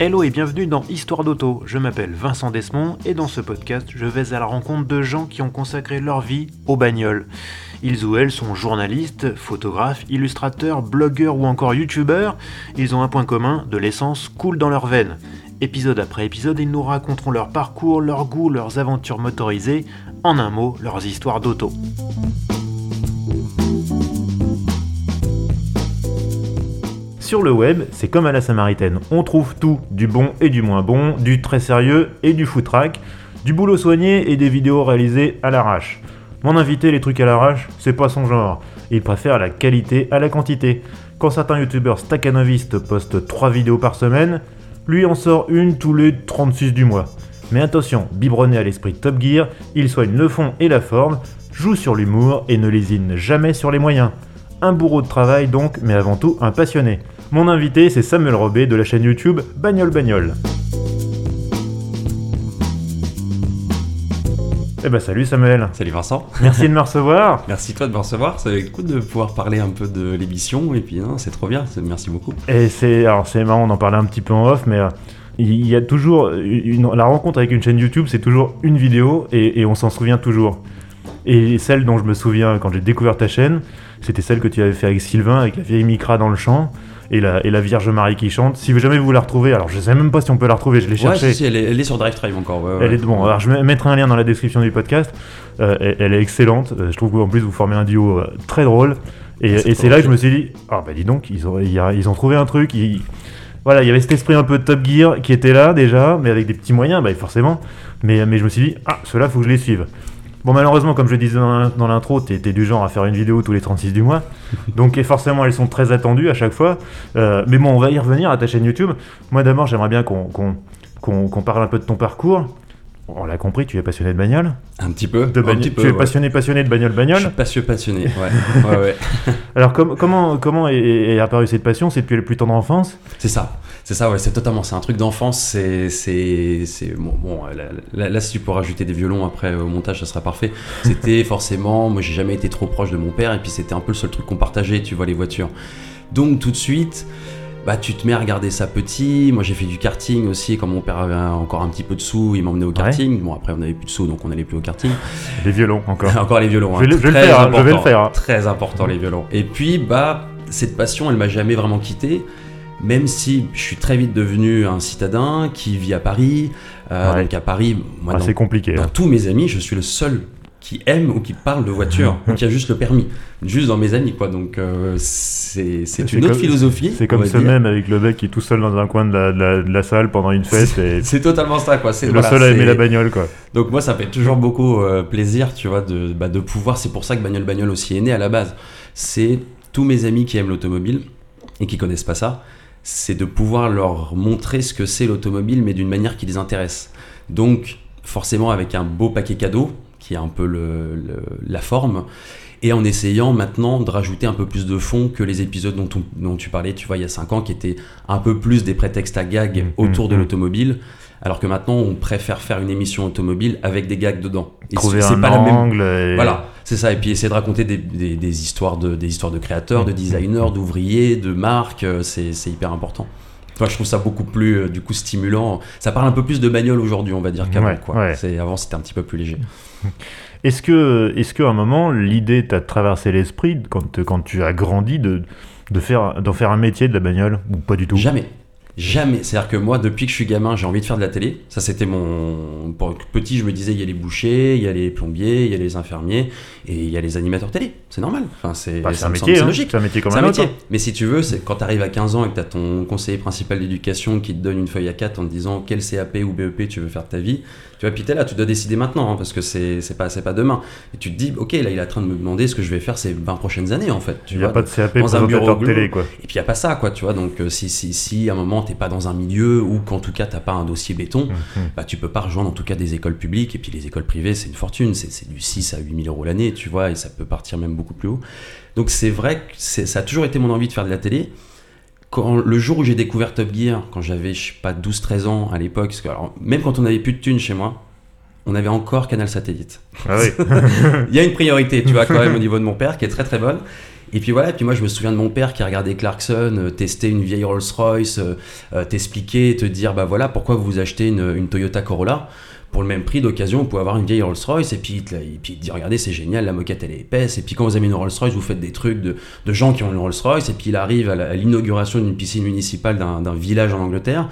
Hello et bienvenue dans Histoire d'auto. Je m'appelle Vincent Desmond et dans ce podcast, je vais à la rencontre de gens qui ont consacré leur vie aux bagnoles. Ils ou elles sont journalistes, photographes, illustrateurs, blogueurs ou encore youtubeurs. Ils ont un point commun, de l'essence coule dans leurs veines. Épisode après épisode, ils nous raconteront leur parcours, leurs goûts, leurs aventures motorisées, en un mot, leurs histoires d'auto. Sur le web, c'est comme à la Samaritaine. On trouve tout, du bon et du moins bon, du très sérieux et du foutraque, du boulot soigné et des vidéos réalisées à l'arrache. Mon invité, les trucs à l'arrache, c'est pas son genre. Il préfère la qualité à la quantité. Quand certains youtubeurs staccanovistes postent 3 vidéos par semaine, lui en sort une tous les 36 du mois. Mais attention, biberonné à l'esprit Top Gear, il soigne le fond et la forme, joue sur l'humour et ne lésine jamais sur les moyens. Un bourreau de travail donc, mais avant tout un passionné. Mon invité, c'est Samuel Robé de la chaîne YouTube Bagnole Bagnole. Eh ben salut Samuel. Salut Vincent. Merci de me recevoir. Merci toi de me recevoir. C'est cool de pouvoir parler un peu de l'émission et puis c'est trop bien. Merci beaucoup. Et c'est alors c'est marrant, on en parlait un petit peu en off, mais euh, il y a toujours une, la rencontre avec une chaîne YouTube, c'est toujours une vidéo et, et on s'en souvient toujours. Et celle dont je me souviens quand j'ai découvert ta chaîne, c'était celle que tu avais fait avec Sylvain, avec la vieille Micra dans le champ et la, et la Vierge Marie qui chante. Si jamais vous la retrouver, alors je sais même pas si on peut la retrouver, je l'ai cherchée. Ouais, si, elle, est, elle, est, sur Drive Drive encore. Ouais, elle est, bon, alors je mettrai un lien dans la description du podcast. Euh, elle, elle, est excellente. Euh, je trouve qu'en plus vous formez un duo euh, très drôle. Et, et c'est là que je me suis dit, ah bah dis donc, ils ont, ils ont trouvé un truc. Ils, voilà, il y avait cet esprit un peu de Top Gear qui était là déjà, mais avec des petits moyens, bah, forcément. Mais, mais je me suis dit, ah, ceux-là, faut que je les suive. Bon, malheureusement, comme je disais dans l'intro, t'es du genre à faire une vidéo tous les 36 du mois. Donc, forcément, elles sont très attendues à chaque fois. Euh, mais bon, on va y revenir à ta chaîne YouTube. Moi, d'abord, j'aimerais bien qu'on qu qu parle un peu de ton parcours. On l'a compris, tu es passionné de bagnole Un petit peu. De un petit peu tu es ouais. passionné, passionné de bagnole, bagnole Je suis passionné, passionné, ouais. ouais, ouais. Alors, com comment, comment est, est, apparue cette passion? C'est depuis le plus tendre enfance? C'est ça. C'est ça, ouais, c'est totalement, c'est un truc d'enfance, c'est, c'est, c'est, bon, bon là, là, là, si tu peux rajouter des violons après au montage, ça sera parfait. C'était forcément, moi j'ai jamais été trop proche de mon père, et puis c'était un peu le seul truc qu'on partageait, tu vois, les voitures. Donc tout de suite, bah, tu te mets à regarder ça petit. Moi, j'ai fait du karting aussi. Quand mon père avait encore un petit peu de sous, il m'emmenait au karting. Ouais. Bon, après, on n'avait plus de sous, donc on n'allait plus au karting. Les violons, encore. encore les violons. Je, hein. je, vais, le faire, important, je vais le faire. Très important, les violons. Et puis, bah, cette passion, elle m'a jamais vraiment quitté. Même si je suis très vite devenu un citadin qui vit à Paris. Euh, ouais. Donc, à Paris, moi, ah, c'est compliqué. Dans hein. tous mes amis, je suis le seul qui aime ou qui parle de voiture, ou qui a juste le permis, juste dans mes amis, quoi. Donc euh, c'est une autre comme, philosophie. C'est comme ce dire. même avec le mec qui est tout seul dans un coin de la, de la, de la salle pendant une fête. C'est totalement ça, quoi. C'est le voilà, seul à aimer la bagnole, quoi. Donc moi, ça fait toujours beaucoup euh, plaisir, tu vois, de, bah, de pouvoir. C'est pour ça que Bagnole Bagnole aussi est né à la base. C'est tous mes amis qui aiment l'automobile et qui connaissent pas ça. C'est de pouvoir leur montrer ce que c'est l'automobile, mais d'une manière qui les intéresse. Donc forcément avec un beau paquet cadeau qui est un peu le, le, la forme, et en essayant maintenant de rajouter un peu plus de fond que les épisodes dont, on, dont tu parlais, tu vois, il y a 5 ans, qui étaient un peu plus des prétextes à gags mmh, autour mmh, de l'automobile, alors que maintenant on préfère faire une émission automobile avec des gags dedans. Et Trouver un pas angle la même... et... Voilà, c'est ça, et puis essayer de raconter des, des, des, histoires, de, des histoires de créateurs, de designers, d'ouvriers, de marques, c'est hyper important. Moi, je trouve ça beaucoup plus euh, du coup stimulant. Ça parle un peu plus de bagnole aujourd'hui, on va dire qu'avant. Ouais, ouais. Avant, c'était un petit peu plus léger. Est-ce que, est-ce qu'à un moment, l'idée t'a traversé l'esprit quand, tu as grandi de, de faire, d'en faire un métier de la bagnole ou pas du tout? Jamais. Jamais. C'est-à-dire que moi, depuis que je suis gamin, j'ai envie de faire de la télé. Ça, c'était mon. Petit, je me disais, il y a les bouchers, il y a les plombiers, il y a les infirmiers et il y a les animateurs télé. C'est normal. Enfin, c'est bah, un métier. C'est hein. logique. C'est un métier comme un, un métier. Autre. Mais si tu veux, c'est quand tu arrives à 15 ans et que tu as ton conseiller principal d'éducation qui te donne une feuille à 4 en te disant quel CAP ou BEP tu veux faire de ta vie, tu vois, puis t'es là, tu dois décider maintenant hein, parce que c'est pas, pas demain. Et tu te dis, ok, là, il est en train de me demander ce que je vais faire ces 20 prochaines années en fait. Il n'y a pas de CAP dans un bureau télé, quoi. Et puis il n'y a pas ça, quoi, tu vois. Donc euh, si, si, si à un moment t'es pas dans un milieu ou qu'en tout cas t'as pas un dossier béton, Mmh, mmh. bah tu peux pas rejoindre en tout cas des écoles publiques. Et puis les écoles privées, c'est une fortune, c'est du 6 à 8 000 euros l'année, tu vois, et ça peut partir même beaucoup plus haut. Donc c'est vrai que ça a toujours été mon envie de faire de la télé. Quand, le jour où j'ai découvert Top Gear, quand j'avais, je sais pas, 12-13 ans à l'époque, même quand on avait plus de thunes chez moi, on avait encore Canal Satellite. Ah oui. Il y a une priorité, tu vois, quand même, au niveau de mon père, qui est très très bonne. Et puis voilà, et puis moi je me souviens de mon père qui a regardé Clarkson euh, tester une vieille Rolls-Royce, euh, euh, t'expliquer, te dire bah voilà pourquoi vous achetez une, une Toyota Corolla? Pour le même prix d'occasion, vous pouvez avoir une vieille Rolls-Royce et puis, et puis il dit regardez c'est génial, la moquette elle est épaisse et puis quand vous avez une Rolls-Royce vous faites des trucs de, de gens qui ont une Rolls-Royce et puis il arrive à l'inauguration d'une piscine municipale d'un village en Angleterre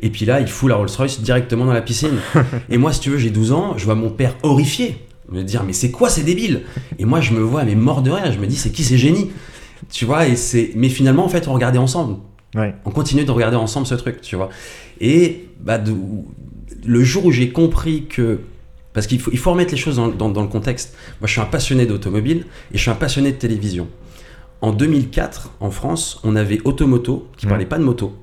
et puis là il fout la Rolls-Royce directement dans la piscine. et moi si tu veux j'ai 12 ans, je vois mon père horrifié me dire mais c'est quoi c'est débile et moi je me vois mais mort de rire, je me dis c'est qui ces génies? Tu vois et c'est mais finalement en fait on regardait ensemble Ouais. on continue de regarder ensemble ce truc, tu vois. Et bah, le jour où j'ai compris que. Parce qu'il faut, il faut remettre les choses dans, dans- dans le contexte. Moi, je suis un passionné d'automobile et je suis un passionné de télévision. En 2004, en France, on avait Automoto, qui Ouais. parlait pas de moto.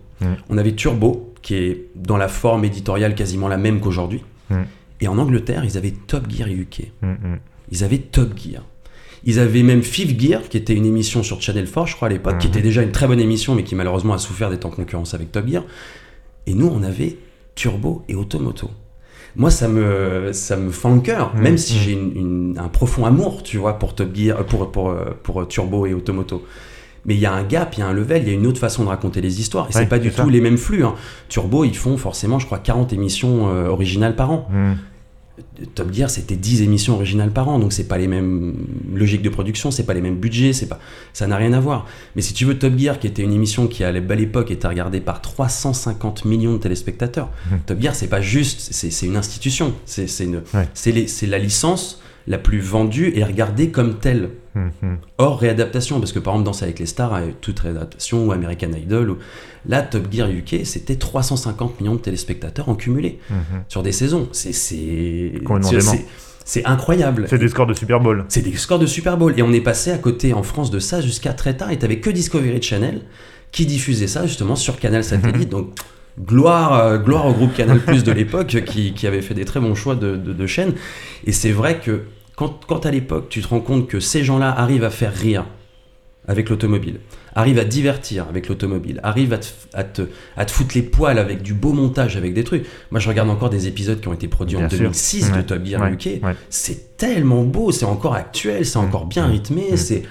On avait Turbo, qui est dans la forme éditoriale quasiment la même qu'aujourd'hui. Et en Angleterre, ils avaient Top Gear UK. Ils avaient Top Gear. Ils avaient même Fifth Gear, qui était une émission sur Channel 4, je crois, à l'époque, qui était déjà une très bonne émission, mais qui malheureusement a souffert d'être en concurrence avec Top Gear. Et nous, on avait Turbo et Automoto. Moi, ça me, ça me fend le cœur, Mhm. même si Mhm. j'ai une- une- un profond amour, tu vois, pour Top Gear, pour, pour, pour, Turbo et Automoto. Mais il y a un gap, il y a un level, il y a une autre façon de raconter les histoires. Et Ouais, c'est pas du ça. tout les mêmes flux. hein. Turbo, ils font forcément, je crois, 40 émissions euh, originales par an. Mm. Top Gear, c'était 10 émissions originales par an, donc c'est pas les mêmes logiques de production, c'est pas les mêmes budgets, c'est pas, ça n'a rien à voir. Mais si tu veux Top Gear, qui était une émission qui à la belle époque était regardée par 350 millions de téléspectateurs, Mhm. Top Gear, c'est pas juste, c'est une institution, Ouais. c'est la licence la plus vendue et regardée comme telle. Mm, mm. Hors réadaptation, parce que par exemple, Danse avec les stars, euh, toute réadaptation, ou American Idol, ou... là, Top Gear UK, c'était 350 millions de téléspectateurs en cumulé Mhm. sur des saisons. C'est- c'est incroyable. C'est des scores de Super Bowl. C'est des scores de Super Bowl. Et on est passé à côté en France de ça jusqu'à très tard. Et t'avais que Discovery Channel qui diffusait ça justement sur Canal Satellite. Donc gloire, euh, gloire au groupe Canal Plus de l'époque qui, qui avait fait des très bons choix de, de, de chaînes. Et c'est vrai que quand, quand à l'époque tu te rends compte que ces gens-là arrivent à faire rire avec l'automobile, arrivent à divertir avec l'automobile, arrivent à te, à, te, à te foutre les poils avec du beau montage, avec des trucs. Moi je regarde encore des épisodes qui ont été produits en Bien sûr. 2006 de Ouais. Top Gear Ouais. UK Ouais. c'est tellement beau, c'est encore actuel, c'est encore bien Mm. rythmé, Mm. c'est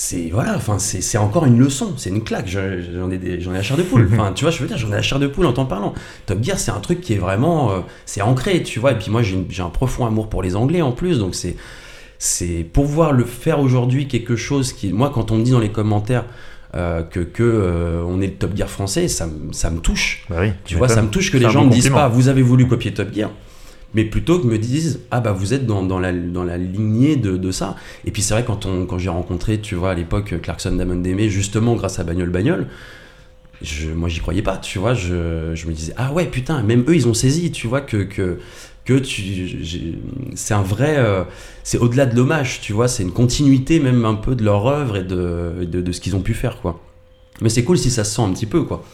c'est voilà, enfin c'est encore une leçon, c'est une claque. Je- J'en ai j'en ai la chair de poule. Enfin, tu vois, je veux dire, j'en ai la chair de poule en t'en parlant. Top Gear, c'est un truc qui est vraiment, euh, c'est ancré, tu vois. Et puis moi, j'ai un profond amour pour les Anglais en plus, donc c'est c'est pouvoir le faire aujourd'hui quelque chose qui, moi, quand on me dit dans les commentaires euh, que que euh, on est le Top Gear français, ça me ça me touche. Bah oui, Tu vois, ça me touche que les gens beau me disent pas, vous avez voulu copier Top Gear, mais plutôt que me disent, ah bah vous êtes dans, dans, la, dans la lignée de, de ça. Et puis c'est vrai, quand, quand j'ai rencontré, tu vois, à l'époque, Clarkson Damon Aimé, justement grâce à Bagnole Bagnole, je, moi j'y croyais pas, tu vois, je, je me disais, ah ouais, putain, même eux ils ont saisi, tu vois, que, que, que c'est un vrai, euh, c'est au-delà de l'hommage, tu vois, c'est une continuité même un peu de leur œuvre et de, de, de ce qu'ils ont pu faire, quoi. Mais c'est cool si ça se sent un petit peu, quoi.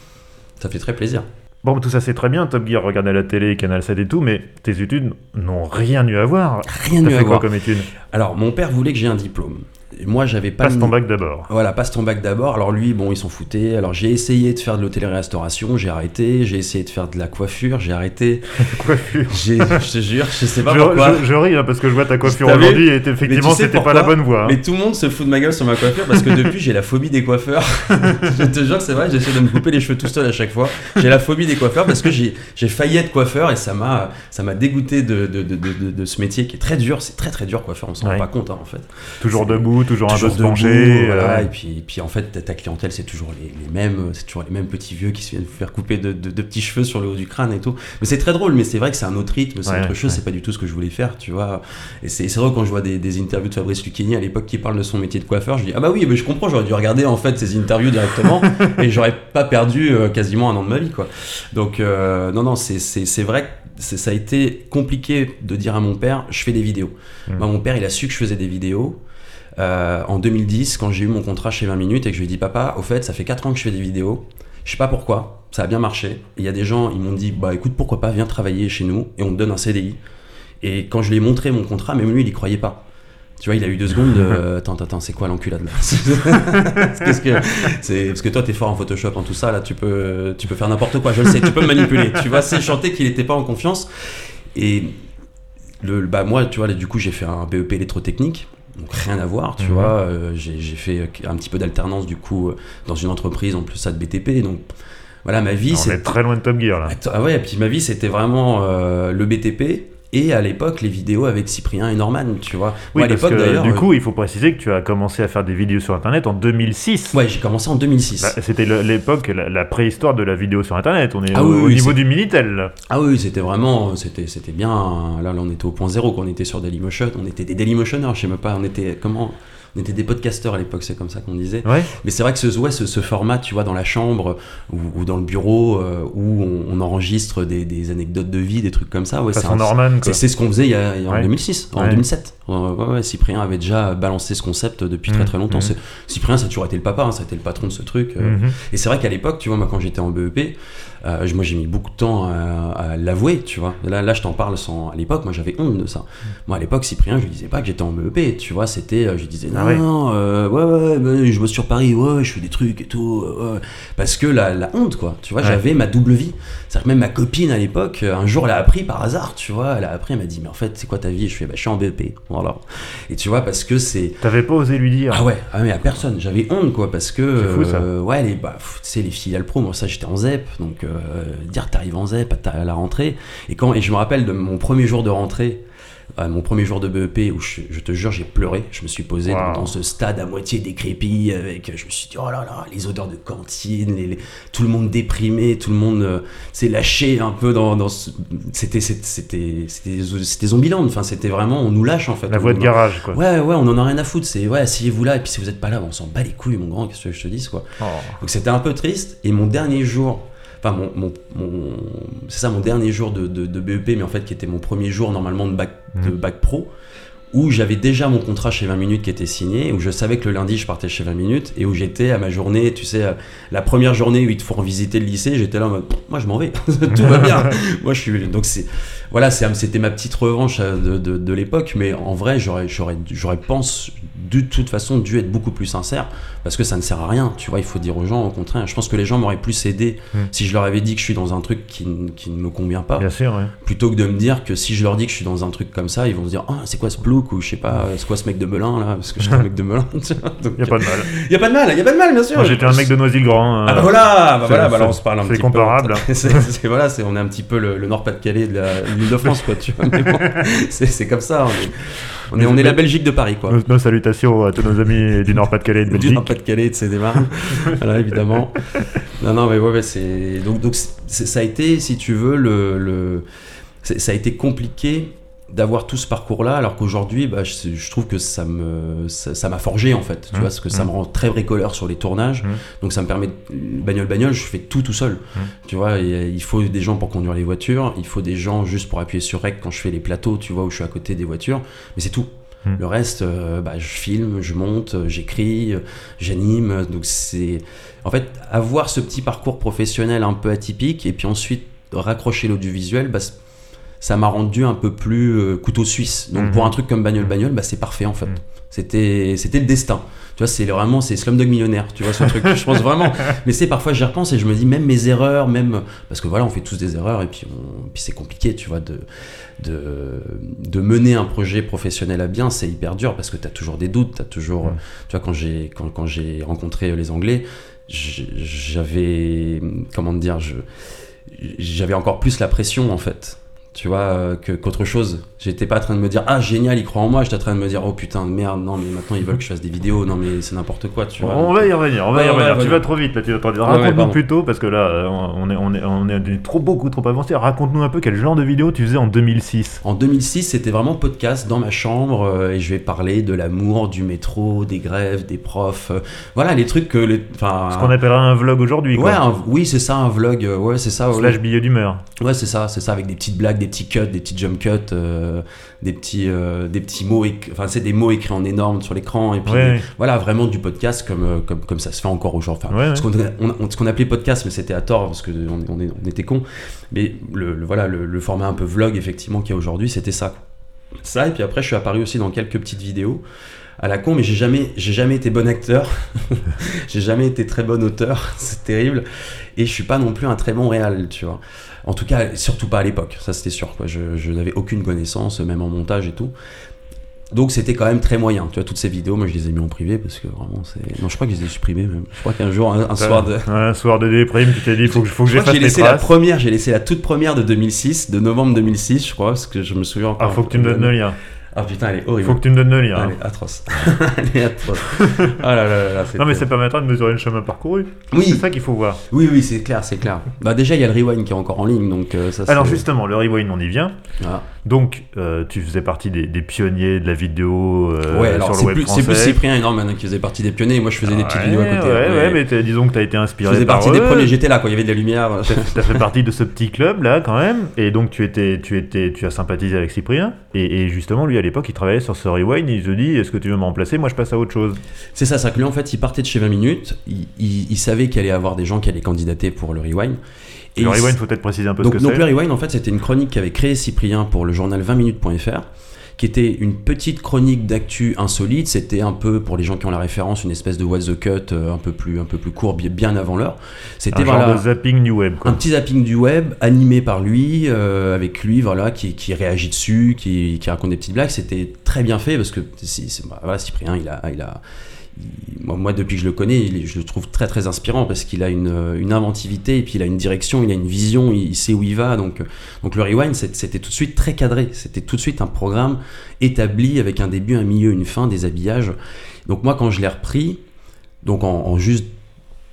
Ça fait très plaisir. Bon, tout ça c'est très bien, Top Gear, regarder à la télé, Canal 7 et tout, mais tes études n'ont rien eu à voir. Rien eu à quoi voir. comme études Alors, mon père voulait que j'ai un diplôme. Moi, j'avais pas. Passe ton bac d'abord. Voilà, passe ton bac d'abord. Alors lui, bon, il s'en foutait. Alors j'ai essayé de faire de l'hôtellerie-restauration, j'ai arrêté. J'ai essayé de faire de la coiffure, j'ai arrêté. Coiffure. Je te jure, je sais pas Je, pourquoi. je- je ris hein, parce que je vois ta coiffure aujourd'hui et effectivement tu sais c'était pas la bonne voie. hein. Mais tout le monde se fout de ma gueule sur ma coiffure parce que depuis j'ai la phobie des coiffeurs. je te jure c'est vrai, j'essaie de me couper les cheveux tout seul à chaque fois. J'ai la phobie des coiffeurs parce que j'ai, j'ai failli être coiffeur et ça m'a, ça m'a dégoûté de, de, de, de- de ce métier qui est très dur. C'est très très dur coiffeur, on s'en Ouais. rend pas compte hein, en fait. Toujours debout, toujours, toujours un peu debout, penché. voilà, euh, et puis, et puis en fait ta, clientèle c'est toujours les, les mêmes c'est toujours les mêmes petits vieux qui se viennent vous faire couper de, de- de petits cheveux sur le haut du crâne et tout mais c'est très drôle mais c'est vrai que c'est un autre rythme c'est Ouais, autre chose ouais. c'est pas du tout ce que je voulais faire tu vois et c'est vrai quand je vois des, des interviews de Fabrice Lucchini à l'époque qui parle de son métier de coiffeur je dis ah bah oui mais je comprends j'aurais dû regarder en fait ces interviews directement et j'aurais pas perdu euh, quasiment un an de ma vie quoi donc euh, non non c'est vrai que ça a été compliqué de dire à mon père je fais des vidéos Mm. Moi, mon père il a su que je faisais des vidéos euh, en 2010 quand j'ai eu mon contrat chez 20 minutes et que je lui ai dit papa au fait ça fait 4 ans que je fais des vidéos. Je sais pas pourquoi ça a bien marché. Il y a des gens ils m'ont dit bah écoute pourquoi pas viens travailler chez nous et on te donne un CDI et quand je lui ai montré mon contrat même lui il y croyait pas. Tu vois, il a eu deux secondes de euh, attends, attends, c'est quoi l'enculade là? Qu'est-ce que c'est parce que toi t'es fort en Photoshop en tout ça là, tu peux tu peux faire n'importe quoi, je le sais, tu peux me manipuler. Tu vois, c'est chanter qu'il était pas en confiance. Et le bah moi tu vois là, du coup j'ai fait un BEP électrotechnique donc rien à voir, tu Mhm. vois. Euh, j'ai fait un petit peu d'alternance du coup euh, dans une entreprise en plus ça de BTP, donc voilà ma vie c'est est très loin de Top Gear là. Ah ouais, et puis ma vie c'était vraiment euh, le BTP et à l'époque les vidéos avec Cyprien et Norman, tu vois. Oui, Moi, à parce l'époque que d'ailleurs. du euh, coup, il faut préciser que tu as commencé à faire des vidéos sur Internet en 2006. ouais, j'ai commencé en 2006. Bah, C'était l'époque, la, la préhistoire de la vidéo sur Internet. On est Ah au, oui, au oui, niveau du Minitel. Ah oui, c'était vraiment, c'était, c'était bien. Là, là, on était au point zéro, qu'on était sur Dailymotion. On était des Dailymotionneurs, je sais même pas. On était comment? On était des podcasteurs à l'époque, c'est comme ça qu'on disait. Ouais. Mais c'est vrai que ce, ouais, ce, ce format, tu vois, dans la chambre ou, ou dans le bureau euh, où on, on enregistre des, des anecdotes de vie, des trucs comme ça, ouais, c'est Norman, ce qu'on faisait il y a, il y a en Ouais. 2006, en Ouais. 2007. Ouais, ouais, ouais, Cyprien avait déjà balancé ce concept depuis très Mhm, très longtemps. C'est- Cyprien, ça a toujours été le papa, hein, ça a été le patron de ce truc. euh. Mhm. Et c'est vrai qu'à l'époque, tu vois, moi quand j'étais en BEP, euh, moi j'ai mis beaucoup de temps à, à l'avouer, tu vois. Là, là je t'en parle sans. À l'époque, moi j'avais honte de ça. Moi à l'époque, Cyprien, je lui disais pas que j'étais en BEP, tu vois. C'était. Je lui disais, non, Ah ouais. non, euh, ouais, ouais, ouais, je bosse sur Paris, ouais, je fais des trucs et tout. euh, ouais. Parce que la, la honte, quoi. Tu vois, j'avais ma double vie. C'est-à-dire que même ma copine à l'époque, euh, un jour, elle a appris par hasard, tu vois. Elle a appris, elle m'a dit, mais en fait, c'est quoi ta vie? Je fais, bah, je suis en BEP. Voilà. Et tu vois, parce que c'est. T'avais pas osé lui dire. Ah ouais, ah mais à personne. J'avais honte quoi parce que fou, ça. euh, ouais les bah tu sais les filiales pro, moi ça j'étais en ZEP donc euh, dire t'arrives en ZEP à la rentrée et quand et je me rappelle de mon premier jour de rentrée. Euh, mon premier jour de BEP où je, je te jure j'ai pleuré, je me suis posé dans, Wow. dans ce stade à moitié décrépit avec, je me suis dit oh là là les odeurs de cantine, les, les- tout le monde déprimé, tout le monde euh, s'est lâché un peu dans, dans ce- c'était c'était c'était c'était c'était Zombieland, enfin c'était vraiment on nous lâche en fait. La voie de garage, quoi. Ouais, ouais, on en a rien à foutre. C'est ouais, asseyez-vous là, et puis si vous êtes pas là, on s'en bat les couilles, mon grand, qu'est-ce que je te dis, quoi. Oh. Donc c'était un peu triste. Et mon dernier jour, enfin, mon, mon, mon- c'est ça, mon dernier jour de, de, de BEP, mais en fait, qui était mon premier jour normalement de bac, de Mhm. bac pro, où j'avais déjà mon contrat chez 20 minutes qui était signé, où je savais que le lundi je partais chez 20 minutes, et où j'étais à ma journée, tu sais, la première journée où ils te font visiter le lycée, j'étais là en mode, moi je m'en vais, tout va bien. moi je suis. Donc c'est. Voilà, c'était ma petite revanche euh, de, de, de l'époque, mais en vrai, j'aurais, j'aurais, j'aurais pense, de toute façon, dû être beaucoup plus sincère, parce que ça ne sert à rien, tu vois, il faut dire aux gens, au contraire, je pense que les gens m'auraient plus aidé Mm. si je leur avais dit que je suis dans un truc qui, qui ne me convient pas, Bien sûr, ouais. plutôt que de me dire que si je leur dis que je suis dans un truc comme ça, ils vont se dire, ah, c'est quoi ce plouc, ou je sais pas, c'est quoi ce mec de Melun, là, parce que je suis un mec de Melun, tu vois, donc, Y a pas de mal. y a pas de mal, y a pas de mal, bien sûr. Moi, j'étais un mec de Noisy-le-Grand. Ah bah euh, voilà, bah voilà, bah là c'est- on se parle un c'est petit peu. comparable. C'est- c'est- voilà, c'est on est un petit peu le, le Nord-Pas-de-Calais de la- de l'Île-de-France, quoi. Tu vois, bon, c'est c'est comme ça. On est, on est, on est la Belgique de Paris, quoi. Nos, nos salutations à tous nos amis du Nord-Pas-de-Calais et de Du Belgique. Nord-Pas-de-Calais et de voilà, évidemment. Non, non, mais ouais, ouais, c'est donc donc ça a été, si tu veux, le, le ça a été compliqué d'avoir tout ce parcours-là, alors qu'aujourd'hui, bah, je, je trouve que ça me ça ça m'a forgé en fait, tu Mmh, vois, parce que ça mmh. me rend très bricoleur sur les tournages, Mmh. donc ça me permet de- bagnole bagnole, je fais tout tout seul, Mmh. tu vois, et, il faut des gens pour conduire les voitures, il faut des gens juste pour appuyer sur rec quand je fais les plateaux, tu vois, où je suis à côté des voitures, mais c'est tout. Le reste, euh, bah, je filme, je monte, euh, j'écris, euh, j'anime, donc c'est en fait avoir ce petit parcours professionnel un peu atypique et puis ensuite raccrocher l'audiovisuel, bah, ça m'a rendu un peu plus euh, couteau suisse. Donc Mhm. pour un truc comme bagnole bagnole, bah, c'est parfait en fait. Mhm. C'était c'était le destin. Tu vois, c'est vraiment c'est Slumdog millionnaire. Tu vois ce truc. je pense vraiment. Mais c'est parfois j'y repense et je me dis même mes erreurs, même parce que voilà, on fait tous des erreurs et puis on- puis c'est compliqué, tu vois, de de de mener un projet professionnel à bien, c'est hyper dur parce que tu as toujours des doutes, tu as toujours tu vois quand j'ai quand, quand j'ai rencontré les Anglais, j'avais comment dire, je j'avais encore plus la pression en fait. Tu vois, euh, que- qu'autre chose. J'étais pas en train de me dire, ah génial, ils croient en moi. J'étais en train de me dire, oh putain de merde, non, mais maintenant ils veulent que je fasse des vidéos. Non, mais c'est n'importe quoi, tu vois. On va y revenir, on va y Ouais, revenir. ouais, tu vas trop vite là, tu vas trop vite. Raconte-nous plutôt, parce que là, euh, on est, on est, on est trop, beaucoup trop avancé. Raconte-nous un peu quel genre de vidéo tu faisais en 2006. En 2006, c'était vraiment podcast dans ma chambre euh, et je vais parler de l'amour, du métro, des grèves, des profs. euh, voilà, les trucs que les. Ce qu'on appellerait un vlog aujourd'hui, Ouais, quoi. un- oui, c'est ça, un vlog. ouais, c'est ça. ouais. Slash billet d'humeur. Ouais, c'est ça, c'est ça, avec des petites blagues, des petits cuts, des petits jump cuts, euh, des petits, euh, des petits mots, enfin c'est des mots écrits en énorme sur l'écran et puis Ouais, voilà vraiment du podcast comme euh, comme comme ça se fait encore aujourd'hui. Enfin, Ouais, ce qu'on appelait podcast, mais c'était à tort parce que on, on est- on était cons. Mais le, le- voilà le, le format un peu vlog effectivement qu'il y a aujourd'hui, c'était ça. Ça et puis après je suis apparu aussi dans quelques petites vidéos à la con, mais j'ai jamais, j'ai jamais été bon acteur, j'ai jamais été très bon auteur, c'est terrible, et je suis pas non plus un très bon réal, tu vois. En tout cas, surtout pas à l'époque, ça c'était sûr, quoi. Je, je n'avais aucune connaissance, même en montage et tout. Donc c'était quand même très moyen. Tu vois, toutes ces vidéos, moi je les ai mis en privé parce que vraiment c'est. Non, je crois que je les ai supprimées même. Je crois qu'un jour, un, un soir de. Un soir de déprime, tu t'es dit, faut que, faut que Je que j'efface j'ai laissé la première, j'ai laissé la toute première de 2006, de novembre 2006, je crois, parce que je me souviens encore. Ah, faut que tu me donnes le lien. Ah putain, elle est horrible. Faut que tu me donnes le lien. Elle hein. est atroce. elle est atroce. Ah là là là Non, mais ça permettra de mesurer le chemin parcouru. Oui. C'est ça qu'il faut voir. Oui, oui, c'est clair, c'est clair. Bah déjà, il y a le rewind qui est encore en ligne, donc euh, ça. Alors, justement, le rewind, on y vient. Ah. Donc, euh, tu faisais partie des, des pionniers de la vidéo euh, ouais, alors sur le web plus, c'est français. plus Cyprien et Norman hein, qui faisaient partie des pionniers, moi je faisais des petites Ouais, vidéos à côté. Ouais, ouais, mais disons que tu as été je inspiré faisais par partie des premiers, j'étais là quand il y avait de la lumière. T'as fait partie de ce petit club là quand même, et donc tu étais, tu étais, tu as sympathisé avec Cyprien, et, et justement lui l'époque il travaillait sur ce rewind, il se dit est-ce que tu veux me remplacer, moi je passe à autre chose. C'est ça, c'est que lui en fait il partait de chez 20 minutes, il, il- il savait qu'il allait avoir des gens qui allaient candidater pour le rewind. Et le il- rewind faut peut-être préciser un peu donc, ce que donc c'est. le rewind en fait c'était une chronique qu'avait créé Cyprien pour le journal 20minutes.fr qui était une petite chronique d'actu insolite, c'était un peu pour les gens qui ont la référence une espèce de what the cut euh, un peu plus un peu plus court bien- avant l'heure. C'était un genre voilà de zapping new web. Quoi. un petit zapping du web animé par lui, euh, avec lui, voilà, qui, qui réagit dessus, qui, qui raconte des petites blagues. C'était très bien fait parce que bah, voilà, Cyprien, il a, il a, moi, moi, depuis que je le connais, il je le trouve très très inspirant parce qu'il a une, une inventivité et puis il a une direction, il a une vision, il, il sait où il va. Donc, donc le rewind, c'était tout de suite très cadré. C'était tout de suite un programme établi avec un début, un milieu, une fin, des habillages. Donc moi, quand je l'ai repris, donc en, en juste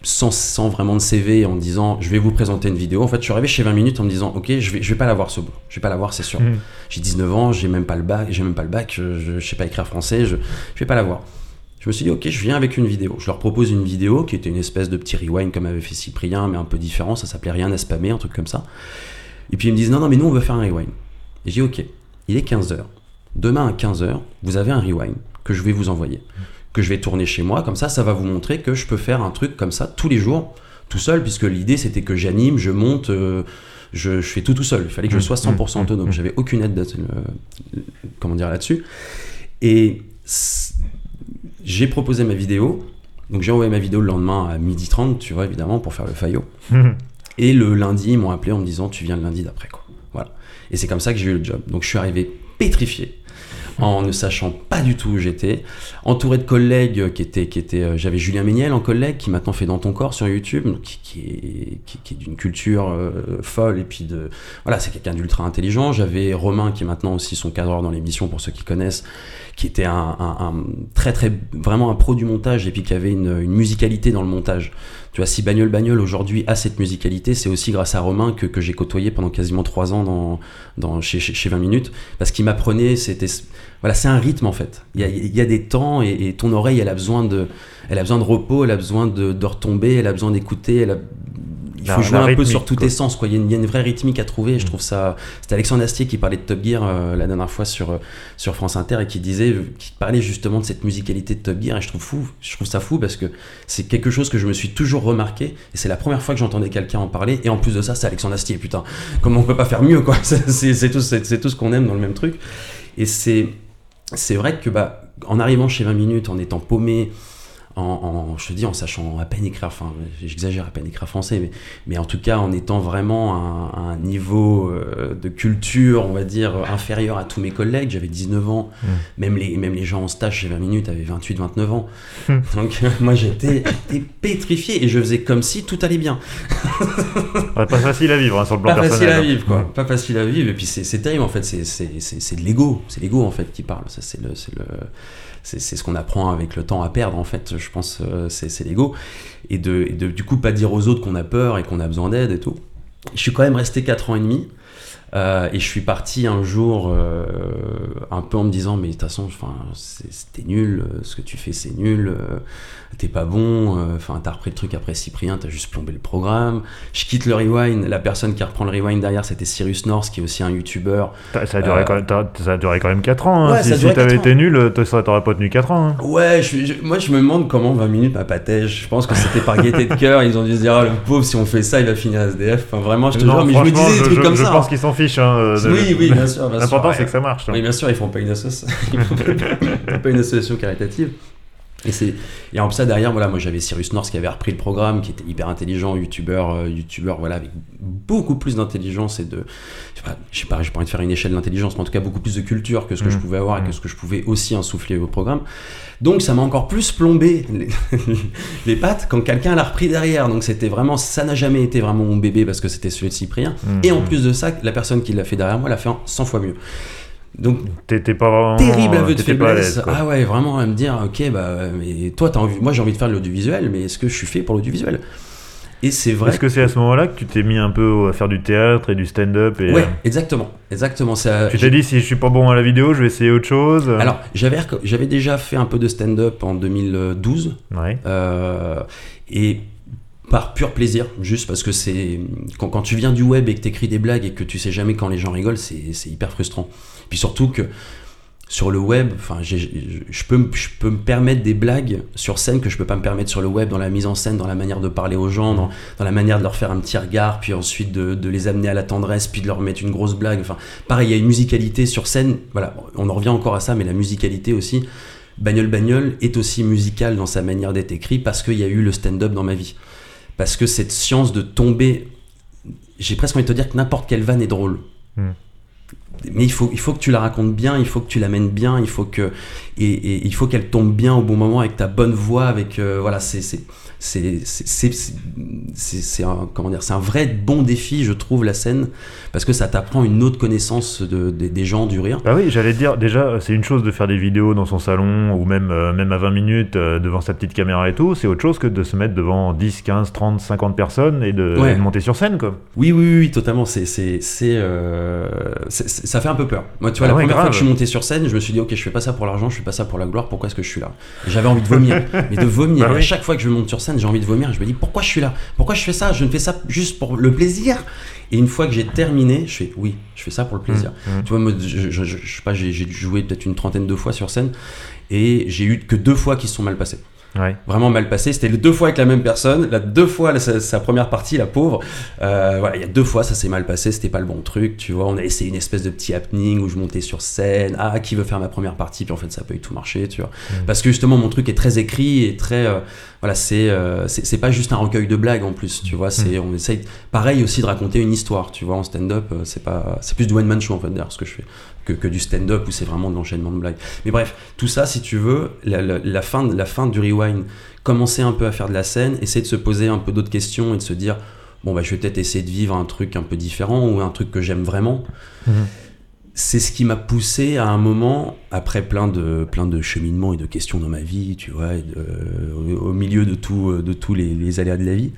sans, sans vraiment de CV en disant je vais vous présenter une vidéo. En fait, je suis arrivé chez 20 minutes en me disant ok, je vais, je vais pas l'avoir ce boulot. Je vais pas l'avoir, c'est sûr. Mhm. J'ai 19 ans, j'ai même pas le bac, j'ai même pas le bac, je, je, je sais pas écrire français, je, je vais pas l'avoir. Je me suis dit ok, je viens avec une vidéo. Je leur propose une vidéo qui était une espèce de petit rewind comme avait fait Cyprien, mais un peu différent. Ça s'appelait rien à spammer, un truc comme ça. Et puis ils me disent non non mais nous on veut faire un rewind. Et j'ai dit ok, il est 15 h Demain à 15 h vous avez un rewind que je vais vous envoyer que je vais tourner chez moi. Comme ça, ça va vous montrer que je peux faire un truc comme ça tous les jours, tout seul, puisque l'idée c'était que j'anime, je monte, euh, je, je fais tout tout seul. Il fallait que je sois 100% autonome. J'avais aucune aide, de- euh, comment dire là-dessus. Et j'ai proposé ma vidéo. Donc j'ai envoyé ma vidéo le lendemain à 12h30, tu vois, évidemment, pour faire le faillot. Et le lundi, ils m'ont appelé en me disant tu viens le lundi d'après quoi. Voilà. Et c'est comme ça que j'ai eu le job. Donc je suis arrivé pétrifié en ne sachant pas du tout où j'étais, entouré de collègues qui étaient qui étaient euh, j'avais Julien Méniel en collègue qui maintenant fait dans ton corps sur YouTube qui, qui est qui, est d'une culture euh, folle et puis de voilà, c'est quelqu'un d'ultra intelligent, j'avais Romain qui est maintenant aussi son cadreur dans l'émission pour ceux qui connaissent qui était un, un- un très très vraiment un pro du montage et puis qui avait une, musicalité dans le montage. Tu vois, si Bagnole Bagnole aujourd'hui a cette musicalité, c'est aussi grâce à Romain que, que j'ai côtoyé pendant quasiment trois ans dans, dans, chez, chez 20 minutes, parce qu'il m'apprenait, c'était voilà, c'est un rythme en fait. Il y a, il y a des temps et, et ton oreille, elle a besoin de, elle a besoin de repos, elle a besoin de, de retomber, elle a besoin d'écouter, elle a- il La- faut jouer la un peu sur tous tes sens. Quoi. Il, y a une, il y a une vraie rythmique à trouver. Et je Mm. trouve ça. C'était Alexandre Astier qui parlait de Top Gear euh, la dernière fois sur, euh, sur France Inter et qui disait, qui parlait justement de cette musicalité de Top Gear. Et je trouve fou. Je trouve ça fou parce que c'est quelque chose que je me suis toujours remarqué. Et c'est la première fois que j'entendais quelqu'un en parler. Et en plus de ça, c'est Alexandre Astier. Putain, comment on peut pas faire mieux quoi C'est c'est- c'est tout, c'est c'est tout ce qu'on aime dans le même truc. Et c'est c'est vrai que bah, en arrivant chez 20 minutes, en étant paumé, en, en- je te dis, en sachant à peine écrire, enfin, j'exagère à peine écrire français, mais, mais en tout cas en étant vraiment à un, à un niveau euh, de culture, on va dire, inférieur à tous mes collègues. J'avais 19 ans, Mm. même, les, même les gens en stage chez 20 minutes avaient 28, 29 ans. Mm. Donc euh, moi j'étais pétrifié et je faisais comme si tout allait bien. Ouais, pas facile à vivre hein, sur le plan Pas facile personnel. à vivre, quoi. Mm. Pas facile à vivre. Et puis c'est terrible, en fait. C'est- de l'ego. C'est l'ego, en fait, qui parle. C'est le. c'est ce qu'on apprend avec le temps à perdre, en fait. Je pense, euh, c'est l'ego. Et de, du coup, pas dire aux autres qu'on a peur et qu'on a besoin d'aide et tout. Je suis quand même resté 4 ans et demi. euh, et je suis parti un jour euh, un peu en me disant mais de toute façon c'était nul ce que tu fais c'est nul t'es pas bon euh, enfin t'as repris le truc après Cyprien t'as juste plombé le programme je quitte le rewind la personne qui reprend le rewind derrière c'était Cyrus North qui est aussi un youtubeur Ça a, duré Euh, quand même, t'as- ça a duré quand même 4 ans. hein. Ouais, si si t'avais été nul, t'aurais ça t'aurais pas tenu 4 ans. hein. Ouais, je- je- moi je me demande comment 20 minutes m'a patège. Je pense que c'était par gaieté de cœur. Ils ont dû se dire, ah, le pauvre, si on fait ça, il va finir SDF. Enfin, vraiment, je te Non, jure, mais je me disais des trucs je, comme je ça. pense qu'ils s'en fichent. hein, euh, de- Oui, oui, bien sûr. L'important, Ouais. c'est que ça marche. hein. Oui, bien sûr, ils font pas une association, ils font pas une association caritative. Et c'est et en plus ça derrière voilà moi j'avais Cyrus North qui avait repris le programme qui était hyper intelligent youtubeur euh, youtubeur voilà avec beaucoup plus d'intelligence et de je sais pas je j'ai pas envie de faire une échelle d'intelligence mais en tout cas beaucoup plus de culture que ce que je Mhm. pouvais avoir et que Mhm. ce que je pouvais aussi insuffler au programme donc ça m'a encore plus plombé les, les pattes quand quelqu'un l'a repris derrière donc c'était vraiment ça n'a jamais été vraiment mon bébé parce que c'était celui de Cyprien Mhm. et en plus de ça la personne qui l'a fait derrière moi l'a fait en 100 fois mieux donc T'étais pas vraiment. terrible aveu de pas faiblesse. ah ouais, vraiment à me dire, ok, bah, mais toi, t'as envie, moi j'ai envie de faire de l'audiovisuel, mais est-ce que je suis fait pour l'audiovisuel? Et c'est vrai. Est-ce que c'est à ce moment-là que tu t'es mis un peu à faire du théâtre et du stand-up et Ouais, exactement, exactement. Ça, tu t'es dit si je suis pas bon à la vidéo, je vais essayer autre chose. Alors, j'avais, j'avais déjà fait un peu de stand-up en 2012, ouais. euh, et par pur plaisir, juste parce que c'est quand, tu viens du web et que t'écris des blagues et que tu sais jamais quand les gens rigolent, c'est, hyper frustrant. Puis surtout que sur le web, enfin, je peux, je peux me permettre des blagues sur scène que je peux pas me permettre sur le web, dans la mise en scène, dans la manière de parler aux gens, dans, la manière de leur faire un petit regard, puis ensuite de, de les amener à la tendresse, puis de leur mettre une grosse blague. Enfin, pareil, il y a une musicalité sur scène. Voilà, on en revient encore à ça, mais la musicalité aussi. Bagnole Bagnole est aussi musical dans sa manière d'être écrit parce qu'il y a eu le stand-up dans ma vie. Parce que cette science de tomber, j'ai presque envie de te dire que n'importe quelle vanne est drôle. Hmm. Mais il faut, il faut que tu la racontes bien, il faut que tu l'amènes bien, il faut que et, et il faut qu'elle tombe bien au bon moment avec ta bonne voix, avec euh, voilà, c'est c'est un comment dire, c'est un vrai bon défi, je trouve la scène parce que ça t'apprend une autre connaissance de, des- des gens du rire. Bah oui, j'allais dire, déjà, c'est une chose de faire des vidéos dans son salon ou même, euh, même à 20 minutes euh, devant sa petite caméra et tout, c'est autre chose que de se mettre devant 10, 15, 30, 50 personnes et de, Ouais. et de monter sur scène, quoi. Oui, oui, oui, oui, totalement. C'est, euh, ça fait un peu peur. Moi, tu vois, Ah la ouais, première fois que je suis monté sur scène, je me suis dit, ok, je fais pas ça pour l'argent, je fais pas ça pour la gloire. Pourquoi est-ce que je suis là? J'avais envie de vomir, mais de vomir. Bah à oui. chaque fois que je monte sur scène, j'ai envie de vomir. Je me dis, pourquoi je suis là? Pourquoi je fais ça? Je ne fais ça juste pour le plaisir. Et une fois que j'ai terminé, je fais, oui, je fais ça pour le plaisir. Mmh, mmh. Tu vois, moi, je, je, je- je sais pas, j'ai, j'ai joué peut-être une trentaine de fois sur scène, et j'ai eu que deux fois qui se sont mal passées Ouais. vraiment mal passé. C'était deux fois avec la même personne. La deux fois la- sa, sa première partie, la pauvre. Euh, voilà, il y a deux fois ça s'est mal passé. C'était pas le bon truc, tu vois. On a essayé une espèce de petit happening où je montais sur scène. Ah, qui veut faire ma première partie? Puis en fait, ça a pas eu tout marché, tu vois. Mm. Parce que justement, mon truc est très écrit et très. euh, voilà, c'est euh, c'est pas juste un recueil de blagues en plus, tu vois. C'est on essaye pareil aussi de raconter une histoire, tu vois. En stand-up, euh, c'est pas c'est plus du one man show en fait d'ailleurs ce que je fais que, que du stand-up où c'est vraiment de l'enchaînement de blagues. Mais bref, tout ça, si tu veux, la, la- la fin, la fin du rewind, commencer un peu à faire de la scène, essayer de se poser un peu d'autres questions et de se dire, bon, bah, je vais peut-être essayer de vivre un truc un peu différent ou un truc que j'aime vraiment. Mhm. C'est ce qui m'a poussé à un moment, après plein de, plein de cheminements et de questions dans ma vie, tu vois, et de- au, au milieu de, tout, de tous les, les aléas de la vie,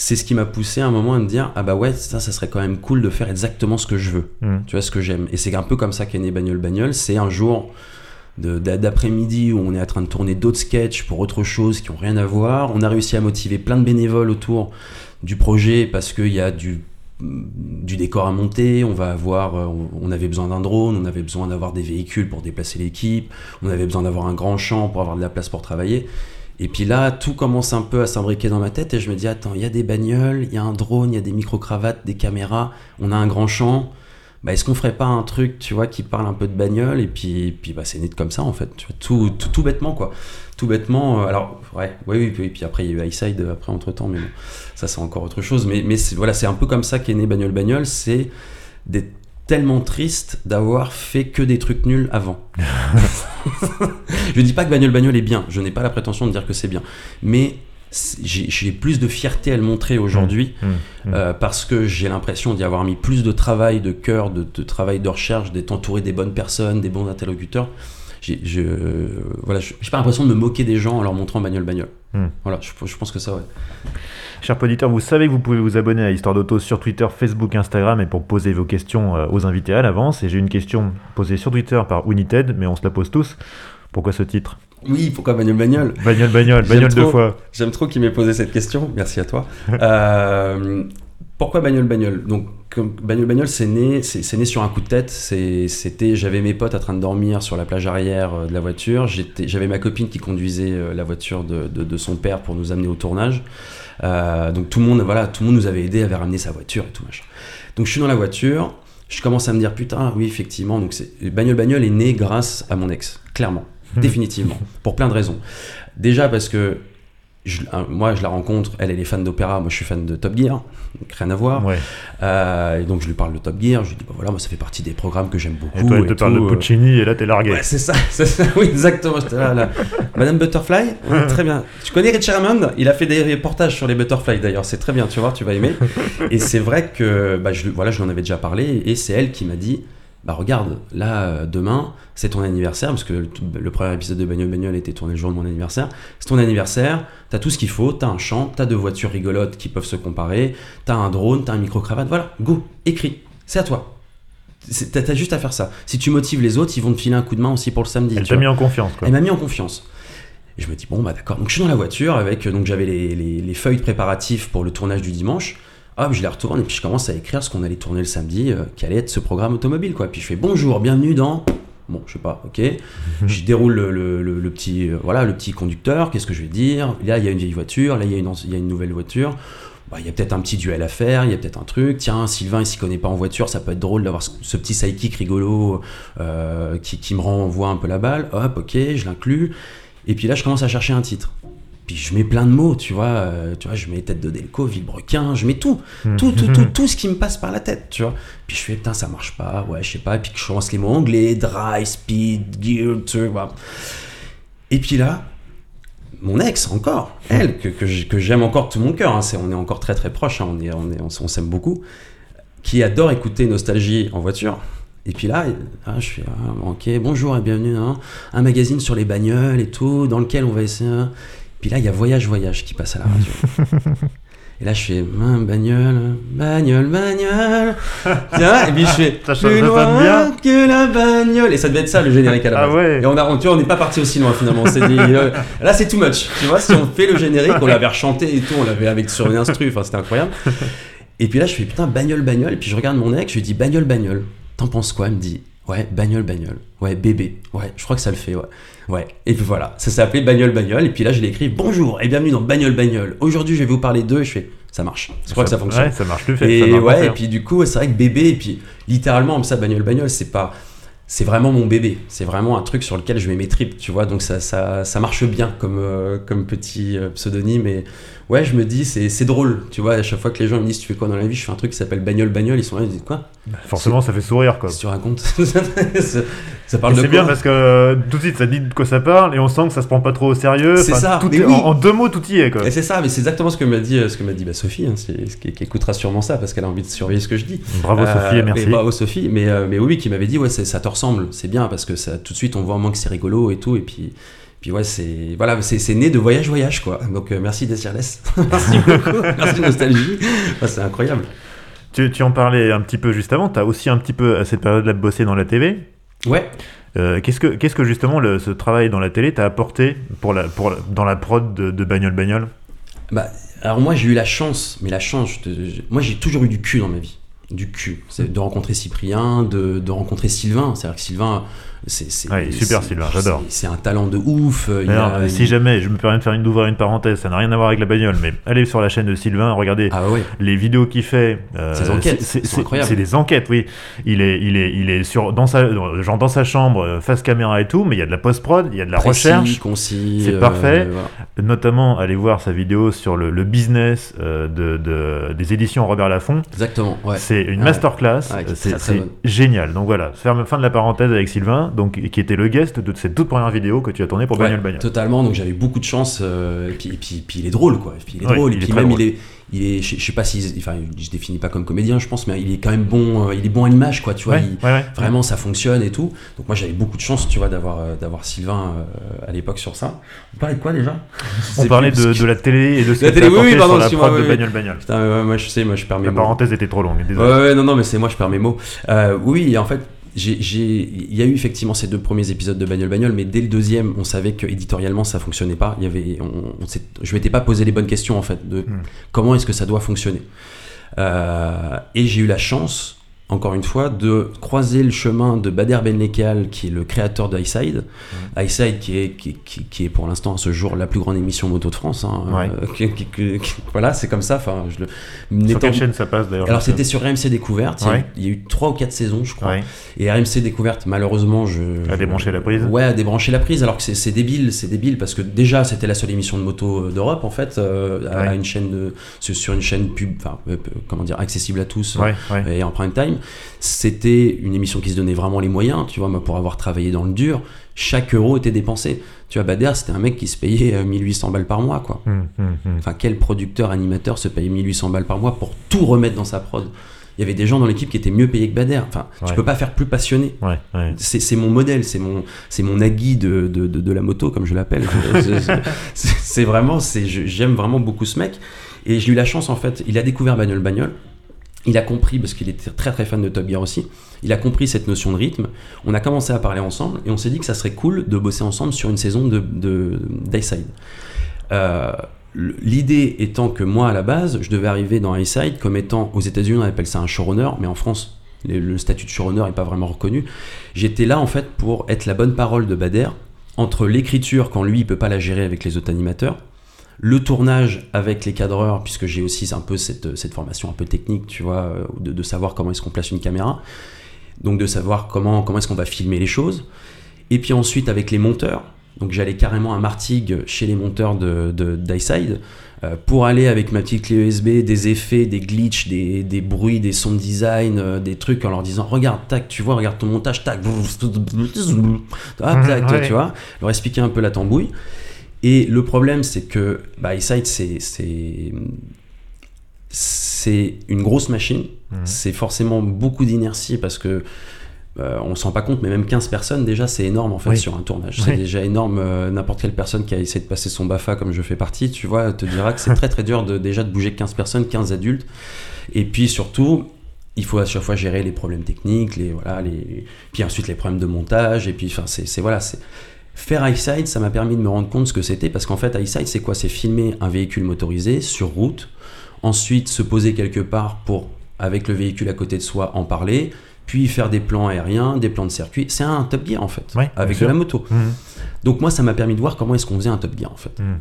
c'est ce qui m'a poussé à un moment à me dire, ah bah ouais, ça, ça serait quand même cool de faire exactement ce que je veux. Mmh. tu vois ce que j'aime. Et c'est un peu comme ça qu'est né Bagnole Bagnole. C'est un jour d'après-midi où on est en train de tourner d'autres sketchs pour autre chose qui ont rien à voir. On a réussi à motiver plein de bénévoles autour du projet parce qu'il y a du du décor à monter, on va avoir, euh, on avait besoin d'un drone, on avait besoin d'avoir des véhicules pour déplacer l'équipe, on avait besoin d'avoir un grand champ pour avoir de la place pour travailler. Et puis là, tout commence un peu à s'imbriquer dans ma tête et je me dis, attends, il y a des bagnoles, il y a un drone, il y a des micro-cravates, des caméras, on a un grand champ. Bah, est-ce qu'on ferait pas un truc, tu vois, qui parle un peu de bagnole et puis, puis bah, c'est né comme ça en fait, tout, tout, bêtement quoi, tout bêtement. euh, alors ouais, oui, oui, oui, puis après il y a eu Highside euh, après entre temps, mais bon, ça c'est encore autre chose. Mais, mais voilà, c'est un peu comme ça qu'est né bagnole bagnole, c'est d'être tellement triste d'avoir fait que des trucs nuls avant. je dis pas que bagnole bagnole est bien, je n'ai pas la prétention de dire que c'est bien, mais j'ai plus de fierté à le montrer aujourd'hui Mmh. Mmh. euh, parce que j'ai l'impression d'y avoir mis plus de travail, de cœur, de, de travail de recherche, d'être entouré des bonnes personnes, des bons interlocuteurs. J'ai je, voilà, pas l'impression de me moquer des gens en leur montrant bagnole bagnole. Hmm. Voilà, je, je pense que ça, ouais. Chers auditeurs, vous savez que vous pouvez vous abonner à Histoire d'Auto sur Twitter, Facebook, Instagram et pour poser vos questions euh, aux invités à l'avance. Et j'ai une question posée sur Twitter par United, mais on se la pose tous. Pourquoi ce titre? Oui, pourquoi bagnole bagnole? Bagnole, bagnole, J'aime bagnole deux fois. J'aime trop qu'il m'ait posé cette question. Merci à toi. Euh, pourquoi Bagnole Bagnole? Donc, Bagnole Bagnole, c'est né, c'est, né sur un coup de tête. C'était, j'avais mes potes en train de dormir sur la plage arrière euh, de la voiture. J'avais ma copine qui conduisait la voiture de, de- de son père pour nous amener au tournage. Euh, donc tout le monde, voilà, tout le monde nous avait aidé, avait ramené sa voiture et tout machin. Donc je suis dans la voiture. Je commence à me dire putain, oui effectivement. Donc c'est Bagnole Bagnole est né grâce à mon ex, clairement. définitivement, pour plein de raisons. Déjà parce que je- un- moi, je la rencontre, elle, elle est fan d'opéra, moi je suis fan de Top Gear, donc rien à voir. Ouais. Euh, et donc je lui parle de Top Gear, je lui dis, bah voilà, moi ça fait partie des programmes que j'aime beaucoup. Et toi, elle te parle de euh, Puccini et là, t'es largué. Ouais, c'est ça, oui, exactement. là, là. Madame Butterfly Ouais, Très bien. Tu connais Richard Hammond? Il a fait des reportages sur les Butterfly d'ailleurs, c'est très bien, tu vois, tu vas aimer. Et c'est vrai que bah, je, voilà, je lui en avais déjà parlé et c'est elle qui m'a dit Bah regarde, là, euh, demain, c'est ton anniversaire, parce que le, le premier épisode de Bagnole Bagnole était tourné le jour de mon anniversaire. C'est ton anniversaire, t'as tout ce qu'il faut, t'as un champ, t'as deux voitures rigolotes qui peuvent se comparer, t'as un drone, t'as un micro-cravate, voilà, go, écris, c'est à toi. T'as juste à faire ça. Si tu motives les autres, ils vont te filer un coup de main aussi pour le samedi. Elle t'a mis en confiance, quoi. Elle m'a mis en confiance. Et je me dis, bon, bah d'accord. Donc je suis dans la voiture avec, euh, donc j'avais les, les- les feuilles de préparatifs pour le tournage du dimanche. Hop, je les retourne et puis je commence à écrire ce qu'on allait tourner le samedi, euh, qui allait être ce programme automobile, quoi. Puis je fais, bonjour, bienvenue dans. Bon, je sais pas, ok. je déroule le, le- le- le petit, euh, voilà, le petit conducteur, qu'est-ce que je vais dire? Là, il y a une vieille voiture, là, il y a une, anci- il y a une nouvelle voiture. Bah, Il y a peut-être un petit duel à faire, il y a peut-être un truc. Tiens, Sylvain, il s'y connaît pas en voiture, ça peut être drôle d'avoir ce, ce petit sidekick rigolo euh, qui, qui me renvoie un peu la balle. Hop, ok, je l'inclus. Et puis là, je commence à chercher un titre. Puis je mets plein de mots, tu vois. euh, tu vois, je mets tête de Delco, Villebrequin, je mets tout. Tout, tout, tout, tout ce qui me passe par la tête, tu vois. Puis je fais, putain, ça marche pas, ouais, je sais pas. Et puis que je commence les mots anglais, dry, speed, gear, tu vois. Et puis là, mon ex, encore, elle, que, que j'aime encore de tout mon cœur, hein, c'est- on est encore très très proches, hein, on, est, on, est, on, on s'aime beaucoup, qui adore écouter Nostalgie en voiture. Et puis là, ah, je fais, ah, ok, bonjour et bienvenue à un, un magazine sur les bagnoles et tout, dans lequel on va essayer. Hein. Puis là, il y a Voyage Voyage qui passe à la radio. Et là, je fais, Hum, bagnole, bagnole, bagnole. Tiens, et puis je fais, Ça plus loin bien. que la bagnole. Et ça devait être ça le générique à la Ah base. ouais. Et on a, tu vois, on n'est pas parti aussi loin finalement. Dit, euh, là c'est too much. Tu vois, si on fait le générique, on l'avait rechanté et tout, on l'avait avec sur une instru, enfin c'était incroyable. Et puis là, je fais putain, bagnole, bagnole. Et puis je regarde mon ex, je lui dis, bagnole, bagnole. T'en penses quoi? Elle me dit, ouais, bagnole, bagnole. Ouais, bébé. Ouais, je crois que ça le fait, ouais. Ouais. Et puis voilà, ça appelé bagnole, bagnole. Et puis là, je l'ai écrit, bonjour et bienvenue dans bagnole, bagnole. Aujourd'hui, je vais vous parler d'eux. Et je fais, ça marche. Je crois que ça fonctionne. Ouais, ça marche, le fais. Et ouais, et puis du coup, c'est vrai que bébé, et puis littéralement, ça, bagnole, bagnole, c'est pas. C'est vraiment mon bébé. C'est vraiment un truc sur lequel je mets mes tripes, tu vois. Donc ça, ça, ça marche bien comme, euh, comme petit euh, pseudonyme. Et ouais, je me dis, c'est drôle, tu vois. À chaque fois que les gens me disent, tu fais quoi dans la vie Je fais un truc qui s'appelle bagnole, bagnole. Ils sont là, ils disent quoi? Forcément, ça fait sourire, quoi. Que tu racontes? Ça, ça parle Et de C'est bien parce que tout de suite ça dit de quoi ça parle et on sent que ça se prend pas trop au sérieux. C'est Enfin, ça, tout mais est- oui. en, en deux mots, tout y est quoi. Et c'est ça, mais c'est exactement ce que m'a dit, euh, ce que m'a dit bah, Sophie, hein, qui, qui écoutera sûrement ça parce qu'elle a envie de surveiller ce que je dis. Bravo Euh, Sophie et merci. bravo Sophie, mais, euh, mais oui, qui m'avait dit, ouais, ça te ressemble, c'est bien parce que ça, tout de suite on voit moins que c'est rigolo et tout, et puis, puis ouais, c'est voilà, c'est c'est né de voyage voyage quoi. Donc euh, merci Desireless, merci beaucoup, merci Nostalgie, c'est incroyable. Tu, tu en parlais un petit peu juste avant. T'as aussi un petit peu à cette période-là bossé dans la TV. Ouais, Euh, qu'est-ce que qu'est-ce que justement le- ce travail dans la télé t'a apporté pour la pour dans la prod de, de bagnole bagnole? Bah alors moi j'ai eu la chance, mais la chance, je te- je- moi j'ai toujours eu du cul dans ma vie. Du cul, c'est de rencontrer Cyprien, de, de rencontrer Sylvain. C'est-à-dire que Sylvain, c'est c'est- Ouais, super, Sylvain, j'adore. c'est- un talent de ouf. euh, il Alors, a- si jamais, je me permets de faire une d'ouvrir une parenthèse, ça n'a rien à voir avec la bagnole, mais allez sur la chaîne de Sylvain, regardez Ah ouais. les vidéos qu'il fait. euh, c'est- des enquêtes, oui. Il est, il est, il est sur dans sa, genre dans sa chambre, euh, face caméra et tout, mais il y a de la post prod, il y a de la Précis, recherche. concis. c'est euh, parfait. voilà. Notamment, allez voir sa vidéo sur le, le business de, de- des éditions Robert Laffont. Exactement, ouais. C'est une Ouais. masterclass, c'est génial. Donc voilà, fin de la parenthèse avec Sylvain, donc qui était le guest de cette toute première vidéo que tu as tournée pour Ouais, Bagnole Bagnole. Totalement, donc j'avais beaucoup de chance. euh, et, puis, et puis, puis il est drôle, quoi. Et puis il est Ouais, drôle. il et est puis très même, drôle. il est. Il est, je, je sais pas si, enfin, je définis pas comme comédien, je pense, mais il est quand même bon. euh, il est bon à l'image, quoi. Tu vois, Ouais, il- ouais, ouais. vraiment ça fonctionne et tout. Donc moi j'avais beaucoup de chance, tu vois, d'avoir euh, d'avoir Sylvain à l'époque sur ça. On parlait de quoi déjà? On parlait de, parce que- de la télé et de ce La que télé, oui, pardon, sur la prod de. Putain, ouais, moi je sais, moi je perds mes La parenthèse était trop longue, désolé. Ouais, ouais, non, non, mais c'est moi, je perds mes mots. Oui, en fait, il y a eu effectivement ces deux premiers épisodes de Bagnole Bagnole, mais dès le deuxième, on savait que éditorialement ça fonctionnait pas. Il y avait, on, on s'est- je m'étais pas posé les bonnes questions en fait de Hmm. comment est-ce que ça doit fonctionner. Euh, et j'ai eu la chance encore une fois, de croiser le chemin de Bader Benlekal, qui est le créateur d'Highside. Mmh. Highside, qui est, qui, qui- qui est pour l'instant, à ce jour, la plus grande émission moto de France. hein. Ouais. Euh, qui- voilà, c'est comme ça. Enfin, je le. Sur quelle chaîne ça passe d'ailleurs Alors, c'était sur RMC Découverte. Il y a eu- Ouais. Il y a eu trois ou quatre saisons, je crois. Ouais. Et RMC Découverte, malheureusement, je. A débranché la prise Ouais, à débrancher la prise, alors que c'est- débile, c'est débile, parce que déjà, c'était la seule émission de moto euh, d'Europe, en fait, euh, à, une chaîne de, sur une chaîne pub, enfin, euh, comment dire, accessible à tous. Et en prime time, c'était une émission qui se donnait vraiment les moyens, tu vois, moi pour avoir travaillé dans le dur, chaque euro était dépensé. Tu vois, Bader, c'était un mec qui se payait euh, 1800 balles par mois, quoi. Hum, hum, hum. Enfin, quel producteur, animateur se paye 1800 balles par mois pour tout remettre dans sa prod? Il y avait des gens dans l'équipe qui étaient mieux payés que Bader. Enfin, Ouais. tu peux pas faire plus passionné. Ouais, ouais. C'est mon modèle, c'est mon, c'est mon Nagui de, de, de, de la moto, comme je l'appelle. C'est vraiment, j'aime vraiment beaucoup ce mec. Et j'ai eu la chance, en fait, il a découvert Bagnole Bagnole. Il a compris, parce qu'il était très très fan de Top Gear aussi, il a compris cette notion de rythme. On a commencé à parler ensemble et on s'est dit que ça serait cool de bosser ensemble sur une saison de, de d'Highside. Euh, L'idée étant que moi, à la base, je devais arriver dans Highside comme étant, aux États-Unis, on appelle ça un showrunner, mais en France, le, le statut de showrunner n'est pas vraiment reconnu. J'étais là, en fait, pour être la bonne parole de Bader entre l'écriture, quand lui, il peut pas la gérer avec les autres animateurs, le tournage avec les cadreurs, puisque j'ai aussi un peu cette, cette formation un peu technique, tu vois, euh, de, de savoir comment est-ce qu'on place une caméra, donc de savoir comment, comment est-ce qu'on va filmer les choses, et puis ensuite avec les monteurs, donc j'allais carrément à Martigues chez les monteurs de, de, d'Highside, euh, pour aller avec ma petite clé USB, des effets, des glitches, des, des bruits, des sons design, euh, des trucs en leur disant regarde, tac, tu vois, regarde ton montage, tac, hop, tac, Ouais. tu vois, leur expliquer un peu la tambouille. Et le problème, c'est que bah, Highside, c'est, une grosse machine. Mhm. C'est forcément beaucoup d'inertie parce que euh, on s'en rend pas compte, mais même 15 personnes, déjà, c'est énorme en fait Oui. sur un tournage. C'est déjà énorme. euh, n'importe quelle personne qui a essayé de passer son BAFA comme je fais partie, tu vois, te dira que c'est très très dur de, déjà de bouger 15 personnes, 15 adultes. Et puis surtout, il faut à chaque fois gérer les problèmes techniques, les, voilà, les, puis ensuite les problèmes de montage. Et puis, enfin, c'est c'est- voilà, c'est. Faire Highside, ça m'a permis de me rendre compte ce que c'était, parce qu'en fait, Highside, c'est quoi? C'est filmer un véhicule motorisé sur route, ensuite se poser quelque part pour, avec le véhicule à côté de soi, en parler, puis faire des plans aériens, des plans de circuit. C'est un Top Gear, en fait, Ouais, avec de la moto. Hum, Donc moi, ça m'a permis de voir comment est-ce qu'on faisait un Top Gear, en fait hum.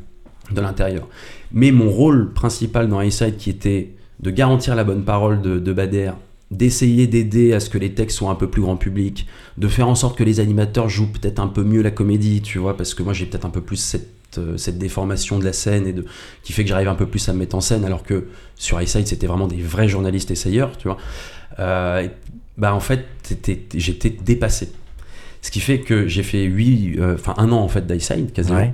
de l'intérieur. Mais mon rôle principal dans Highside, qui était de garantir la bonne parole de, de Bader, d'essayer d'aider à ce que les textes soient un peu plus grand public, de faire en sorte que les animateurs jouent peut-être un peu mieux la comédie, tu vois, parce que moi j'ai peut-être un peu plus cette, euh, cette déformation de la scène et de, qui fait que j'arrive un peu plus à me mettre en scène, alors que sur Highside c'était vraiment des vrais journalistes essayeurs, tu vois. Euh, et, bah en fait j'étais dépassé. Ce qui fait que j'ai fait huit, euh, enfin un an en fait d'Highside quasiment Ouais.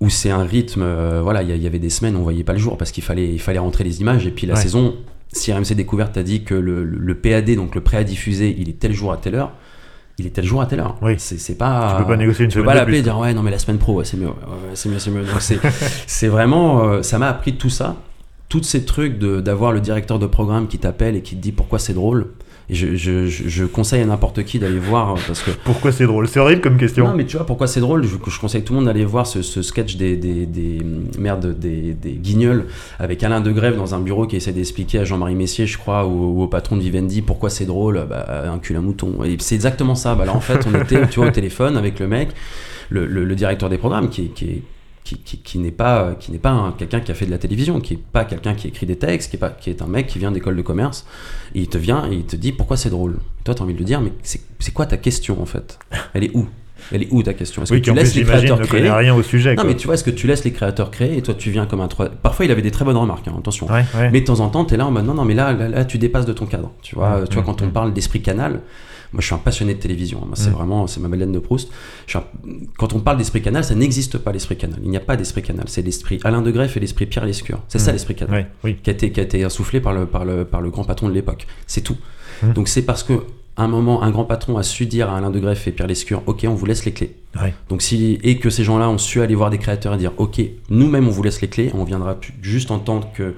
où c'est un rythme, euh, voilà, il y, avait des semaines, on voyait pas le jour parce qu'il fallait, il fallait rentrer les images. Et puis la Ouais. saison, si RMC Découverte a dit que le, le- PAD, donc le prêt à diffuser, il est tel jour à telle heure, il est tel jour à telle heure. Oui. C'est c'est pas. Tu peux pas négocier une Tu peux pas l'appeler et dire ouais, non, mais la semaine pro, ouais, c'est mieux, ouais, c'est mieux, c'est mieux. Donc c'est c'est vraiment, euh, ça m'a appris tout ça, tous ces trucs de- d'avoir le directeur de programme qui t'appelle et qui te dit pourquoi c'est drôle. Et je, je- je- conseille à n'importe qui d'aller voir euh, parce que Pourquoi c'est drôle? C'est horrible comme question. non, mais tu vois, pourquoi c'est drôle? Je, je conseille tout le monde d'aller voir ce, ce sketch des, des, des, merde, des, des guignols avec Alain de Grève dans un bureau qui essaie d'expliquer à Jean-Marie Messier, je crois, ou, ou au patron de Vivendi pourquoi c'est drôle, bah, un cul à mouton. Et c'est exactement ça. Bah, là, en fait, on était tu vois, au téléphone avec le mec, le, le- le directeur des programmes qui, qui est qui, qui- qui n'est pas, qui n'est pas un- quelqu'un qui a fait de la télévision, qui est pas quelqu'un qui écrit des textes, qui est, pas, qui est un mec qui vient d'école de commerce, et il te vient et il te dit pourquoi c'est drôle? Toi, tu as envie de lui dire, mais c'est quoi ta question en fait? Elle est où? Elle est où ta question? Est-ce oui, que tu plus, laisses les créateurs ne créer? rien au sujet. Non, quoi. mais tu vois, est-ce que tu laisses les créateurs créer et toi tu viens comme un. trois- Parfois, il avait des très bonnes remarques, hein, attention. Ouais, ouais. Mais de temps en temps, tu es là en mode non, non, mais là, là, là, tu dépasses de ton cadre. Tu vois, Mm, tu vois mm, quand on parle d'esprit canal, moi je suis un passionné de télévision. Moi, c'est Mm. vraiment, c'est ma Madeleine de Proust. Je suis un- Quand on parle d'esprit canal, ça n'existe pas l'esprit canal. Il n'y a pas d'esprit canal. C'est l'esprit Alain de Greff et l'esprit Pierre Lescure. C'est ça Mm. l'esprit canal oui. qui a été, qui a été insufflé par le, par le, par le grand patron de l'époque. C'est tout. Mm. Donc c'est parce que un moment, un grand patron a su dire à Alain de Greff et Pierre Lescure, ok, on vous laisse les clés. Ouais. Donc si et que ces gens-là ont su aller voir des créateurs et dire, ok, nous-mêmes on vous laisse les clés, on viendra juste en tant que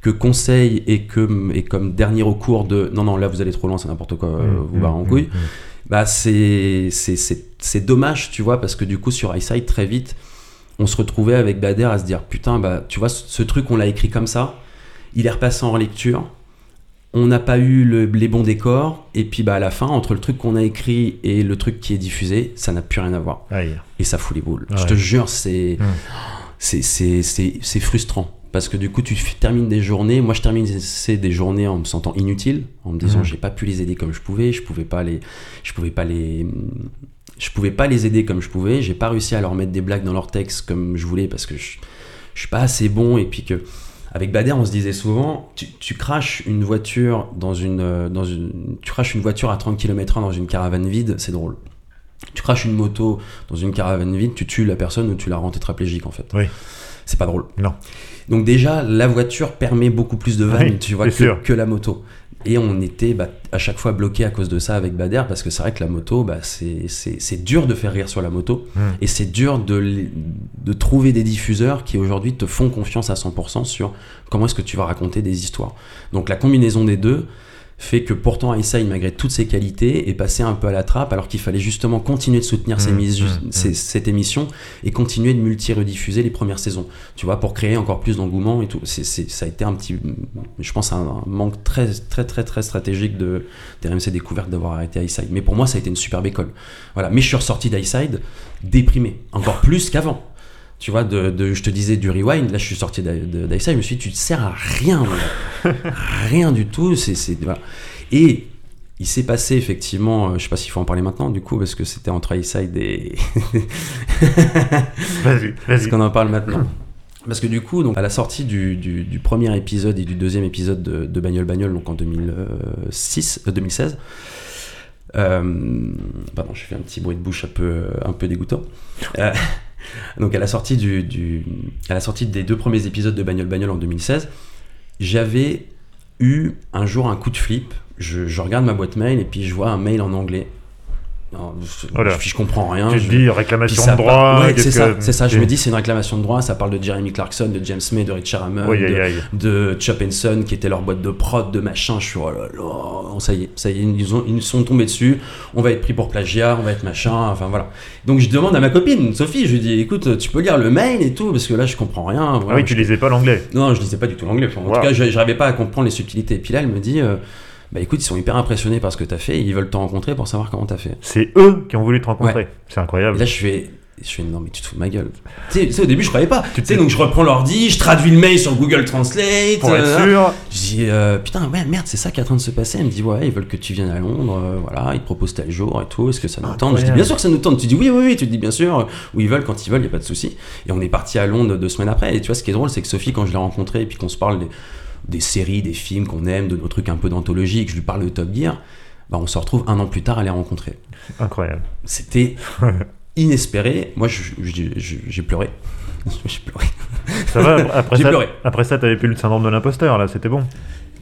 que conseil et que et comme dernier recours de non non là vous allez trop loin c'est n'importe quoi euh, Mm, vous mm, barrez en mm, couille mm. bah c'est c'est c'est c'est dommage tu vois parce que du coup sur Highside très vite on se retrouvait avec Bader à se dire putain bah tu vois ce, ce truc on l'a écrit comme ça il est repassé en lecture on n'a pas eu le- les bons décors, et puis bah, à la fin, entre le truc qu'on a écrit et le truc qui est diffusé, ça n'a plus rien à voir. Aïe. Et ça fout les boules. Je te jure, c'est- c'est frustrant. Parce que du coup, tu termines des journées. Moi, je termine des journées en me sentant inutile, en me disant Mhm. j'ai pas pu les aider comme je pouvais, je pouvais pas les, je pouvais pas les, je pouvais pas les aider comme je pouvais. J'ai pas réussi à leur mettre des blagues dans leur texte comme je voulais parce que je, je suis pas assez bon et puis que avec Bader, on se disait souvent, tu, tu craches une voiture dans une, euh, dans une, tu craches une voiture à 30 km/h dans une caravane vide, c'est drôle. Tu craches une moto dans une caravane vide, tu tues la personne ou tu la rends tétraplégique en fait. Oui. C'est pas drôle. Non. Donc déjà, la voiture permet beaucoup plus de vannes, Oui, tu vois, que, la moto. Et on était bah, à chaque fois bloqué à cause de ça avec Bader, parce que c'est vrai que la moto, bah, c'est- dur de faire rire sur la moto, Mm. et c'est dur de trouver des diffuseurs qui aujourd'hui te font confiance à 100% sur comment est-ce que tu vas raconter des histoires. Donc la combinaison des deux fait que pourtant Aïssaï, malgré toutes ses qualités, est passé un peu à la trappe alors qu'il fallait justement continuer de soutenir Mm, mises- mm, ces- cette émission et continuer de multi-rediffuser les premières saisons, tu vois, pour créer encore plus d'engouement et tout. C'est, ça a été un petit, je pense, un, un manque très, très, très, très stratégique de d'RMC Découverte d'avoir arrêté Highside. Mais pour moi, ça a été une superbe école. Voilà. Mais je suis ressorti d'Highside déprimé, encore plus qu'avant. Tu vois, de, de- je te disais du rewind, là je suis sorti d'Highside, je me suis dit, tu te sers à rien, rien du tout. C'est, voilà. Et il s'est passé effectivement, euh, je sais pas s'il faut en parler maintenant du coup, parce que c'était entre Highside et. Vas-y, Est-ce vas-y. qu'on en parle maintenant Parce que du coup, donc, à la sortie du, du- du premier épisode et du deuxième épisode de, de Bagnole Bagnole, donc en 2006, euh, 2016, euh, pardon, je fais un petit bruit de bouche un peu, un peu dégoûtant. Euh, donc à la sortie des deux premiers épisodes de Bagnole Bagnole en 2016, j'avais eu un jour un coup de flip. Je regarde ma boîte mail et puis je vois un mail en anglais. Non, je, Oh je- je comprends rien. Tu je- dis réclamation ça de droit. ouais, c'est ça, que- c'est ça. Je me dis, c'est une réclamation de droit. Ça parle de Jeremy Clarkson, de James May, de Richard Hammond, Oui, de, de Chop Son, qui était leur boîte de prod, de machin. Je suis, oh là là, ça y est, ça y est, ils, ont, ils nous sont tombés dessus. On va être pris pour plagiat, on va être machin. Enfin voilà. Donc je demande à ma copine, Sophie, je lui dis, écoute, tu peux lire le mail et tout, parce que là, je comprends rien. Ah oui, tu lisais pas l'anglais. Non, je lisais pas du tout l'anglais. Enfin, en Wow. tout cas, je n'arrivais pas à comprendre les subtilités. Et puis là, elle me dit, euh, bah écoute, ils sont hyper impressionnés par ce que tu as fait. Ils veulent te rencontrer pour savoir comment tu as fait. C'est eux qui ont voulu te rencontrer. C'est Et incroyable. là, je fais, je fais, non, mais tu te fous de ma gueule. Tu sais, au début, je croyais pas. Tu sais, donc je reprends l'ordi, je traduis le mail sur Google Translate. Pour être euh, sûr. Je dis, euh, putain, ouais, merde, c'est ça qui est en train de se passer. Elle me dit, ouais, ils veulent que tu viennes à Londres, euh, voilà, ils te proposent tel jour et tout. Est-ce que ça nous tente? Je dis, bien sûr que ça nous tente. Tu dis, oui, oui, oui. Tu dis, bien sûr, où ils veulent, quand ils veulent, il a pas de souci. Et on est parti à Londres deux semaines après. Et tu vois, ce qui est drôle, c'est que Sophie, quand je l'ai rencontrée et puis qu'on se parle des, des séries, des films qu'on aime, de nos trucs un peu d'anthologie, et que je lui parle de Top Gear, bah, on se retrouve un an plus tard à les rencontrer. Incroyable. C'était inespéré. Moi, j'ai pleuré. j'ai pleuré. Ça va, après- ça, pleuré. après ça, t'avais plus le syndrome de l'imposteur, là, c'était bon.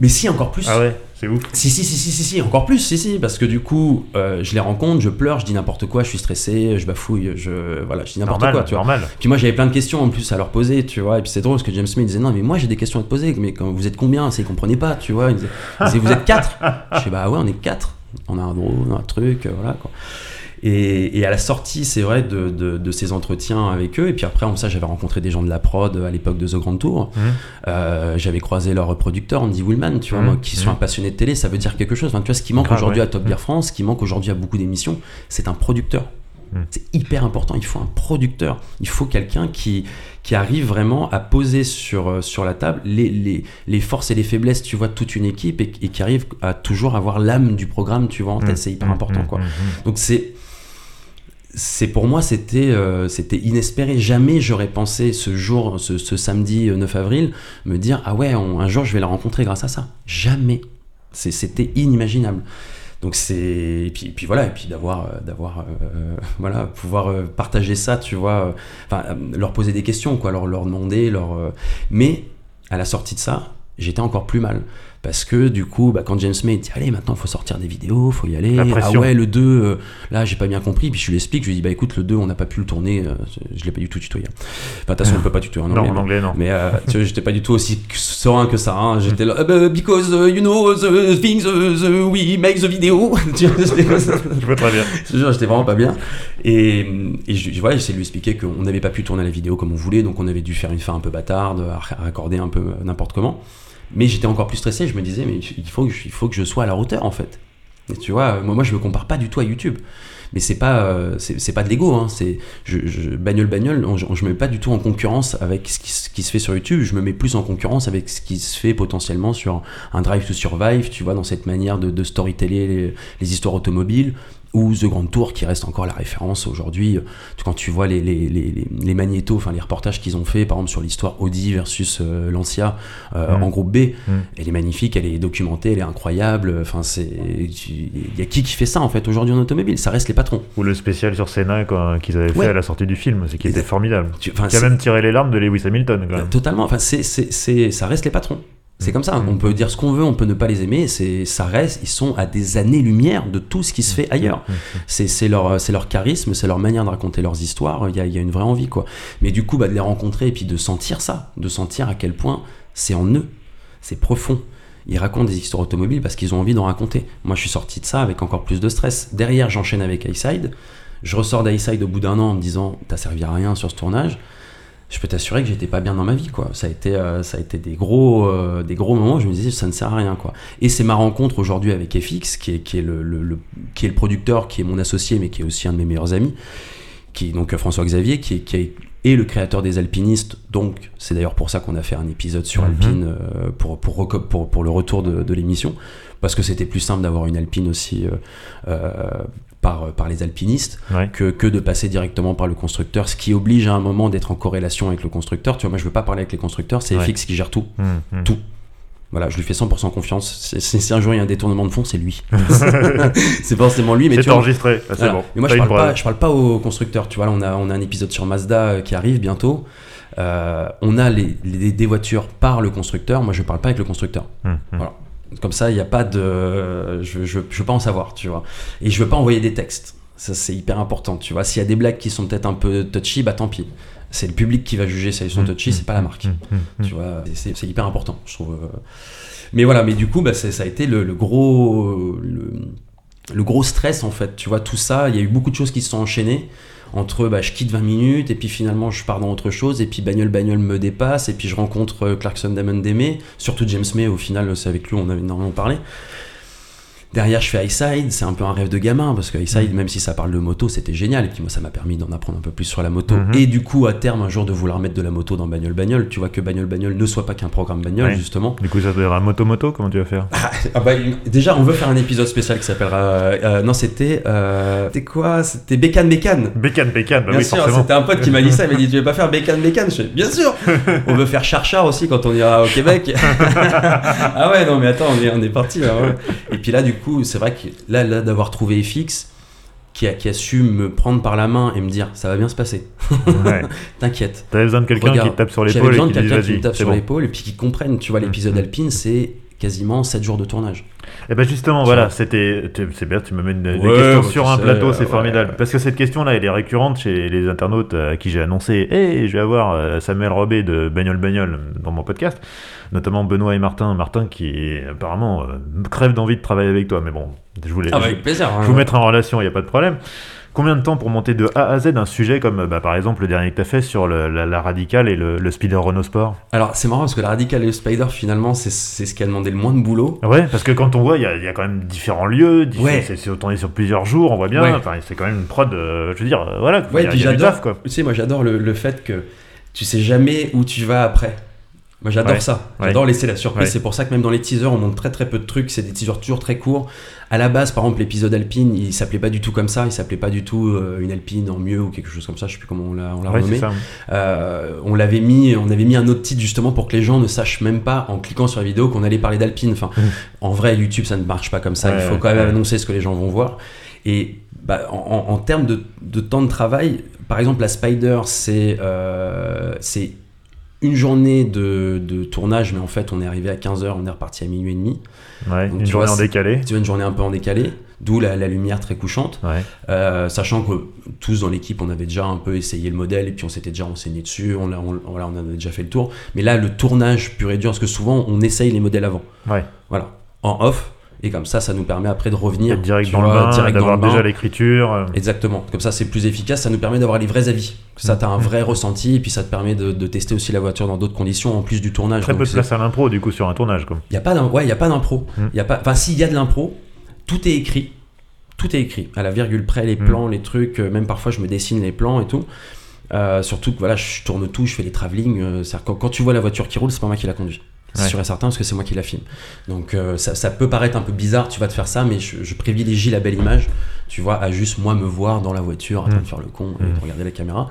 Mais si, encore plus. Ah ouais, c'est ouf. Si, si, si, si, si, si, encore plus, si, si, parce que du coup, euh, je les rencontre, je pleure, je dis n'importe quoi, je suis stressé, je bafouille, je, voilà, je dis n'importe quoi, tu vois. normal. Puis moi, j'avais plein de questions en plus à leur poser, tu vois, et puis c'est drôle parce que James Smith disait non, mais moi j'ai des questions à te poser, mais quand vous êtes combien? C'est, ils comprenaient pas, tu vois. Il disait, il disait, vous êtes quatre? Je sais, bah ouais, on est quatre. On a un drone, on a un truc, euh, voilà quoi. Et, et à la sortie, c'est vrai, de, de, de ces entretiens avec eux, et puis après, en ça, j'avais rencontré des gens de la prod à l'époque de The Grand Tour. Mhm. Euh, j'avais croisé leur producteur, Andy Woolman, tu vois, Mhm. moi, qui sont Mhm. un passionné de télé, ça veut dire quelque chose. Enfin, tu vois, ce qui manque aujourd'hui ouais. à Top Gear France, ce qui manque aujourd'hui à beaucoup d'émissions, c'est un producteur. Mhm. C'est hyper important, il faut un producteur. Il faut quelqu'un qui, qui arrive vraiment à poser sur, euh, sur la table les, les, les forces et les faiblesses, tu vois, de toute une équipe et, et qui arrive à toujours avoir l'âme du programme, tu vois, en tête. Mhm. C'est hyper important, quoi. Donc c'est c'est pour moi c'était euh, c'était inespéré. Jamais j'aurais pensé ce jour ce, samedi euh, 9 avril me dire ah ouais un jour je vais la rencontrer grâce à ça. Jamais. C'était inimaginable. Donc c'est et puis, voilà et puis d'avoir euh, d'avoir euh, voilà pouvoir euh, partager ça tu vois euh, enfin euh, leur poser des questions quoi leur leur demander leur euh, mais à la sortie de ça j'étais encore plus mal parce que du coup bah, quand James May dit allez maintenant il faut sortir des vidéos faut y aller ah ouais le 2 euh, là j'ai pas bien compris puis je lui explique je lui dis bah écoute le 2 on n'a pas pu le tourner euh, je l'ai pas du tout tutoyé enfin de toute façon on peut pas tutoyer en Non, anglais en mais- anglais, non. mais euh, tu vois, j'étais pas du tout aussi serein que ça. hein. J'étais là, Ah bah, because uh, you know the things uh, the, we make the video. Je vois très bien. Je te jure, j'étais vraiment pas bien. Et, et je, voilà, j'essaie de lui expliquer qu'on n'avait pas pu tourner la vidéo comme on voulait, donc on avait dû faire une fin un peu bâtarde, raccorder un peu euh, n'importe comment. Mais j'étais encore plus stressé. Je me disais, mais il faut, que je, sois à la hauteur, en fait. Et tu vois, moi, moi, je me compare pas du tout à YouTube. Mais c'est pas, euh, pas de l'ego. Hein. C'est, bagnole, bagnole, je, je me mets pas du tout en concurrence avec ce qui, se fait sur YouTube. Je me mets plus en concurrence avec ce qui se fait potentiellement sur un Drive to Survive, tu vois, dans cette manière de, de storyteller les histoires automobiles ou The Grand Tour qui reste encore la référence aujourd'hui. Tu- Quand tu vois les, les, les, les- magnétos, enfin les reportages qu'ils ont fait, par exemple sur l'histoire Audi versus euh, Lancia euh, Mm. en groupe B, Mm. elle est magnifique, elle est documentée, elle est incroyable. Enfin, c'est, il y a qui qui fait ça en fait aujourd'hui en automobile? Ça reste les patrons. Ou le spécial sur Senna qu'ils avaient fait Ouais. à la sortie du film, c'est qui était formidable. Tu- Qui a même tiré les larmes de Lewis Hamilton quand Euh, même. Totalement. Enfin, c'est, ça reste les patrons. C'est Mm. comme ça. Mm. On peut dire ce qu'on veut, on peut ne pas les aimer. C'est, ça reste. Ils sont à des années-lumière de tout ce qui se fait ailleurs. Mm. C'est, c'est leur, c'est leur charisme, c'est leur manière de raconter leurs histoires. Il y a, y a une vraie envie, quoi. Mais du coup, bah, de les rencontrer et puis de sentir ça, de sentir à quel point c'est en eux, c'est profond. Ils racontent des histoires automobiles parce qu'ils ont envie d'en raconter. Moi, je suis sorti de ça avec encore plus de stress. Derrière, j'enchaîne avec Highside. Je ressors d'Highside au bout d'un an en me disant, t'as servi à rien sur ce tournage je peux t'assurer que j'étais pas bien dans ma vie quoi. Ça a été euh, ça a été des gros euh, des gros moments où je me disais ça ne sert à rien quoi. Et c'est ma rencontre aujourd'hui avec FX qui est qui est le, le- le- qui est le producteur qui est mon associé mais qui est aussi un de mes meilleurs amis qui est donc euh, François Xavier qui est, qui est et le créateur des alpinistes. Donc c'est d'ailleurs pour ça qu'on a fait un épisode sur Mhm. Alpine euh, pour, pour, pour pour le retour de, de l'émission. Parce que c'était plus simple d'avoir une Alpine aussi euh, par, par les alpinistes Ouais. que, que de passer directement par le constructeur, ce qui oblige à un moment d'être en corrélation avec le constructeur. Tu vois, moi je veux pas parler avec les constructeurs, c'est Ouais. FX qui gère tout. Mm, mm. Tout. Voilà, je lui fais 100% confiance. Si un jour il y a un détournement de fonds, c'est lui. c'est forcément lui, mais C'est enregistré, Ah, c'est bon. Mais moi je parle, pas, je parle pas aux constructeurs. Tu vois, là on a, on a un épisode sur Mazda euh, qui arrive bientôt. Euh, on a les, les- des voitures par le constructeur. Moi je parle pas avec le constructeur. Mm, mm. Voilà. Comme ça, il n'y a pas de. Je, je, je veux pas en savoir, tu vois. Et je veux pas envoyer des textes. Ça, c'est hyper important, tu vois. S'il y a des blagues qui sont peut-être un peu touchy, bah tant pis. C'est le public qui va juger si elles sont Mm, touchy, c'est pas la marque. Mm, mm, mm. Tu vois, c'est hyper important, je trouve. euh. Mais voilà, mais du coup, bah, ça a été le, le gros. Le, le gros stress, en fait. Tu vois, tout ça, il y a eu beaucoup de choses qui se sont enchaînées. Entre bah, je quitte 20 minutes, et puis finalement je pars dans autre chose, et puis Bagnole Bagnole me dépasse, et puis je rencontre euh, Clarkson Damon Deme, surtout James May, au final, c'est avec lui on avait énormément parlé. Derrière, je fais Highside, c'est un peu un rêve de gamin, parce que Highside, même si ça parle de moto, c'était génial. Et puis moi, ça m'a permis d'en apprendre un peu plus sur la moto. Mhm. Et du coup, à terme, un jour, de vouloir mettre de la moto dans Bagnole Bagnole, tu vois que Bagnole Bagnole ne soit pas qu'un programme bagnole, Ouais. justement. Du coup, ça doit être un moto-moto, comment tu vas faire? Ah bah, déjà, on veut faire un épisode spécial qui s'appellera. euh, euh, non, c'était. Euh, c'était quoi? C'était Bécane Bécane. Bécane, bécane, bah Bien oui, sûr, c'était un pote qui m'a dit ça, il m'a dit tu veux pas faire bécane bécane? Je fais bien sûr On veut faire charchar aussi quand on ira au Québec. ah ouais, non mais attends, on est, on est parti là. ouais. Et puis là, du coup, c'est vrai que là, là d'avoir trouvé FX, qui a, qui a su me prendre par la main et me dire ça va bien se passer, Ouais. t'inquiète. T'avais besoin de quelqu'un qui te tape sur l'épaule et besoin de quelqu'un qui me tape sur bon. l'épaule et puis qui comprenne. Tu vois, l'épisode Mhm. Alpine, c'est quasiment 7 jours de tournage. Et ben justement, voilà, c'était, c'est bien, tu me mènes des questions bah, sur un sais, plateau, c'est formidable. Parce que cette question-là, elle est récurrente chez les internautes euh, à qui j'ai annoncé, hey, je vais avoir euh, Samuel Robé de Bagnole Bagnole dans mon podcast, notamment Benoît et Martin, Martin qui apparemment euh, crève d'envie de travailler avec toi, mais bon, je voulais, Ah, je, avec plaisir. je vous mettrai en relation, il n'y a pas de problème. Combien de temps pour monter de A à Z un sujet comme, bah, par exemple, le dernier que tu as fait sur le- la, la radicale et le, le speeder Renault Sport? Alors, c'est marrant parce que la Radical et le Spider, finalement, c'est c'est ce qui a demandé le moins de boulot. Ouais, parce que quand on voit, il y, a- il y a quand même différents lieux, diff- Ouais. c'est tourné sur plusieurs jours, on voit bien. Ouais. Enfin, c'est quand même une prod, euh, je veux dire, euh, voilà. Ouais, y a, puis y a du j'adore. taf, quoi. Tu sais, moi j'adore le, le fait que tu sais jamais où tu vas après. Moi j'adore Ouais. ça. Ouais. J'adore laisser la surprise. Ouais. C'est pour ça que même dans les teasers, on montre très très peu de trucs. C'est des teasers toujours très courts. À la base, par exemple, l'épisode Alpine, il s'appelait pas du tout comme ça. Il s'appelait pas du tout euh, une Alpine en mieux ou quelque chose comme ça. Je sais plus comment on l'a renommé. Euh, on l'avait mis, on avait mis un autre titre justement pour que les gens ne sachent même pas en cliquant sur la vidéo qu'on allait parler d'Alpine. Enfin, Mhm. en vrai, YouTube ça ne marche pas comme ça. Il faut quand même annoncer ce que les gens vont voir. Et bah, en, termes de, de temps de travail, par exemple, la Spider, c'est euh, c'est une journée de, de tournage, mais en fait, on est arrivé à 15h, on est reparti à minuit et demi. Ouais, Donc, une journée vois, en décalé. Tu vois, une journée un peu en décalé, d'où la, la lumière très couchante. Ouais. Euh, sachant que tous dans l'équipe, on avait déjà un peu essayé le modèle et puis on s'était déjà renseigné dessus, on, l'a- on, voilà, on avait déjà fait le tour. Mais là, le tournage pur et dur, parce que souvent, on essaye les modèles avant. Ouais. Voilà, en off. Et comme ça, ça nous permet après de revenir direct dans le bain, direct dans d'avoir déjà l'écriture. euh, Exactement. Comme ça, c'est plus efficace. Ça nous permet d'avoir les vrais avis. Ça, t'as un vrai ressenti. Et puis, ça te permet de, de tester aussi la voiture dans d'autres conditions, en plus du tournage. Très peu de c'est- place à l'impro du coup sur un tournage. Il y a pas d'im- ouais, il y a pas d'impro. Mm. Il y a pas enfin s'il y a de l'impro, tout est écrit. Tout est écrit à la virgule près les Mm. plans, les trucs, euh, même parfois je me dessine les plans et tout. Euh, surtout que voilà, je tourne tout, je fais les travelling, euh, quand, quand tu vois la voiture qui roule, c'est pas moi qui la conduis. C'est Ouais. sûr et certain parce que c'est moi qui la filme. Donc euh, ça, ça peut paraître un peu bizarre, tu vas te faire ça, mais je, je privilégie la belle image, tu vois, à juste moi me voir dans la voiture, en train Mm. de faire le con, et Mm. de regarder la caméra.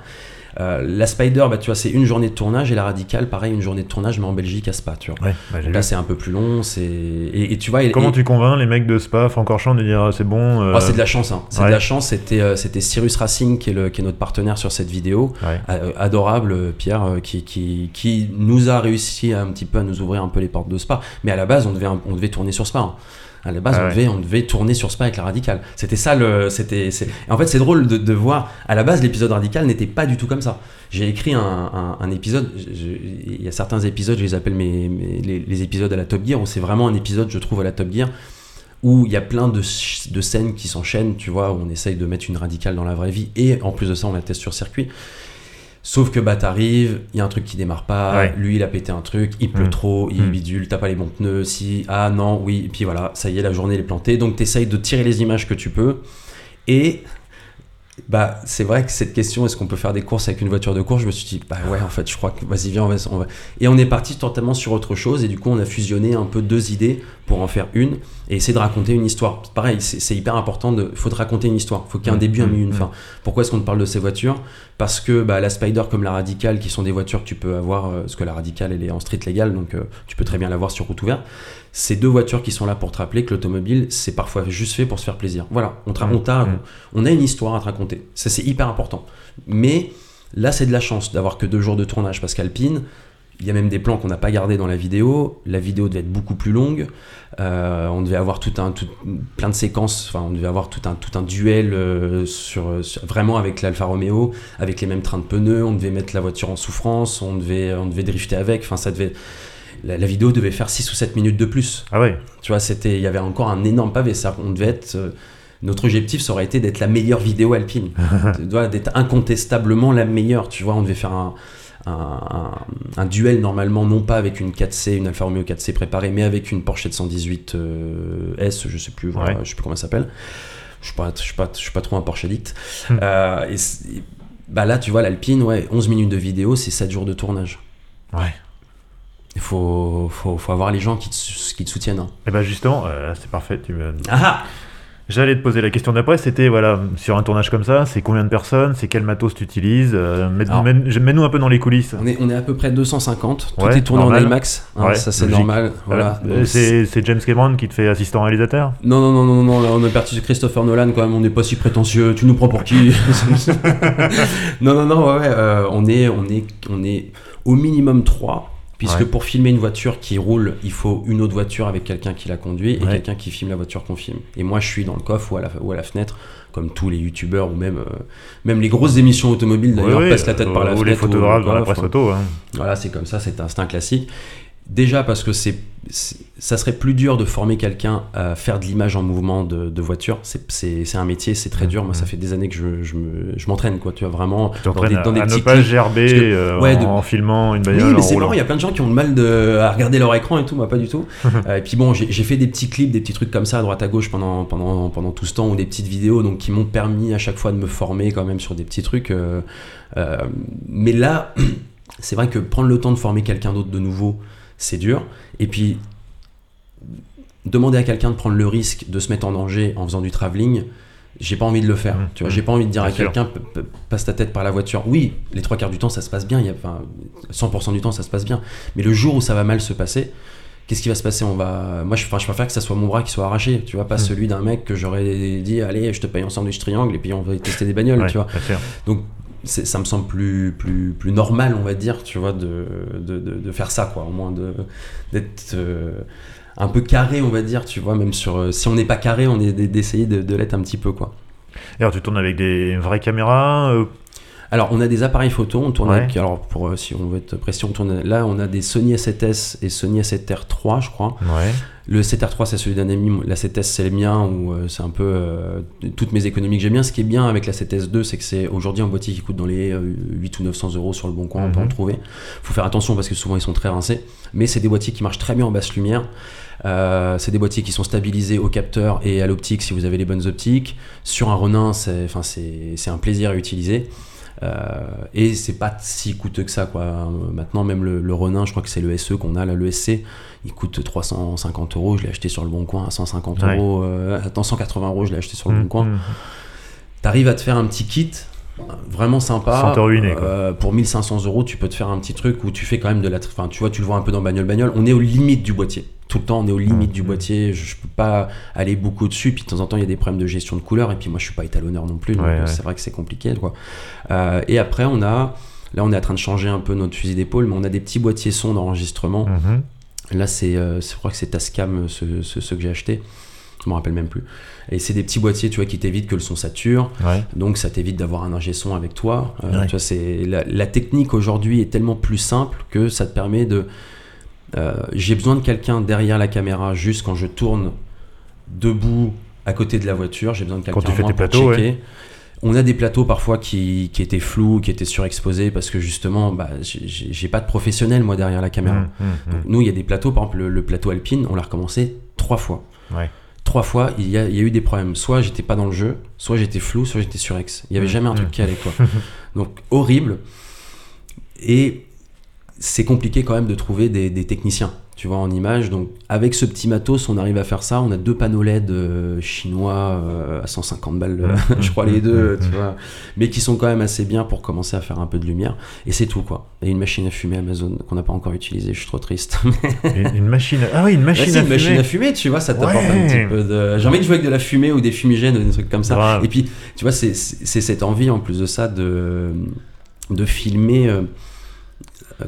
Euh, la Spider, bah, tu vois, c'est une journée de tournage et la Radicale, pareil, une journée de tournage, mais en Belgique à Spa, tu vois. Ouais, bah, là, c'est un peu plus long. C'est et, et tu vois. et- Comment et- tu convaincs les mecs de Spa, Francorchamps de dire ah, c'est bon euh, Oh, c'est de la chance. Hein. C'est ouais. de la chance. C'était euh, c'était Cyrus Racing qui est, le, qui est notre partenaire sur cette vidéo. ouais. Adorable, Pierre, qui, qui, qui nous a réussi un petit peu à nous ouvrir un peu les portes de Spa. Mais à la base, on devait, on devait tourner sur Spa. hein. À la base, Ah on, ouais. devait, on devait tourner sur Spa avec la radicale. C'était ça le. C'était, en fait, c'est drôle de, de voir. À la base, l'épisode radical n'était pas du tout comme ça. J'ai écrit un, un- un épisode. Il y a certains épisodes, je les appelle mes, mes- les, les épisodes à la Top Gear, où c'est vraiment un épisode, je trouve, à la Top Gear, où il y a plein de, de scènes qui s'enchaînent, tu vois, où on essaye de mettre une radicale dans la vraie vie, et en plus de ça, on la teste sur circuit. Sauf que bah t'arrives, il y a un truc qui démarre pas, Ouais. lui il a pété un truc, il pleut Mm. trop, il Mm. bidule, t'as pas les bons pneus, si, ah non, oui, et puis voilà, ça y est, la journée elle est plantée, donc t'essayes de tirer les images que tu peux, et bah c'est vrai que cette question, est-ce qu'on peut faire des courses avec une voiture de course, je me suis dit, bah ouais, en fait, je crois que, vas-y, viens, on va, on va- Et on est parti totalement sur autre chose, et du coup on a fusionné un peu deux idées pour en faire une, et essayer de raconter une histoire. Pareil, c'est hyper important, de, faut te raconter une histoire, faut qu'il y ait un Mm. début, un Mm. milieu, une Mm. fin. Pourquoi est-ce qu'on te parle de ces voitures? Parce que bah, la Spider comme la Radical, qui sont des voitures que tu peux avoir, euh, parce que la Radical elle est en street légal, donc euh, tu peux très bien l'avoir sur route ouverte. Ces deux voitures qui sont là pour te rappeler que l'automobile, c'est parfois juste fait pour se faire plaisir. Voilà, on, te ra- Mm. on t'a- Mm. on a une histoire à te raconter. Ça c'est hyper important. Mais là c'est de la chance d'avoir que deux jours de tournage, parce qu'Alpine, il y a même des plans qu'on n'a pas gardés dans la vidéo. La vidéo devait être beaucoup plus longue. Euh, on devait avoir tout un, tout- plein de séquences. Enfin, on devait avoir tout un, tout un duel euh, sur, sur- vraiment avec l'Alfa Romeo, avec les mêmes trains de pneus. On devait mettre la voiture en souffrance. On devait, on devait drifter avec. Enfin, ça devait. La, la vidéo devait faire 6 ou 7 minutes de plus. Ah ouais. Tu vois, c'était, il y avait encore un énorme pavé. Ça, on devait être. euh, notre objectif, ça aurait été d'être la meilleure vidéo alpine. D'être incontestablement la meilleure. Tu vois, on devait faire un, un, duel normalement, non pas avec une 4C, une Alfa Romeo 4C préparée, mais avec une Porsche 718 euh, S, je sais plus, voilà, Ouais. je sais plus comment elle s'appelle. Je suis pas, je suis suis pas trop un Porsche addict. Hmm. Euh, et bah là, tu vois, l'Alpine, ouais, 11 minutes de vidéo, c'est 7 jours de tournage. Ouais. Il faut, faut, faut avoir les gens qui te, qui te soutiennent. hein. Et bah justement, euh, c'est parfait. Tu me- Ah J'allais te poser la question d'après, c'était voilà, sur un tournage comme ça, c'est combien de personnes, c'est quel matos tu utilises, euh, mets-nous un peu dans les coulisses. on est, on est à peu près 250. Tout Ouais, est tourné normal. en IMAX. hein, Ouais, ça, c'est normal. Voilà. Euh, c'est James Cameron qui te fait assistant réalisateur Non, non, non, non, non, là, on a perdu Christopher Nolan quand même, on n'est pas si prétentieux, tu nous prends pour qui Non, non, non, ouais, euh, on, est, on, est, on est au minimum 3, puisque Ouais. pour filmer une voiture qui roule, il faut une autre voiture avec quelqu'un qui la conduit et Ouais. quelqu'un qui filme la voiture qu'on filme. Et moi, je suis dans le coffre ou à la, ou à la fenêtre, comme tous les youtubeurs ou même, euh, même les grosses émissions automobiles d'ailleurs passent la tête par la ou fenêtre. les photographes ou- dans la presse auto. hein. voilà, c'est comme ça, c'est un, un classique. Déjà parce que c'est, ça serait plus dur de former quelqu'un à faire de l'image en mouvement de, de voiture. C'est, un métier, c'est très dur. Moi, ça fait des années que je, je, je m'entraîne, quoi. Tu vois, vraiment. Tu t'entraînes des- à, dans des à ne pas gerber que- euh, ouais, de- en filmant une Oui, bagnole mais en c'est marrant, il y a plein de gens qui ont le mal de, à regarder leur écran et tout, moi pas du tout. Euh, et puis bon, j'ai j'ai fait des petits clips, des petits trucs comme ça à droite à gauche pendant, pendant, pendant tout ce temps, ou des petites vidéos, donc qui m'ont permis à chaque fois de me former quand même sur des petits trucs. euh, euh, mais là, c'est vrai que prendre le temps de former quelqu'un d'autre de nouveau, c'est dur. Et puis, demander à quelqu'un de prendre le risque de se mettre en danger en faisant du travelling, j'ai pas envie de le faire. Mmh, tu vois, j'ai pas envie de dire à quelqu'un passe ta tête par la voiture. Oui, les trois quarts du temps ça se passe bien. Il y a, enfin, 100% du temps ça se passe bien. Mais le jour où ça va mal se passer, qu'est-ce qui va se passer? On va, moi, je, enfin, je préfère que ça soit mon bras qui soit arraché. Tu vois, pas Mmh. celui d'un mec que j'aurais dit, allez, je te paye ensemble du triangle et puis on va tester des bagnoles. Ouais, tu vois. Donc ça me semble plus, plus, plus normal, on va dire, tu vois, de, de, de- de faire ça, quoi. Au moins d'être euh, un peu carré, on va dire, tu vois, même sur... euh, si on n'est pas carré, on est d'essayer de, l'être un petit peu, quoi. Et alors tu tournes avec des vraies caméras euh, Alors, on a des appareils photo, on tourne Ouais. avec, alors pour, si on veut être précis, on tourne, là, on a des Sony A7S et Sony A7R3, je crois. Ouais. Le 7R3, c'est celui d'un ami, la 7S, c'est le mien, où euh, c'est un peu euh, toutes mes économies que j'aime bien. Ce qui est bien avec la 7S2, c'est que c'est aujourd'hui un boîtier qui coûte dans les euh, 8 ou 900 euros sur le bon coin, on peut en Mhm. trouver. faut faire attention parce que souvent ils sont très rincés, mais c'est des boîtiers qui marchent très bien en basse lumière. Euh, c'est des boîtiers qui sont stabilisés au capteur et à l'optique si vous avez les bonnes optiques. Sur un Ronin, c'est enfin, c'est- c'est un plaisir à utiliser. Euh, et c'est pas si coûteux que ça quoi. Euh, Maintenant même le, le Ronin, je crois que c'est le SE qu'on a là, le SC, il coûte 350 euros. Je l'ai acheté sur le bon coin à 150 Ouais. euros. Euh, attends 180 euros, je l'ai acheté sur le Mmh, bon coin. mmh. T'arrives à te faire un petit kit euh, vraiment sympa. Sans te ruiner, quoi. Euh, pour 1500 euros, tu peux te faire un petit truc où tu fais quand même de la. Enfin, tu vois, tu le vois un peu dans bagnole bagnole. On est aux limites du boîtier. Tout le temps, on est aux limites Mhm. du boîtier. Je, je peux pas aller beaucoup au-dessus. Puis de temps en temps, il y a des problèmes de gestion de couleur. Et puis moi, je suis pas étalonneur non plus. Donc Ouais, ouais. c'est vrai que c'est compliqué, quoi. Euh, et après, on a. Là, on est en train de changer un peu notre fusil d'épaule, mais on a des petits boîtiers son d'enregistrement. Mhm. Là, c'est, euh, c'est- je crois que c'est Tascam, ceux- ceux que j'ai achetés. Je me rappelle même plus. Et c'est des petits boîtiers, tu vois, qui t'évitent que le son sature. Ouais. Donc ça t'évite d'avoir un ingé son avec toi. Euh, Ouais. tu vois, c'est la, la technique aujourd'hui est tellement plus simple que ça te permet de. euh, J'ai besoin de quelqu'un derrière la caméra juste quand je tourne debout à côté de la voiture. J'ai besoin de quelqu'un Quand tu fais tes plateaux, checker. On a des plateaux parfois qui, qui étaient flous, qui étaient surexposés parce que justement, bah, j'ai- pas de professionnel moi derrière la caméra. Mmh, mmh, Donc, nous, il y a des plateaux, par exemple, le, le plateau Alpine, on l'a recommencé trois fois. Ouais. Trois fois, il y, a, il y a eu des problèmes. Soit j'étais pas dans le jeu, soit j'étais flou, soit j'étais surex. Il y avait Mm, jamais un truc mm. qui allait, quoi. Donc, horrible. Et c'est compliqué quand même de trouver des, des techniciens, tu vois, en image. Donc, avec ce petit matos, on arrive à faire ça. On a deux panneaux LED euh, chinois euh, à 150 balles, euh, Mm, je crois, mm, les deux, mm, tu mm. vois. Mais qui sont quand même assez bien pour commencer à faire un peu de lumière. Et c'est tout, quoi. Et une machine à fumer Amazon qu'on n'a pas encore utilisée, je suis trop triste. Une, une machine. Ah oui, une machine à une fumer. machine à fumer, tu vois, ça t'apporte Ouais. un petit peu de. J'ai envie de jouer avec de la fumée ou des fumigènes ou des trucs comme ça. Et puis, tu vois, c'est c'est cette envie en plus de ça de, de filmer.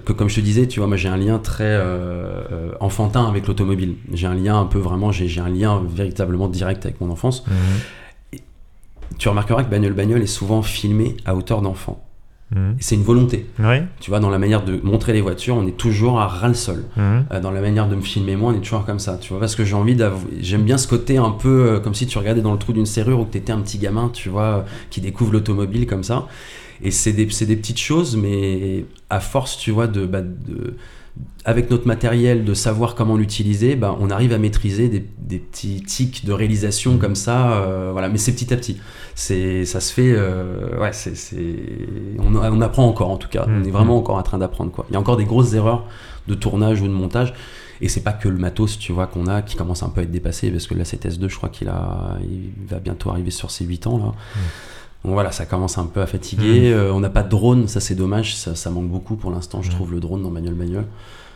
Que comme je te disais, tu vois, moi j'ai un lien très euh, euh, enfantin avec l'automobile. J'ai un lien un peu vraiment, j'ai un lien véritablement direct avec mon enfance. Mhm. Tu remarqueras que Bagnole Bagnole est souvent filmé à hauteur d'enfant. Mhm. C'est une volonté. Tu vois, dans la manière de montrer les voitures, on est toujours à ras le sol. Mhm. Euh, dans la manière de me filmer moi on est toujours comme ça tu vois parce que j'ai envie d'avouer j'aime bien ce côté un peu euh, comme si tu regardais dans le trou d'une serrure ou que t'étais un petit gamin tu vois qui découvre l'automobile comme ça et c'est des, c'est des petites choses mais à force tu vois de, bah, de avec notre matériel de savoir comment l'utiliser bah, on arrive à maîtriser des, des petits tics de réalisation comme ça euh, voilà. Mais c'est petit à petit. C'est ça se fait euh, ouais c'est c'est- on, on apprend encore en tout cas. On Mm. est vraiment encore en train d'apprendre quoi. Il y a encore des grosses erreurs de tournage ou de montage. Et c'est pas que le matos, tu vois, qu'on a qui commence un peu à être dépassé parce que la CTS2, je crois qu'il a, il va bientôt arriver sur ses 8 ans là. Donc voilà, ça commence un peu à fatiguer. Euh, on n'a pas de drone, ça c'est dommage, ça, ça manque beaucoup pour l'instant, je Mm. trouve le drone dans Manuel Manuel.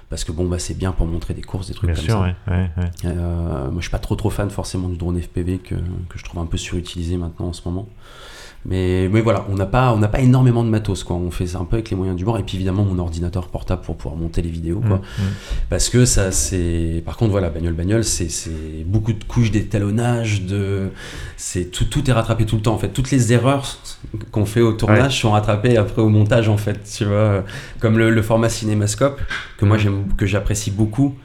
Parce que bon, bah c'est bien pour montrer des courses, des trucs Bien comme sûr, ça. ouais. ouais, ouais. Euh, moi je suis pas trop trop fan forcément du drone FPV que, que je trouve un peu surutilisé maintenant en ce moment. Mais, mais voilà, on n'a pas, on n'a pas énormément de matos quoi. On fait ça un peu avec les moyens du bord et puis évidemment mon ordinateur portable pour pouvoir monter les vidéos quoi. Mhm. Parce que ça, c'est. Par contre, voilà, bagnole, bagnole, c'est c'est beaucoup de couches d'étalonnage, de. C'est tout, tout est rattrapé tout le temps, en fait. Toutes les erreurs qu'on fait au tournage Ouais. sont rattrapées après au montage, en fait. Tu vois, comme le, le format cinémascope, que moi j'aime, que j'apprécie beaucoup.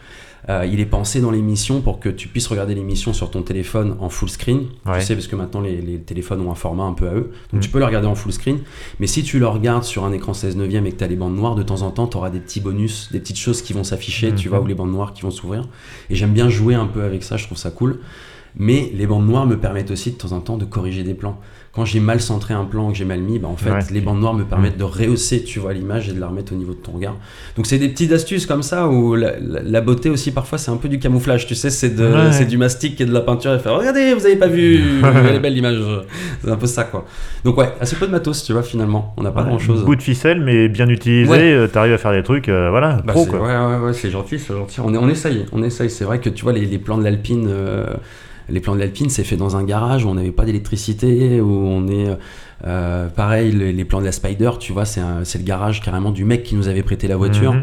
Euh, il est pensé dans l'émission pour que tu puisses regarder l'émission sur ton téléphone en full screen. Ouais. Tu sais, parce que maintenant les, les téléphones ont un format un peu à eux. Donc Mhm. tu peux le regarder en full screen. Mais si tu le regardes sur un écran 16 neuvième et que tu as les bandes noires, de temps en temps, tu auras des petits bonus, des petites choses qui vont s'afficher, tu vois, ou les bandes noires qui vont s'ouvrir. Et j'aime bien jouer un peu avec ça, je trouve ça cool. Mais les bandes noires me permettent aussi de temps en temps de corriger des plans. Quand j'ai mal centré un plan, que j'ai mal mis, bah en fait, Ouais. les bandes noires me permettent de rehausser, tu vois, l'image et de la remettre au niveau de ton regard. Donc c'est des petites astuces comme ça où la, la- la beauté aussi parfois c'est un peu du camouflage, tu sais, c'est de, Ouais. c'est du mastic et de la peinture et faire regardez, vous avez pas vu, elle est belle l'image. C'est un peu ça quoi. Donc ouais, assez peu de matos, tu vois, finalement, on n'a pas Ouais, grand chose. Bout de ficelle, mais bien utilisé, Ouais. euh, t'arrives à faire des trucs, euh, voilà, Bah, pro c'est- quoi. Ouais, ouais, ouais, c'est gentil, c'est gentil. On, est- on essaye, on essaye. C'est vrai que tu vois, les, les plans de l'Alpine, euh, les plans de l'Alpine, c'est fait dans un garage où on n'avait pas d'électricité, où on est. euh, pareil, les, les plans de la Spider, tu vois, c'est le garage carrément du mec qui nous avait prêté la voiture, Mhm.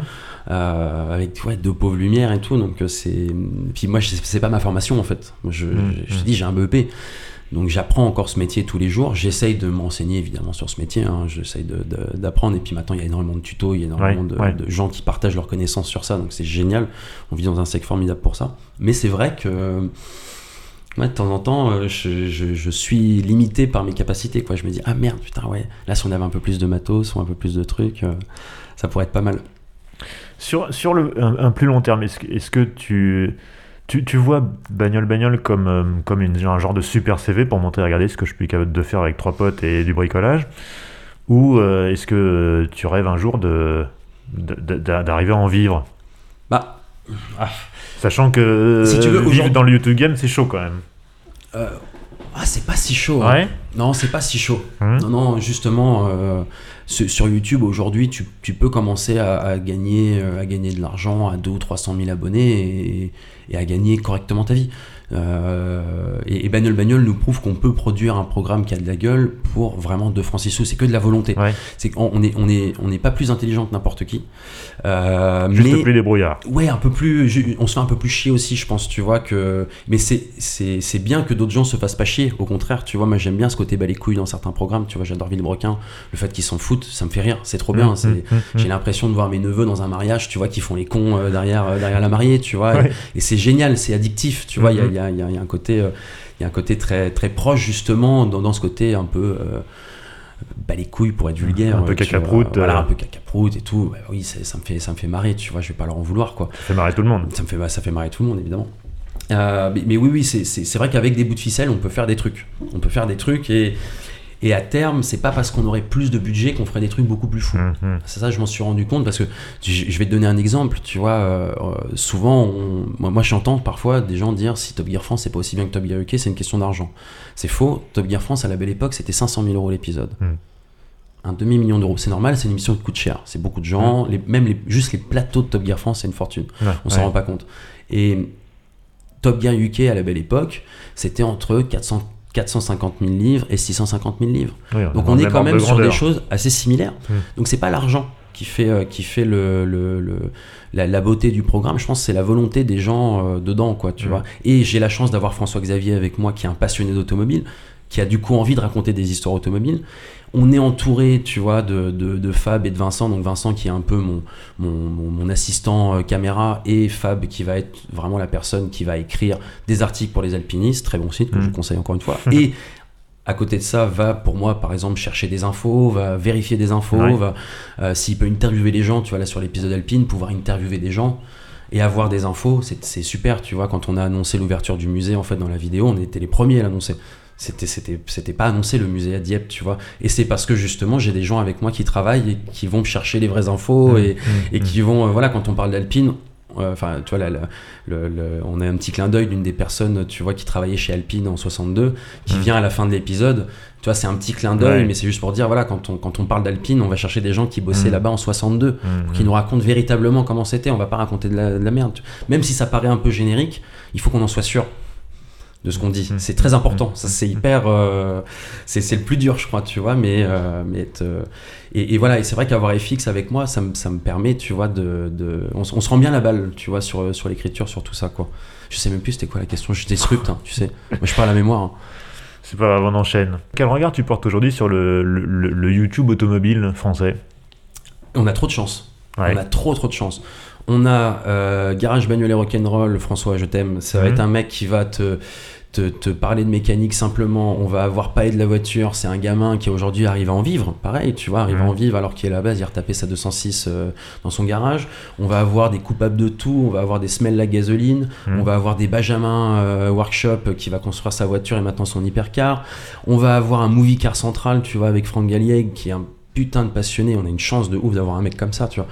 euh, avec ouais, deux pauvres lumières et tout. Donc euh, c'est. Puis moi, c'est pas ma formation en fait. Je, Mhm. je, je te dis, j'ai un BEP. Donc j'apprends encore ce métier tous les jours. J'essaye de m'enseigner évidemment sur ce métier. Hein. J'essaye d'apprendre. Et puis maintenant, il y a énormément de tutos, il y a énormément Ouais, de, ouais. de gens qui partagent leurs connaissances sur ça. Donc c'est génial. On vit dans un secteur formidable pour ça. Mais c'est vrai que ouais, de temps en temps, euh, je, je- je suis limité par mes capacités. Quoi. Je me dis, ah merde, putain, ouais, là si on avait un peu plus de matos ou un peu plus de trucs, euh, ça pourrait être pas mal. Sur, sur le, un, un plus long terme, est-ce que, est-ce que tu, tu, tu vois Bagnole Bagnole comme, euh, comme une, un genre de super CV pour montrer, regardez ce que je suis capable de faire avec trois potes et du bricolage? Ou euh, est-ce que tu rêves un jour de- d'arriver à en vivre? Bah, Sachant que euh, Si tu veux, vivre aujourd'hui- dans le YouTube game, c'est chaud quand même. euh, ah, c'est pas si chaud. hein. Non, c'est pas si chaud. Hum. Non, non, justement, euh, sur YouTube aujourd'hui, tu, tu peux commencer à, à gagner, euh, à gagner de l'argent à 2 ou 300 000 abonnés et, et à gagner correctement ta vie. Euh, et, et Bagnole Bagnole nous prouve qu'on peut produire un programme qui a de la gueule pour vraiment 2 francs 6 sous. C'est que de la volonté. Ouais. C'est qu'on on est, on est, on n'est pas plus intelligent que n'importe qui. Euh, Juste mais, plus débrouillard. Ouais, un peu plus. On se fait un peu plus chier aussi, je pense, tu vois. que Mais c'est bien que d'autres gens se fassent pas chier. Au contraire, tu vois, moi j'aime bien ce côté bas les couilles dans certains programmes. Tu vois, j'adore Villebrequin. Le fait qu'ils s'en foutent, ça me fait rire. C'est trop bien. Hum, hum, hum. J'ai l'impression de voir mes neveux dans un mariage, tu vois, qui font les cons euh, derrière, euh, derrière la mariée, tu vois. Ouais. Et, et c'est génial, c'est addictif, tu vois. Y a- y, a, il y a- il y a un côté. euh, il y a un côté très, très proche justement dans, dans ce côté un peu euh, bas les couilles pour être vulgaire. Un peu euh, tu cacaproute. Voilà, euh. un peu cacaproute et tout. Bah oui, ça me, fait, ça me fait marrer, tu vois. Je vais pas leur en vouloir, quoi. Ça fait marrer tout le monde. Ça me fait, bah, ça fait marrer tout le monde, évidemment. Euh, mais, mais oui, oui, c'est vrai qu'avec des bouts de ficelle, on peut faire des trucs. On peut faire des trucs et, et à terme, c'est pas parce qu'on aurait plus de budget qu'on ferait des trucs beaucoup plus fous. C'est ça, je m'en suis rendu compte parce que je vais te donner un exemple. Tu vois, euh, euh, souvent, on- moi, moi j'entends parfois des gens dire si Top Gear France c'est pas aussi bien que Top Gear UK, c'est une question d'argent. C'est faux. Top Gear France à la belle époque c'était 500 000 euros l'épisode. Hmm. Un demi-million d'euros. C'est normal, c'est une émission qui coûte cher. C'est beaucoup de gens. Les, même les, juste les plateaux de Top Gear France, c'est une fortune. Ouais, On s'en ouais. rend pas compte. Et Top Gear UK à la belle époque, c'était entre 400, 450 000 livres et 650 000 livres. Oui, Donc on est quand même de sur des choses assez similaires. Mm. Donc c'est pas l'argent qui fait, euh, qui fait le, le- le- la, la beauté du programme. Je pense que c'est la volonté des gens euh, dedans, quoi, tu Mm. vois. Et j'ai la chance d'avoir François Xavier avec moi, qui est un passionné d'automobile, qui a du coup envie de raconter des histoires automobiles. On est entouré, tu vois, de, de, de Fab et de Vincent. Donc Vincent qui est un peu mon, mon, mon- mon assistant euh, caméra et Fab qui va être vraiment la personne qui va écrire des articles pour les alpinistes. Très bon site que je Mm. conseille encore une fois. Et à côté de ça, va pour moi, par exemple, chercher des infos, va vérifier des infos, Ouais. va, euh, s'il peut interviewer des gens, tu vois, là sur l'épisode Alpine, pouvoir interviewer des gens et avoir des infos, c'est super, tu vois. Quand on a annoncé l'ouverture du musée, en fait, dans la vidéo, on était les premiers à l'annoncer. C'était, c'était, c'était pas annoncé le musée à Dieppe, tu vois. Et c'est parce que justement, j'ai des gens avec moi qui travaillent et qui vont me chercher les vraies infos Hum, et, hum, et qui vont, euh, voilà, quand on parle d'Alpine, euh, enfin, tu vois, là, le- le- on a un petit clin d'œil d'une des personnes, tu vois, qui travaillait chez Alpine en 62, qui vient à la fin de l'épisode. Tu vois, c'est un petit clin d'œil, Ouais. mais c'est juste pour dire, voilà, quand on, quand on parle d'Alpine, on va chercher des gens qui bossaient là-bas en 62, Hum, qui nous racontent véritablement comment c'était. On va pas raconter de la, de la merde. Même si ça paraît un peu générique, il faut qu'on en soit sûr de ce qu'on dit. Mhm. C'est très important. Mhm. Ça, c'est hyper. euh, c'est le plus dur, je crois, tu vois. Mais, euh, mais être, euh, et, et voilà, et c'est vrai qu'avoir FX avec moi, ça me, ça me permet, tu vois, de. de on, on se rend bien la balle, tu vois, sur, sur l'écriture, sur tout ça, quoi. Je sais même plus c'était quoi la question. Je disrupte, hein, tu sais. Moi, je parle à la mémoire. hein. C'est pas grave, on enchaîne. Quel regard tu portes aujourd'hui sur le, le- le- le YouTube automobile français? On a trop de chance. Ouais. On a trop trop de chance. On a euh, Garage Bagnole et Rock'n'Roll, François, je t'aime. Ça va Mhm. être un mec qui va te, te, te parler de mécanique simplement. On va avoir pas de la voiture. C'est un gamin qui aujourd'hui arrive à en vivre. Pareil, tu vois, arrive à Mhm. en vivre alors qu'il est à la base, il a retapé sa 206 euh, dans son garage. On va avoir des coupables de tout. On va avoir des semelles la gasoline. Mhm. On va avoir des Benjamin euh, Workshop qui va construire sa voiture et maintenant son hypercar. On va avoir un movie car central, tu vois, avec Franck Gallieg qui est un putain de passionné. On a une chance de ouf d'avoir un mec comme ça, tu vois,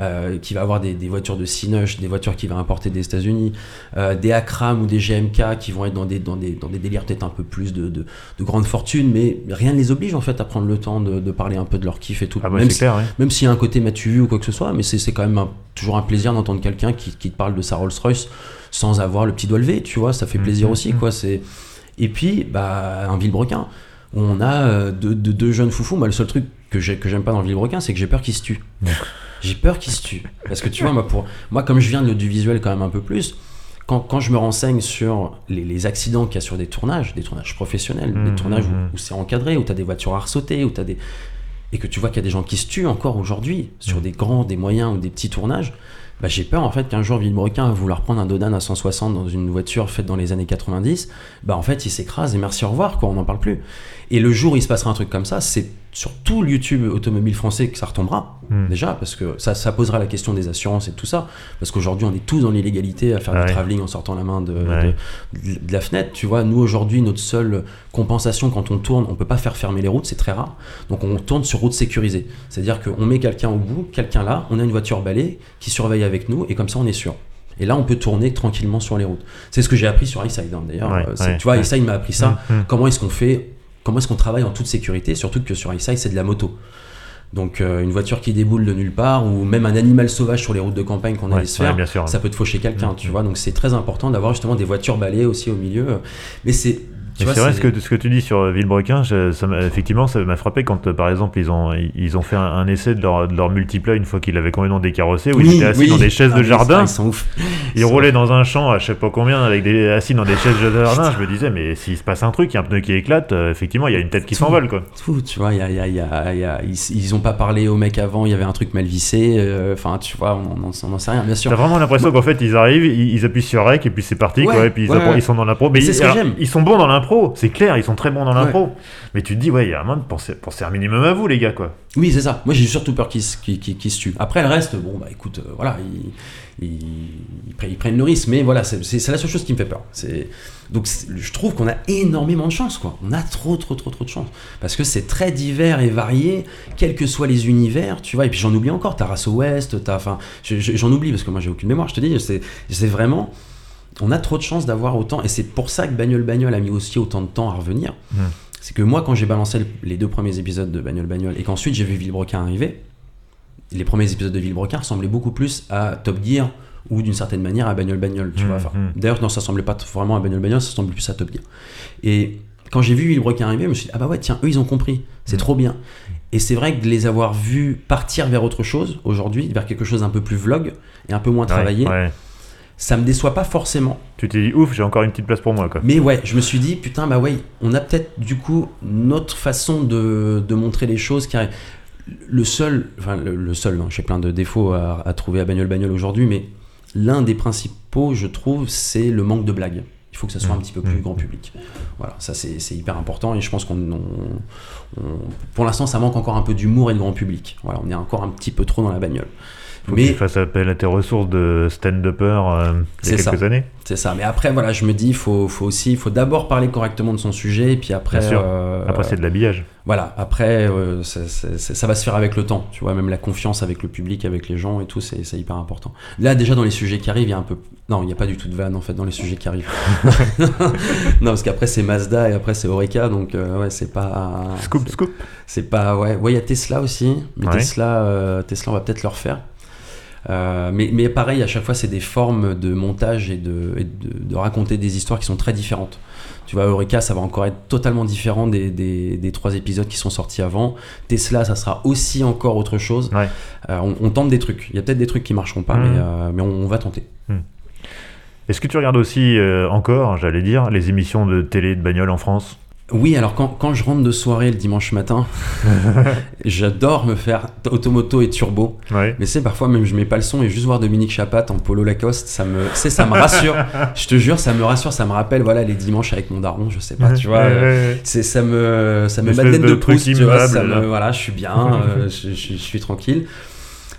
euh, qui va avoir des, des voitures de Cinoche, des voitures qu'il va importer des États-Unis, euh, des Akram ou des GMK qui vont être dans des, dans des, dans des délires peut-être un peu plus de, de, de grande fortune, mais rien ne les oblige en fait à prendre le temps de, de parler un peu de leur kiff et tout. Ah bah même si- clair, ouais. même s'il y a un côté m'as-tu vu ou quoi que ce soit, mais c'est quand même un- toujours un plaisir d'entendre quelqu'un qui, qui te parle de sa Rolls-Royce sans avoir le petit doigt levé, tu vois, ça fait Mhm, plaisir aussi, mhm. quoi. C'est Et puis, bah, un Villebrequin, où on a euh, deux jeunes foufous. Moi, le seul truc que j'ai- que j'aime pas dans le c'est que j'ai peur qu'ils se. Ouais. J'ai peur qu'ils se tuent. Parce que tu vois, moi, pour, moi, comme je viens de l'audiovisuel quand même un peu plus, quand, quand je me renseigne sur les, les accidents qu'il y a sur des tournages, des tournages professionnels, des Mhm, tournages où, mhm. où c'est encadré, où tu as des voitures à ressauter, où tu des. Et que tu vois qu'il y a des gens qui se tuent encore aujourd'hui sur Mhm. des grands, des moyens ou des petits tournages, bah, j'ai peur en fait qu'un jour Villebrequin va vouloir prendre un Dodan à 160 dans une voiture faite dans les années 90, bah en fait il s'écrase et merci au revoir quoi, on n'en parle plus. Et le jour où il se passera un truc comme ça, c'est sur tout le YouTube automobile français que ça retombera Hmm. déjà parce que ça, ça posera la question des assurances et tout ça. Parce qu'aujourd'hui on est tous dans l'illégalité à faire Ouais. du travelling en sortant la main de, Ouais. de, de la fenêtre tu vois. Nous aujourd'hui notre seule compensation quand on tourne on peut pas faire fermer les routes c'est très rare. Donc on tourne sur route sécurisée. C'est à dire qu'on met quelqu'un au bout quelqu'un là on a une voiture balai qui surveille avec nous et comme ça on est sûr. Et là on peut tourner tranquillement sur les routes. C'est ce que j'ai appris sur iSide hein, d'ailleurs. Ouais, Euh, tu vois iSide m'a appris ça. Mm, mm. comment est-ce qu'on fait comment est-ce qu'on travaille en toute sécurité surtout que sur iSide c'est de la moto donc euh, une voiture qui déboule de nulle part ou même un animal sauvage sur les routes de campagne qu'on Ouais, allait se ouais, faire bien sûr. ça peut te faucher quelqu'un Mm, tu mm. vois donc c'est très important d'avoir justement des voitures balayées aussi au milieu mais c'est c'est vrai ce que, ce que tu dis sur Villebrequin, je- ça effectivement, ça m'a frappé quand, euh, par exemple, ils ont, ils ont fait un, un essai de leur, de leur multiplat une fois qu'ils l'avaient complètement décarrossé, où ils Oui, étaient assis oui. dans des chaises Ah, de mais jardin, Ils sont ouf. ils roulaient dans un champ à je sais pas combien, avec des, assis dans des chaises de jardin. Je me disais, mais s'il se passe un truc, il y a un pneu qui éclate, euh, effectivement, il y a une tête qui s'envole, quoi. Fou, tu vois, il y a, il y a- il y a- il y a- ils, ils ont pas parlé au mec avant, il y avait un truc mal vissé. euh, Enfin, tu vois, on n'en on n'en sait rien, bien sûr. T'as vraiment l'impression qu'en fait, ils arrivent, ils, ils appuient sur rec, et puis c'est parti, Ouais, quoi, et puis ils, ouais, appro- ouais. ils sont dans l'impro. Mais C'est ils, ce que j'aime. ils sont bons dans l'impro, c'est clair, ils sont très bons dans Ouais. l'impro. Mais tu te dis, ouais, il y a un moment, pensez, pensez un minimum à vous, les gars, quoi. Oui, c'est ça. Moi, j'ai surtout peur qu'ils se, tuent. Après, le reste, bon, bah écoute, euh, voilà, ils, ils- ils pre- ils prennent le risque, mais voilà, c'est la seule chose qui me fait peur. Donc, je trouve qu'on a énormément de chance, quoi. On a trop, trop, trop, trop de chance. Parce que c'est très divers et varié, quels que soient les univers, tu vois. Et puis, j'en oublie encore. T'as Race West, t'as. Enfin, je- je- j'en oublie parce que moi, j'ai aucune mémoire, je te dis. C'est vraiment. On a trop de chance d'avoir autant. Et c'est pour ça que Bagnole Bagnole a mis aussi autant de temps à revenir. Hmm. C'est que moi, quand j'ai balancé le- les deux premiers épisodes de Bagnole Bagnole et qu'ensuite j'ai vu Villebrequin arriver, les premiers épisodes de Villebrequin ressemblaient beaucoup plus à Top Gear ou d'une certaine manière à Bagnole Bagnole, tu vois. Enfin, mhm. D'ailleurs, non, ça ressemblait pas vraiment à Bagnole Bagnole, ça ressemblait plus à Top Gear. Et quand j'ai vu Villebrequin arriver, je me suis dit, ah bah ouais, tiens, eux, ils ont compris, c'est trop bien. Et c'est vrai que de les avoir vus partir vers autre chose aujourd'hui, vers quelque chose d'un peu plus vlog et un peu moins travaillé, ouais. Ça me déçoit pas forcément. Tu t'es dit, ouf, j'ai encore une petite place pour moi, quoi. Mais ouais, je me suis dit, putain, bah ouais, on a peut-être du coup notre façon de, de montrer les choses qui arrivent. Le seul, enfin le, le seul, j'ai plein de défauts à, à trouver à Bagnole Bagnole aujourd'hui, mais l'un des principaux, je trouve, c'est le manque de blagues. Il faut que ça soit un petit peu plus Mmh. grand public. Voilà, ça c'est hyper important et je pense qu'on. on- on- pour l'instant, ça manque encore un peu d'humour et de grand public. Voilà, on est encore un petit peu trop dans la bagnole. Faut que Mais tu fasses appel à tes ressources de stand-upper euh, il y a ça. quelques années. c'est ça. Mais après, voilà, je me dis, il faut, faut aussi, faut d'abord parler correctement de son sujet et puis après. Bien sûr. euh, Après, c'est de l'habillage. Voilà, après, euh, ça va se faire avec le temps, tu vois, même la confiance avec le public, avec les gens et tout, c'est hyper important. Là, déjà, dans les sujets qui arrivent, il y a un peu... Non, il n'y a pas du tout de vanne, en fait, dans les sujets qui arrivent. non, parce qu'après, c'est Mazda et après, c'est Oreca, donc, euh, ouais, c'est pas... Scoop, scoop. C'est pas... Ouais, ouais, il y a Tesla aussi, mais Ouais. Tesla, Tesla, on va peut-être le refaire. Euh, mais, mais pareil, à chaque fois, c'est des formes de montage et, de, et de, de raconter des histoires qui sont très différentes. Tu vois, Eureka, ça va encore être totalement différent des, des, des trois épisodes qui sont sortis avant. Tesla, ça sera aussi encore autre chose. Ouais. Euh, on, on tente des trucs. Il y a peut-être des trucs qui marcheront pas, Mhm. mais, euh, mais on, on va tenter. Est-ce que tu regardes aussi encore, j'allais dire, les émissions de télé de bagnole en France? Oui, alors quand, quand je rentre de soirée le dimanche matin, j'adore me faire automoto et turbo. Ouais. Mais c'est parfois même je mets pas le son et juste voir Dominique Chapat en polo Lacoste, ça me, c'est ça me rassure. je te jure, ça me rassure, ça me rappelle voilà les dimanches avec mon daron, je sais pas, tu vois. Ouais, euh, ouais, ouais. C'est ça me ça me de, de Proust, tu vois, ça me, voilà, je suis bien, euh, je, je- je suis tranquille.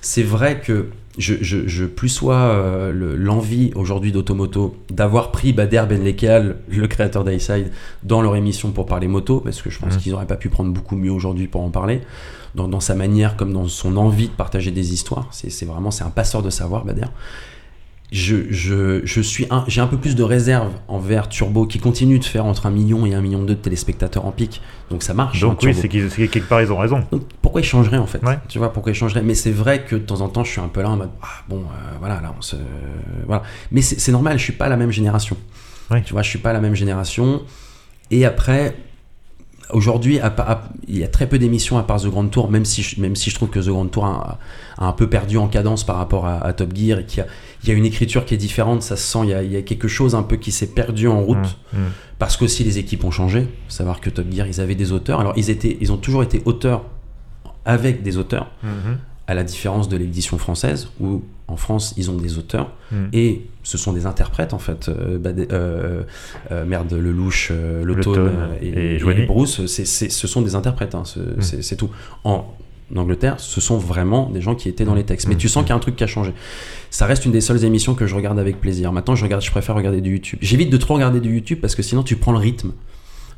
C'est vrai que je, je, je plus sois euh, le- l'envie aujourd'hui d'Automoto d'avoir pris Bader Benlekal, le créateur d'ISide, dans leur émission pour parler moto, parce que je pense Mhm. qu'ils auraient pas pu prendre beaucoup mieux aujourd'hui pour en parler, dans, dans sa manière comme dans son envie de partager des histoires. C'est c'est vraiment c'est un passeur de savoir, Bader. Je, je, je suis un, j'ai un peu plus de réserve envers Turbo qui continue de faire entre un million et un million deux de téléspectateurs en pic. Donc ça marche. hein, Donc oui, Turbo. c'est qu'ils- c'est que quelque part ils ont raison. Donc, pourquoi ils changeraient en fait? Ouais. Tu vois, pourquoi ils changeraient? Mais c'est vrai que de temps en temps, je suis un peu là en mode, ah, bon, euh, voilà, là, on se. voilà. Mais c'est c'est normal, je suis pas la même génération. Ouais. Tu vois, je suis pas la même génération. Et après, aujourd'hui, à pa- à- il y a très peu d'émissions à part The Grand Tour, même si, je- même si je trouve que The Grand Tour a, a un peu perdu en cadence par rapport à, à Top Gear et qu'il y a, il y a une écriture qui est différente, ça se sent, il y a, il y a quelque chose un peu qui s'est perdu en route. Mm, mm. Parce qu'aussi les équipes ont changé. Faut savoir que Top Gear, ils avaient des auteurs. Alors, ils, étaient, ils ont toujours été auteurs avec des auteurs, Mhm. à la différence de l'édition française, où en France, ils ont des auteurs Mm. et ce sont des interprètes, en fait. Euh, bah, des- euh, euh, merde, Lelouch, euh, Le Tone, et, et et. Bruce, c'est- ce sont des interprètes, hein, ce- c'est c'est tout. En Angleterre, ce sont vraiment des gens qui étaient dans les textes. Mais tu sens qu'il y a un truc qui a changé. Ça reste une des seules émissions que je regarde avec plaisir. Maintenant, je, regarde, je préfère regarder du YouTube. J'évite de trop regarder du YouTube parce que sinon, tu prends le rythme.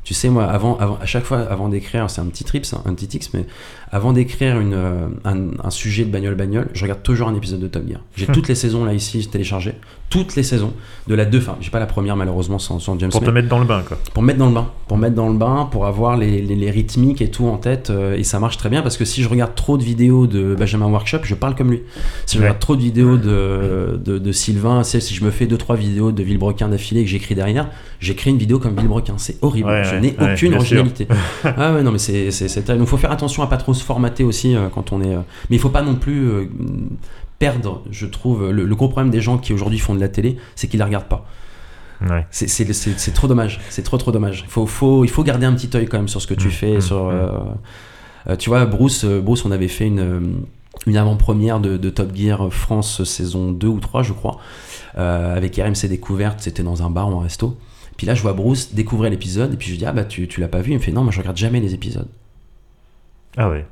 Tu sais, moi, avant, avant, à chaque fois, avant d'écrire, c'est un petit trip, c'est un petit tics, mais avant d'écrire euh, un, un sujet de bagnole-bagnole, je regarde toujours un épisode de Top Gear. J'ai toutes les saisons là ici téléchargées, toutes les saisons de la 2, enfin, j'ai pas la première malheureusement sans, sans James Pour te mettre dans le bain, quoi. pour me mettre dans le bain, pour me mettre dans le bain, pour avoir les, les- les rythmiques et tout en tête, euh, et ça marche très bien parce que si je regarde trop de vidéos de Benjamin Workshop, je parle comme lui. Si je Ouais. regarde trop de vidéos de, de, de Sylvain, si je me fais deux trois vidéos de Villebrequin d'affilée et que j'écris derrière, j'écris une vidéo comme Villebrequin, c'est horrible. Ouais, je n'ai ouais, aucune originalité. ah ouais non mais c'est terrible. Donc faut faire attention à pas trop se formater aussi euh, quand on est. euh, Mais il faut pas non plus perdre, je trouve, le, le gros problème des gens qui aujourd'hui font de la télé, c'est qu'ils la regardent pas. Ouais. C'est- trop dommage. C'est trop trop dommage. Faut, faut, il faut garder un petit œil quand même sur ce que tu Mm, fais. mm, sur, mm. euh, euh, tu vois, Bruce, euh, Bruce, on avait fait une, une avant-première de, de Top Gear France saison 2 ou 3, je crois, euh, avec RMC Découverte. C'était dans un bar ou un resto. Puis là, je vois Bruce découvrir l'épisode. Et puis je lui dis, ah bah tu, tu l'as pas vu? Il me fait, non, moi je regarde jamais les épisodes. Ah ouais.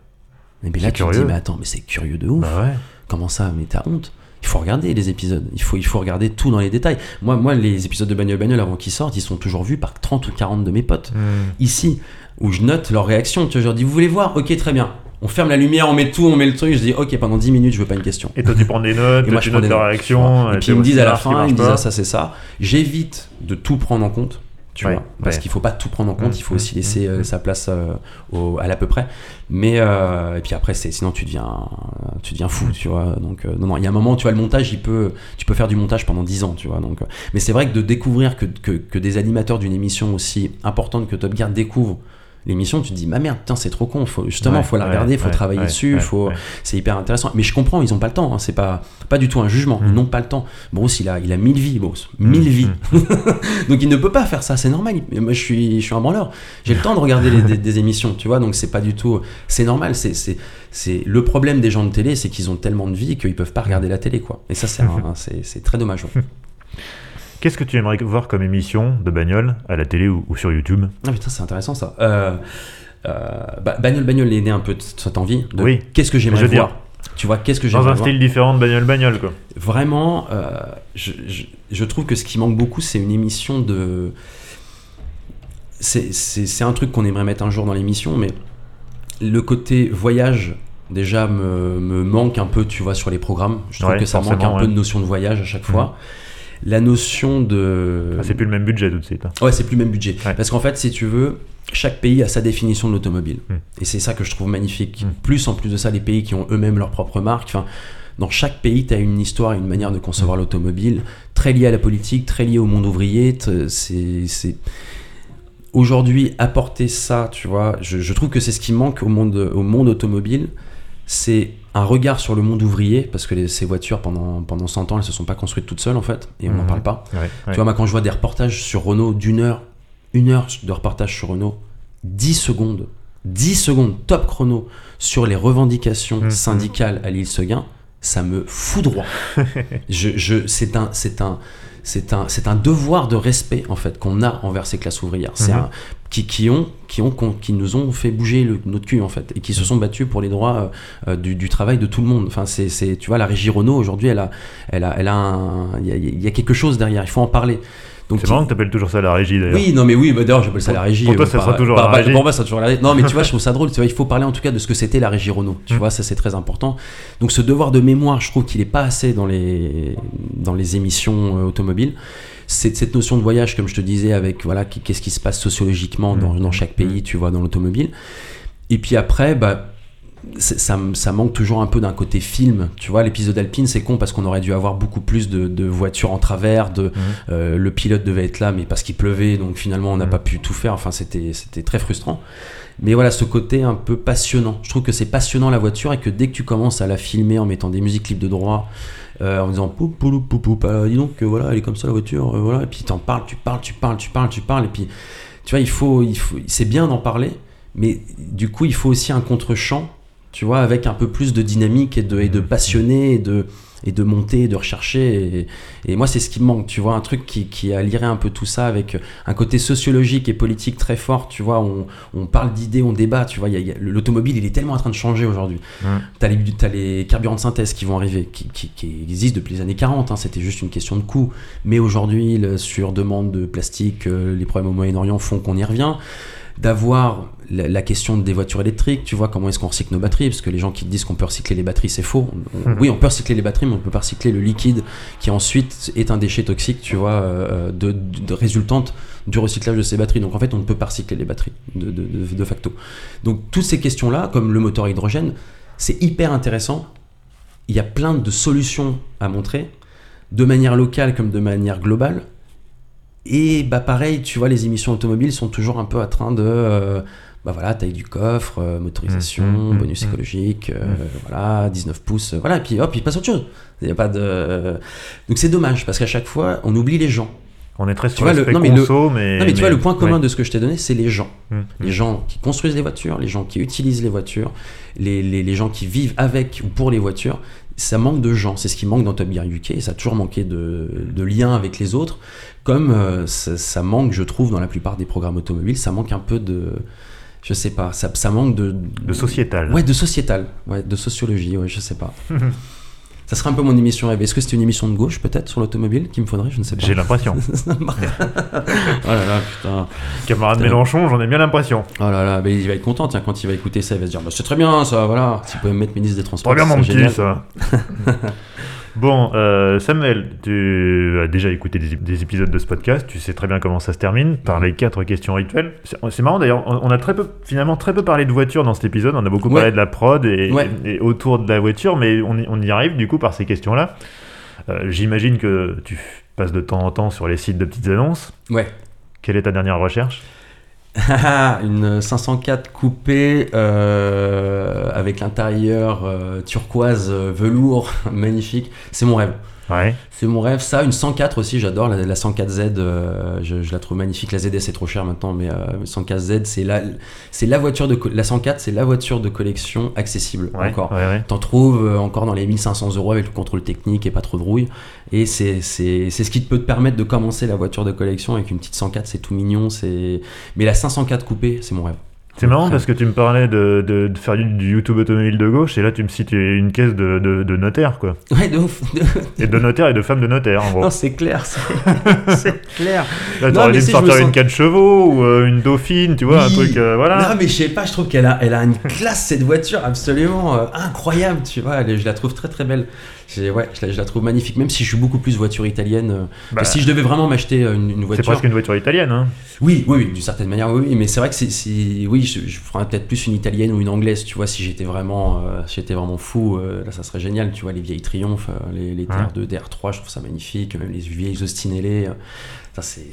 Et puis là, tu te dis, curieux. mais attends, mais c'est curieux de ouf. Bah ouais. Comment ça Mais t'as honte? Il faut regarder les épisodes, il faut, il faut regarder tout dans les détails. Moi, moi les épisodes de Bagnole Bagnole avant qu'ils sortent, ils sont toujours vus par 30 ou 40 de mes potes. Mm. Ici, où je note leur réaction, tu vois, je leur dis, vous voulez voir? Ok, très bien. On ferme la lumière, on met tout, on met le truc. Je dis, ok, pendant 10 minutes, je veux pas une question. Et toi, tu prends des notes, Et moi, tu je prends notes des notes, réaction. Et puis ils me disent à la fin, ils me disent, ah, ça c'est ça. J'évite de tout prendre en compte. Tu Ouais, vois, parce ouais. qu'il faut pas tout prendre en compte, Mm, il faut aussi laisser euh, sa place euh, au- à l'à peu près. Mais euh, et puis après, c'est sinon tu deviens, tu deviens fou, tu vois. Donc non, non, il y a un moment, tu vois, le montage, il peut, tu peux faire du montage pendant 10 ans, tu vois. Donc, mais c'est vrai que de découvrir que, que, que des animateurs d'une émission aussi importante que Top Gear découvrent l'émission, tu te dis, ma merde, putain, c'est trop con. Faut, justement, Ouais, faut la regarder, faut travailler dessus, faut, c'est hyper intéressant. Mais je comprends, ils ont pas le temps. hein, c'est pas, pas du tout un jugement. Ils Mm. n'ont pas le temps. Bruce, il a, il a mille vies, Bruce, mille Mm, vies. mm. donc il ne peut pas faire ça. C'est normal. Moi, je suis, je suis un branleur. J'ai le temps de regarder les- des, des émissions, tu vois. Donc c'est pas du tout. C'est normal. C'est, c'est, c'est le problème des gens de télé, c'est qu'ils ont tellement de vie qu'ils peuvent pas regarder la télé, quoi. Et ça, c'est, un- c'est, c'est très dommage. ouais. Qu'est-ce que tu aimerais voir comme émission de bagnole à la télé ou, ou sur YouTube? Ah putain, c'est intéressant ça. Euh, euh, bah, Bagnole Bagnole est né un peu de cette envie. De Oui. Qu'est-ce que j'aimerais dire, voir Tu vois, qu'est-ce que Dans j'aimerais un voir style différent de bagnole-bagnole, quoi. Vraiment, euh, je, je- je trouve que ce qui manque beaucoup, c'est une émission de. C'est un truc qu'on aimerait mettre un jour dans l'émission, mais le côté voyage, déjà, me, me manque un peu, tu vois, sur les programmes. Je trouve Ouais, que ça manque un peu de notion de voyage à chaque fois. La notion de. Ah, c'est plus le même budget tout de suite. hein. Ouais, c'est plus le même budget. Ouais. Parce qu'en fait, si tu veux, chaque pays a sa définition de l'automobile. Mm. Et c'est ça que je trouve magnifique. Mm. Plus en plus de ça, les pays qui ont eux-mêmes leur propre marque. Enfin, dans chaque pays, tu as une histoire et une manière de concevoir Mm. l'automobile, très liée à la politique, très liée au monde ouvrier. C'est- Aujourd'hui, apporter ça, tu vois, je, je trouve que c'est ce qui manque au monde, au monde automobile. C'est un regard sur le monde ouvrier, parce que les- ces voitures, pendant, pendant 100 ans, elles se sont pas construites toutes seules, en fait, et on n'en Mhm. parle pas. Ouais, ouais. Tu vois, moi, quand je vois des reportages sur Renault d'une heure, une heure de reportage sur Renault, 10 secondes, 10 secondes, top chrono, sur les revendications Mhm. syndicales à l'île Seguin, ça me foudroie. je, je, c'est un, c'est un, c'est un, c'est un devoir de respect en fait qu'on a envers ces classes ouvrières. C'est Mhm. un, qui, qui ont, qui ont, qui nous ont fait bouger le- notre cul en fait et qui se sont battus pour les droits euh, euh, du, du travail de tout le monde. Enfin, c'est, c'est, tu vois, la régie Renault aujourd'hui, elle a, elle a, elle a un, il y a, il y a quelque chose derrière. Il faut en parler. C'est marrant que t'appelles toujours ça la régie d'ailleurs. oui, non, mais oui, bah, d'ailleurs, j'appelle ça la régie. Pour toi, euh, ça par- sera toujours par- la régie. Pour moi, ça sera toujours la régie. Non, mais tu vois, je trouve ça drôle. Tu vois, il faut parler en tout cas de ce que c'était la régie Renault. Tu Mm. vois, ça c'est très important. Donc, ce devoir de mémoire, je trouve qu'il est pas assez dans les, dans les émissions euh, automobiles. C'est cette notion de voyage, comme je te disais, avec voilà, qu'est-ce qui se passe sociologiquement dans, Mm. dans chaque pays, tu vois, dans l'automobile. Et puis après, bah, ça, ça manque toujours un peu d'un côté film. Tu vois, l'épisode Alpine, c'est con parce qu'on aurait dû avoir beaucoup plus de, de voitures en travers. De, euh, le pilote devait être là, mais parce qu'il pleuvait, donc finalement, on n'a Mhm. pas pu tout faire. Enfin, c'était très frustrant. Mais voilà, ce côté un peu passionnant. Je trouve que c'est passionnant la voiture et que dès que tu commences à la filmer en mettant des musiques libres de droit, euh, en disant poup poup poup poup, ah, dis donc, euh, voilà, elle est comme ça la voiture, euh, voilà, et puis t'en parles, tu parles, tu parles, tu parles, tu parles, et puis tu vois, il faut, il faut, c'est bien d'en parler, mais du coup, il faut aussi un contre-champ, tu vois, avec un peu plus de dynamique et de, et de passionné et de, et de monter, de rechercher. Et, et moi, c'est ce qui me manque, tu vois, un truc qui, qui allierait un peu tout ça avec un côté sociologique et politique très fort, tu vois, on, on parle d'idées, on débat, tu vois, l'automobile, il est tellement en train de changer aujourd'hui. Mm. T'as les, t'as les carburants de synthèse qui vont arriver, qui, qui- qui existent depuis les années 40, hein, c'était juste une question de coût. Mais aujourd'hui, sur demande de plastique, euh, les problèmes au Moyen-Orient font qu'on y revient. D'avoir la, la question des voitures électriques, tu vois, comment est-ce qu'on recycle nos batteries? Parce que les gens qui disent qu'on peut recycler les batteries, c'est faux. On- Mhm. Oui, on peut recycler les batteries, mais on peut pas recycler le liquide qui ensuite est un déchet toxique, tu vois, euh, de, de résultante du recyclage de ces batteries. Donc en fait, on ne peut pas recycler les batteries de- de facto. Donc toutes ces questions-là, comme le moteur à hydrogène, c'est hyper intéressant. Il y a plein de solutions à montrer, de manière locale comme de manière globale. Et bah pareil, tu vois, les émissions automobiles sont toujours un peu à train de... euh, bah voilà, taille du coffre, euh, motorisation, Mmh, mmh, bonus mmh. écologique, euh, voilà, 19 pouces, voilà, et puis hop, il passe autre chose. Il a pas de... Donc c'est dommage, parce qu'à chaque fois, on oublie les gens. On est très Tu sur vois, le- non, mais le- mais. non mais tu vois, le point commun ouais. de ce que je t'ai donné, c'est les gens. Mm, Les mm. gens qui construisent les voitures, les gens qui utilisent les voitures, les, les, les gens qui vivent avec ou pour les voitures, ça manque de gens. C'est ce qui manque dans Top Gear UK et ça a toujours manqué de, de liens avec les autres. Comme euh, ça, ça manque, je trouve, dans la plupart des programmes automobiles, ça manque un peu de. Je sais pas, ça, ça manque de. De sociétal. Ouais, de sociétal, ouais, de sociologie, ouais, je sais pas. ça serait un peu mon émission rêve. Est-ce que c'était une émission de gauche, peut-être, sur l'automobile, qu'il me faudrait? Je ne sais pas. J'ai l'impression. oh là là, putain. Camarade Putain. Mélenchon, j'en ai bien l'impression. Oh là là, mais il va être content, tiens, quand il va écouter ça, il va se dire, bah, c'est très bien ça, voilà. Si vous pouvez me mettre ministre des Transports, Très bien, c'est mon petit, ça. bon, euh, Samuel, tu as déjà écouté des, des épisodes de ce podcast, tu sais très bien comment ça se termine, par les quatre questions rituelles. C'est c'est marrant d'ailleurs, on a très peu, finalement très peu parlé de voiture dans cet épisode, on a beaucoup Ouais. parlé de la prod et, Ouais. et autour de la voiture, mais on y, on y arrive du coup par ces questions-là. Euh, J'imagine que tu passes de temps en temps sur les sites de petites annonces. Ouais. Quelle est ta dernière recherche? une 504 coupée euh, avec l'intérieur euh, turquoise euh, velours magnifique, c'est mon rêve. Ouais. C'est mon rêve. Ça, une 104 aussi, j'adore la, la 104Z. euh, je, je la trouve magnifique. La ZS c'est trop cher maintenant, mais euh, 104Z, c'est la, c'est la voiture de la 104, c'est la voiture de collection accessible Ouais, encore. ouais. T'en trouves euh, encore dans les 1500 euros avec le contrôle technique et pas trop de rouille. Et c'est c'est- c'est ce qui peut te permettre de commencer la voiture de collection avec une petite 104, c'est tout mignon. c'est Mais la 504 coupée, c'est mon rêve. C'est marrant parce que tu me parlais de, de- de faire du, YouTube automobile de gauche et là tu me cites une caisse de, de, notaires quoi. Ouais, de ouf. Et de notaires et de femmes de notaires en gros. Non, c'est clair, c'est c'est clair. Là t'aurais dû me si, me sortir sens- une 4 chevaux ou euh, une dauphine, tu vois, un truc, euh, voilà. Non, mais je sais pas, je trouve qu'elle a, elle a une classe cette voiture absolument euh, incroyable, tu vois. elle je la trouve très très belle. Ouais, je la, je la trouve magnifique, même si je suis beaucoup plus voiture italienne. euh, Bah, si je devais vraiment m'acheter euh, une, une c'est voiture. presque une voiture italienne, hein. Oui, oui, oui, d'une certaine manière, oui, mais c'est vrai que c'est, c'est- oui, je, je ferais peut-être plus une italienne ou une anglaise, tu vois, si j'étais vraiment, euh, si j'étais vraiment fou, euh, là, ça serait génial, tu vois, les vieilles Triumph, euh, les, les DR2, DR3, je trouve ça magnifique, même les vieilles Austinelli, euh, ça c'est,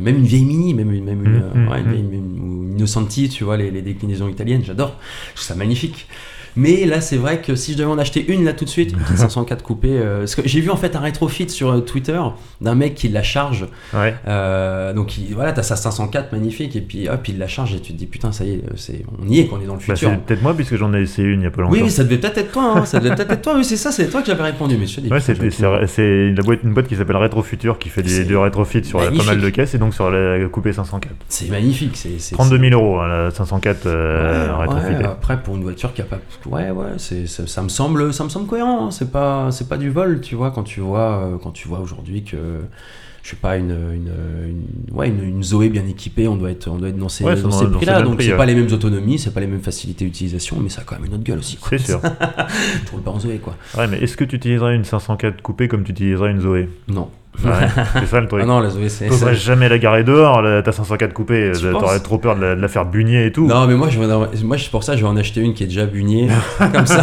même une vieille Mini, même une, euh, ouais, une vieille- une- ou une Innocenti, tu vois, les, les déclinaisons italiennes, j'adore, je trouve ça magnifique. Mais là, c'est vrai que si je devais en acheter une là tout de suite, une petite 504 coupée, euh, parce que j'ai vu en fait un rétrofit sur euh, Twitter d'un mec qui la charge Ouais. euh, donc il- voilà, t'as sa 504 magnifique et puis hop, il la charge et tu te dis putain, ça y est, c'est, on y est, qu'on est dans le Bah, futur. c'est peut-être moi puisque j'en ai essayé une il y a pas longtemps. oui, ça devait peut-être être toi, hein, ça devait peut-être être toi, oui, c'est ça, c'est toi que j'avais répondu, mais je te dis. Ouais, c'est une boîte, une boîte qui s'appelle Retro Future qui fait des, du rétrofit sur euh, pas mal de caisses et donc sur la coupée 504. C'est magnifique, c'est. c'est 32 000 euros hein, la 504 euh, Ouais, ouais, après pour une voiture qui a pas ouais ouais c'est ça, ça me semble ça me semble cohérent hein, c'est pas c'est pas du vol tu vois quand tu vois euh, quand tu vois aujourd'hui que je sais pas une, une, une- ouais une, une Zoé bien équipée on doit être on doit être dans ces, Ouais, c'est dans dans- ces dans ces prix là donc prix, c'est ouais. pas les mêmes autonomies c'est pas les mêmes facilités d'utilisation mais ça a quand même une autre gueule aussi quoi. C'est sûr. roules pas en Zoé quoi Ouais, mais est-ce que tu utiliserais une 504 coupée comme tu utiliserais une Zoé? Non Ouais, c'est ça le truc. Ah non, la Zoé, c'est. C'est- jamais la garer dehors, la- ta 504 coupée, Tu t'aurais trop peur de la, de la faire bugner et tout. Non, mais moi, je vais moi, pour ça, je vais en acheter une qui est déjà bugnée. comme ça,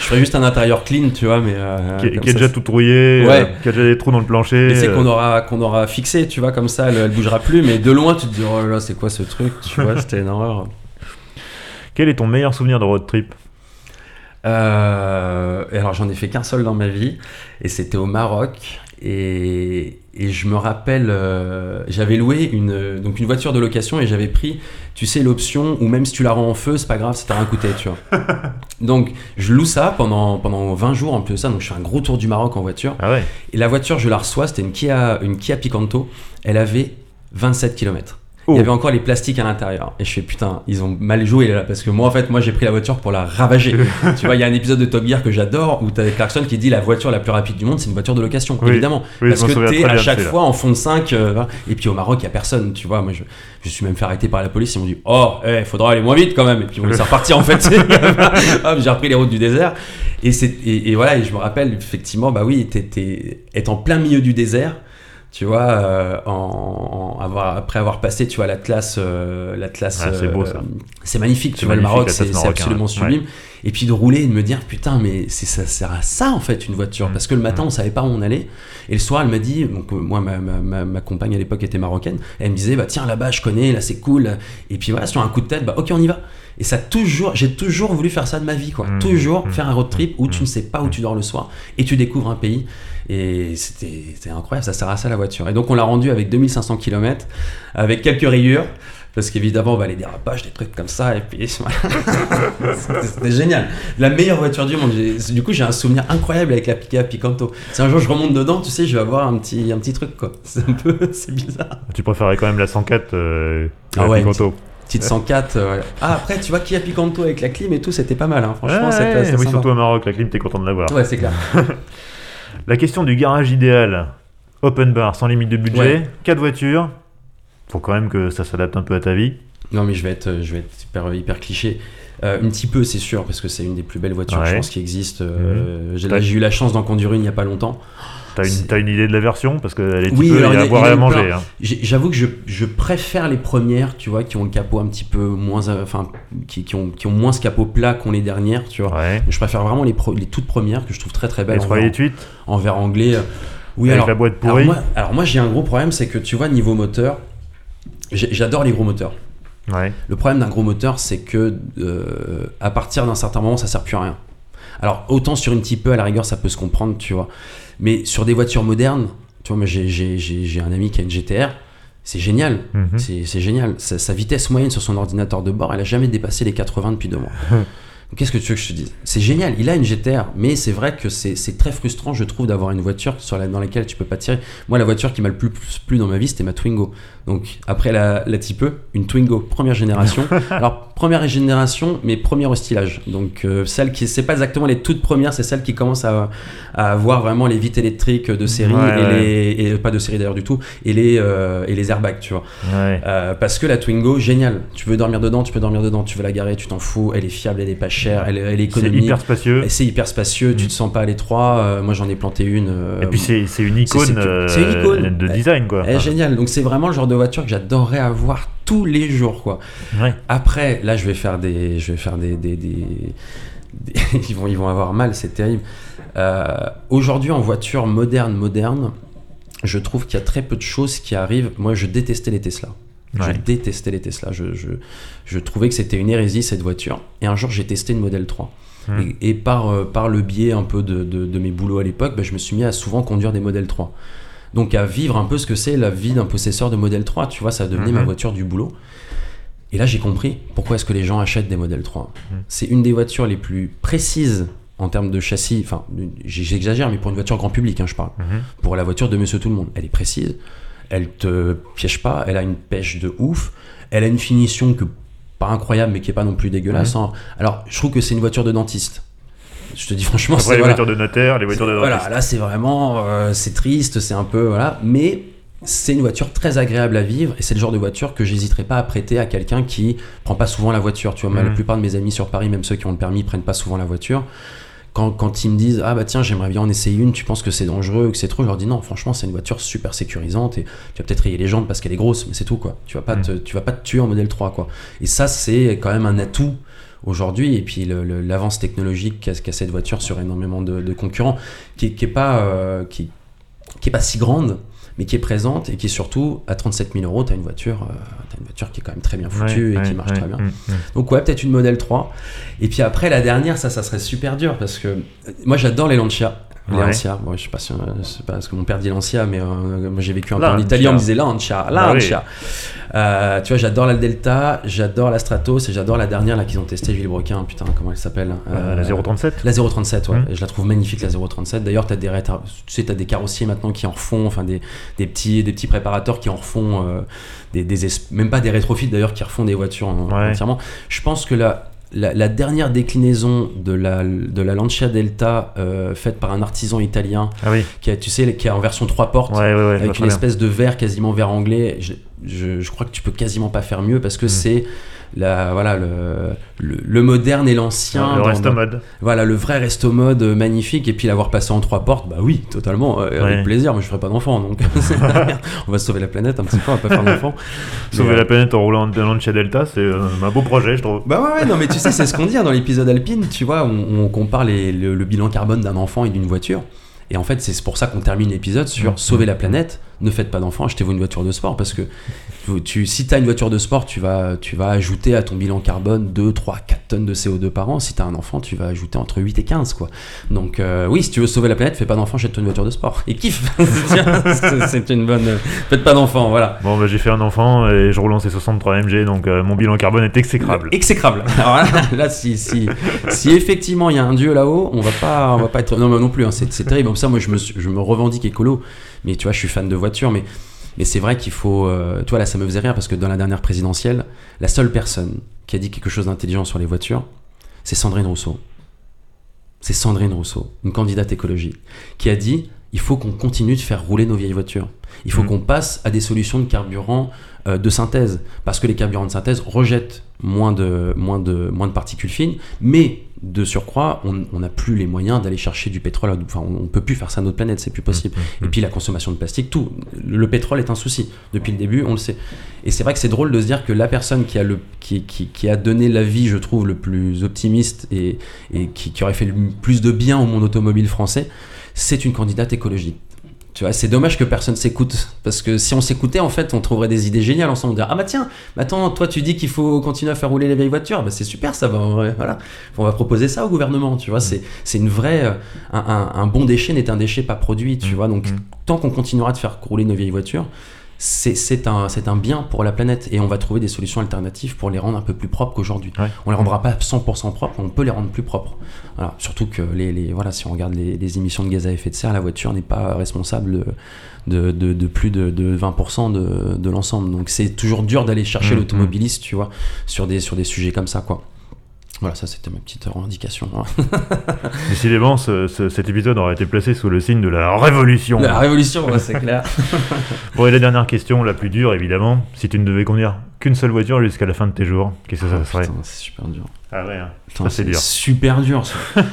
je ferais juste un intérieur clean, tu vois, mais. euh, qui, est déjà tout rouillé, Ouais. euh, qui a déjà des trous dans le plancher. Mais c'est euh, qu'on aura, qu'on aura fixé, tu vois, comme ça, elle, elle bougera plus. Mais de loin, tu te dis, oh là c'est quoi ce truc Tu vois, c'était une horreur. Quel est ton meilleur souvenir de road trip? Alors, j'en ai fait qu'un seul dans ma vie, et c'était au Maroc. Et, et je me rappelle, euh, j'avais loué une, donc une voiture de location et j'avais pris, tu sais, l'option où même si tu la rends en feu, c'est pas grave, ça t'a rien coûté, tu vois. donc, je loue ça pendant, pendant 20 jours en plus de ça. Donc, je fais un gros tour du Maroc en voiture. Ah ouais Et la voiture, je la reçois, c'était une Kia, une Kia Picanto. Elle avait 27 km. Oh. Il y avait encore les plastiques à l'intérieur. Et je fais putain, ils ont mal joué là. Parce que moi, en fait, moi, j'ai pris la voiture pour la ravager. tu vois, il y a un épisode de Top Gear que j'adore où t'as Clarkson qui dit la voiture la plus rapide du monde, c'est une voiture de location. Oui. Évidemment. Oui, parce que t'es à chaque fois en fond de 5. et puis au Maroc, il y a personne. Tu vois, moi, je, je suis même fait arrêter par la police. Ils m'ont dit Oh, il faudra aller moins vite quand même. Et puis on laissé repartir en fait. Hop, j'ai repris les routes du désert. Et, c'est, et, et voilà, et je me rappelle effectivement, bah oui, être en plein milieu du désert, tu vois, euh, en, en avoir, après avoir passé, tu vois, l'Atlas, euh, l'Atlas, c'est beau, ça. c'est magnifique, tu vois, le Maroc, c'est, absolument ouais. sublime. Et puis de rouler et de me dire, putain, mais c'est, ça sert à ça en fait une voiture, Mm. parce que le matin Mm. on savait pas où on allait, et le soir elle m'a dit, donc euh, moi ma, ma, ma, ma compagne à l'époque était marocaine, elle me disait, bah tiens là-bas je connais, là c'est cool, et puis voilà, sur un coup de tête, bah ok on y va. Et ça toujours, j'ai toujours voulu faire ça de ma vie, quoi. Mm. Toujours faire un road trip où tu ne sais pas où tu dors le soir et tu découvres un pays. Et c'était incroyable, ça sert à ça la voiture. Et donc on l'a rendu avec 2500 km, avec quelques rayures, parce qu'évidemment, bah, les dérapages, des trucs comme ça, et puis. C'était- génial. La meilleure voiture du monde. Du coup, j'ai un souvenir incroyable avec la Pika Picanto. Si un jour je remonte dedans, tu sais, je vais avoir un petit, un petit truc, quoi. C'est un peu, c'est bizarre. Tu préférais quand même la 104 euh, que Ah la ouais, Picanto. Petite 104. euh. Ah, après, tu vois, Kia Picanto avec la clim et tout, c'était pas mal, hein. franchement, Ouais, c'était oui, sympa. surtout au Maroc, la clim, t'es content de l'avoir. Ouais, c'est clair. La question du garage idéal, open bar, sans limite de budget, Ouais. 4 voitures. Faut quand même que ça s'adapte un peu à ta vie. Non, mais je vais être, euh, je vais être hyper, hyper cliché. Euh, un petit peu, c'est sûr, parce que c'est une des plus belles voitures, Ouais. je pense, qui existent. Euh, j'ai, Ouais. j'ai eu la chance d'en conduire une il y a pas longtemps. T'as une, idée de la version Parce qu'elle est Oui, peu, alors il y a à boire et à manger. hein. J'avoue que je, je préfère les premières, tu vois, qui ont le capot un petit peu moins, euh, enfin, qui, qui ont, qui ont moins ce capot plat qu'ont les dernières, tu vois. Ouais. Je préfère vraiment les, pro- les toutes premières que je trouve très très belles Les en, 3 verre, 8 en verre anglais. Oui, avec alors, la boîte alors pourrie. moi, alors moi j'ai un gros problème, c'est que tu vois, niveau moteur, j'adore les gros moteurs. Ouais. Le problème d'un gros moteur, c'est que euh, à partir d'un certain moment, ça sert plus à rien. Alors autant sur une type E, à la rigueur, ça peut se comprendre, tu vois. Mais sur des voitures modernes, tu vois, moi j'ai- un ami qui a une GTR, c'est génial. Mhm. C'est c'est génial. Sa, sa vitesse moyenne sur son ordinateur de bord, elle a jamais dépassé les 80 depuis deux mois. Qu'est-ce que tu veux que je te dise? C'est génial, il a une GTR, mais c'est vrai que c'est très frustrant, je trouve, d'avoir une voiture sur la, dans laquelle tu peux pas tirer. Moi, la voiture qui m'a le plus plu dans ma vie, c'était ma Twingo. Donc, après la, la Type E, une Twingo première génération. Alors, première génération, mais premier au stylage. Donc, euh, celle qui, c'est pas exactement les toutes premières, c'est celle qui commence à, à avoir vraiment les vitres électriques de série, Ouais, et, ouais. les, et pas de série d'ailleurs du tout, et les, euh, et les airbags, tu vois. Ouais. Euh, parce que la Twingo, génial. Tu veux dormir dedans, tu peux dormir dedans. Tu veux la garer, tu t'en fous. Elle est fiable, elle est pas chère, elle, elle est C'est économique. hyper spacieux. C'est hyper spacieux, tu Mm. te sens pas à l'étroit. Euh, moi j'en ai planté une. euh, Et puis c'est c'est une c'est- icône, c'est- euh, c'est une icône. de design quoi. elle est Enfin, géniale. Donc c'est vraiment le genre de voiture que j'adorerais avoir tous les jours quoi. ouais. Après là je vais faire des, je vais faire des, des- des- des- ils vont, ils vont avoir mal, c'est terrible. Euh, Aujourd'hui en voiture moderne, moderne, je trouve qu'il y a très peu de choses qui arrivent. Moi je détestais les Tesla. Je détestais les Tesla. Je, je, je trouvais que c'était une hérésie cette voiture. Et un jour, j'ai testé une Model 3. Hmm. Et, et par, euh, par le biais un peu de, de, de mes boulots à l'époque, bah, je me suis mis à souvent conduire des Model 3. Donc à vivre un peu ce que c'est la vie d'un possesseur de Model 3. Tu vois, ça devenait Mhm. ma voiture du boulot. Et là, j'ai compris pourquoi est-ce que les gens achètent des Model 3. Mhm. C'est une des voitures les plus précises en termes de châssis. Enfin, j'exagère, mais pour une voiture grand public, hein, je parle pour la voiture de Monsieur Tout le Monde. Elle est précise, elle te piège pas, elle a une pêche de ouf, elle a une finition que pas incroyable mais qui est pas non plus dégueulasse. hein. Alors je trouve que c'est une voiture de dentiste. Je te dis franchement, c'est les voilà. voitures de notaire, les voitures de Voilà, dentiste. là c'est vraiment, euh, c'est triste, c'est un peu voilà, mais c'est une voiture très agréable à vivre et c'est le genre de voiture que j'hésiterais pas à prêter à quelqu'un qui prend pas souvent la voiture. Tu vois, la Mhm. plupart de mes amis sur Paris, même ceux qui ont le permis, prennent pas souvent la voiture quand, quand ils me disent ah bah tiens j'aimerais bien en essayer une, tu penses que c'est dangereux, que c'est trop, je leur dis non franchement c'est une voiture super sécurisante et tu vas peut-être rayer les jambes parce qu'elle est grosse, mais c'est tout quoi. Tu vas pas Mm. te, tu vas pas te tuer en modèle 3 quoi. Et ça c'est quand même un atout aujourd'hui et puis l'avance technologique qu'a cette voiture sur énormément de, de concurrents qui, est- qui est pas euh, qui, qui est pas si grande mais qui est présente et qui est surtout à 37 000 euros t'as une voiture euh, une voiture qui est quand même très bien foutue Ouais, et qui marche ouais, très bien mm, mm. donc ouais, peut-être une modèle 3. Et puis après, la dernière, ça, ça serait super dur parce que euh, moi, j'adore les Lancia. Les Ouais. Lancia, bon, je sais pas, si, pas parce que mon père dit Lancia, mais euh, moi j'ai vécu un peu Lancia. en Italie, on me disait Lancia, Bah oui. Lancia. Euh, tu vois, j'adore la Delta, j'adore la Stratos et j'adore la dernière là qu'ils ont testé Villebrequin, putain, comment elle s'appelle Euh, la 037 La 037, ouais. Mm. Et je la trouve magnifique, la 037. D'ailleurs, t'as des, rétar- tu sais, t'as des carrossiers maintenant qui en refont, enfin des, des, petits, des petits préparateurs qui en refont, des, des es- même pas des rétrofits d'ailleurs, qui refont des voitures en- Ouais. entièrement. Je pense que la, la, la dernière déclinaison de la, de la Lancia Delta euh, faite par un artisan italien, Ah oui, qui a, tu sais, qui est en version 3 portes, ouais, ouais, ouais, je vois avec une bien. espèce de verre quasiment vert anglais. Je, je, je crois que tu peux quasiment pas faire mieux parce que Mm. c'est la, voilà, le, le, le moderne et l'ancien. Le resto mode. voilà, le vrai resto mode euh, magnifique, et puis l'avoir passé en trois portes, bah oui, totalement, euh, Ouais. avec plaisir, mais je ferai pas d'enfant, donc on va sauver la planète un petit peu, on va pas faire d'enfant. Sauver Mais, la euh, planète en roulant de Lancia Delta, c'est euh, un beau projet, je trouve. Bah ouais, ouais, non mais tu sais, c'est ce qu'on dit hein, dans l'épisode Alpine, tu vois, on, on compare les- le, le bilan carbone d'un enfant et d'une voiture. Et en fait, c'est pour ça qu'on termine l'épisode sur sauver la planète. Ne faites pas d'enfants, achetez-vous une voiture de sport parce que tu, si tu as une voiture de sport, tu vas, tu vas ajouter à ton bilan carbone 2, 3, 4 tonnes de CO2 par an. Si tu as un enfant, tu vas ajouter entre 8 et 15. Quoi. Donc, euh, oui, si tu veux sauver la planète, fais pas d'enfant, achète-toi une voiture de sport. Et kiffe C'est- une bonne. Faites pas d'enfant, voilà. Bon, bah, j'ai fait un enfant et je roule en C63 MG, donc euh, mon bilan carbone est exécrable. Exécrable. Alors là, là, si, si, si effectivement il y a un dieu là-haut, on va pas, on va pas être. Non, mais non plus. hein, c'est terrible. Comme ça, moi, je me, suis- je me revendique écolo, mais tu vois, je suis fan de voitures, mais. Mais c'est vrai qu'il faut. euh, tu vois, là, ça me faisait rire parce que dans la dernière présidentielle, la seule personne qui a dit quelque chose d'intelligent sur les voitures, c'est Sandrine Rousseau. C'est Sandrine Rousseau, une candidate écologique, qui a dit il faut qu'on continue de faire rouler nos vieilles voitures. Il faut Mhm. qu'on passe à des solutions de carburant euh, de synthèse, parce que les carburants de synthèse rejettent moins de, moins de, moins de particules fines, mais de surcroît, on n'a plus les moyens d'aller chercher du pétrole. Enfin, on ne peut plus faire ça à notre planète, c'est plus possible. Mhm. Et puis la consommation de plastique, tout. Le, le pétrole est un souci. Depuis le début, on le sait. Et c'est vrai que c'est drôle de se dire que la personne qui a, le, qui, qui, qui a donné l'avis, je trouve, le plus optimiste et, et qui, qui aurait fait le plus de bien au monde automobile français, c'est une candidate écologique. Tu vois, c'est dommage que personne s'écoute. Parce que si on s'écoutait, en fait, on trouverait des idées géniales ensemble. On dirait, ah bah tiens, bah attends, toi tu dis qu'il faut continuer à faire rouler les vieilles voitures. Bah c'est super, ça va. en vrai, Voilà. On va proposer ça au gouvernement. Tu vois, c'est, c'est une vraie. euh, Un, un- un bon déchet n'est un déchet pas produit. Tu Mm. vois, donc Mm. tant qu'on continuera de faire rouler nos vieilles voitures, c'est, un, un bien pour la planète. Et on va trouver des solutions alternatives pour les rendre un peu plus propres qu'aujourd'hui. Ouais. On les rendra pas 100% propres, on peut les rendre plus propres. Voilà. Surtout que les, les- voilà, si on regarde les, les émissions de gaz à effet de serre, la voiture n'est pas responsable de, de, de plus de, de 20% de, de l'ensemble. Donc c'est toujours dur d'aller chercher Mhm. l'automobiliste, tu vois, sur des, sur des sujets comme ça, quoi. Voilà, ça c'était ma petite revendication. hein. Décidément, ce- ce- cet épisode aurait été placé sous le signe de la révolution. La révolution, ouais, c'est clair. Bon, et la dernière question, la plus dure évidemment. Si tu ne devais conduire qu'une seule voiture jusqu'à la fin de tes jours, qu'est-ce que ça Oh, serait? putain, c'est super dur. Ah ouais, hein. Putain, Ça, c'est dur. super dur ça.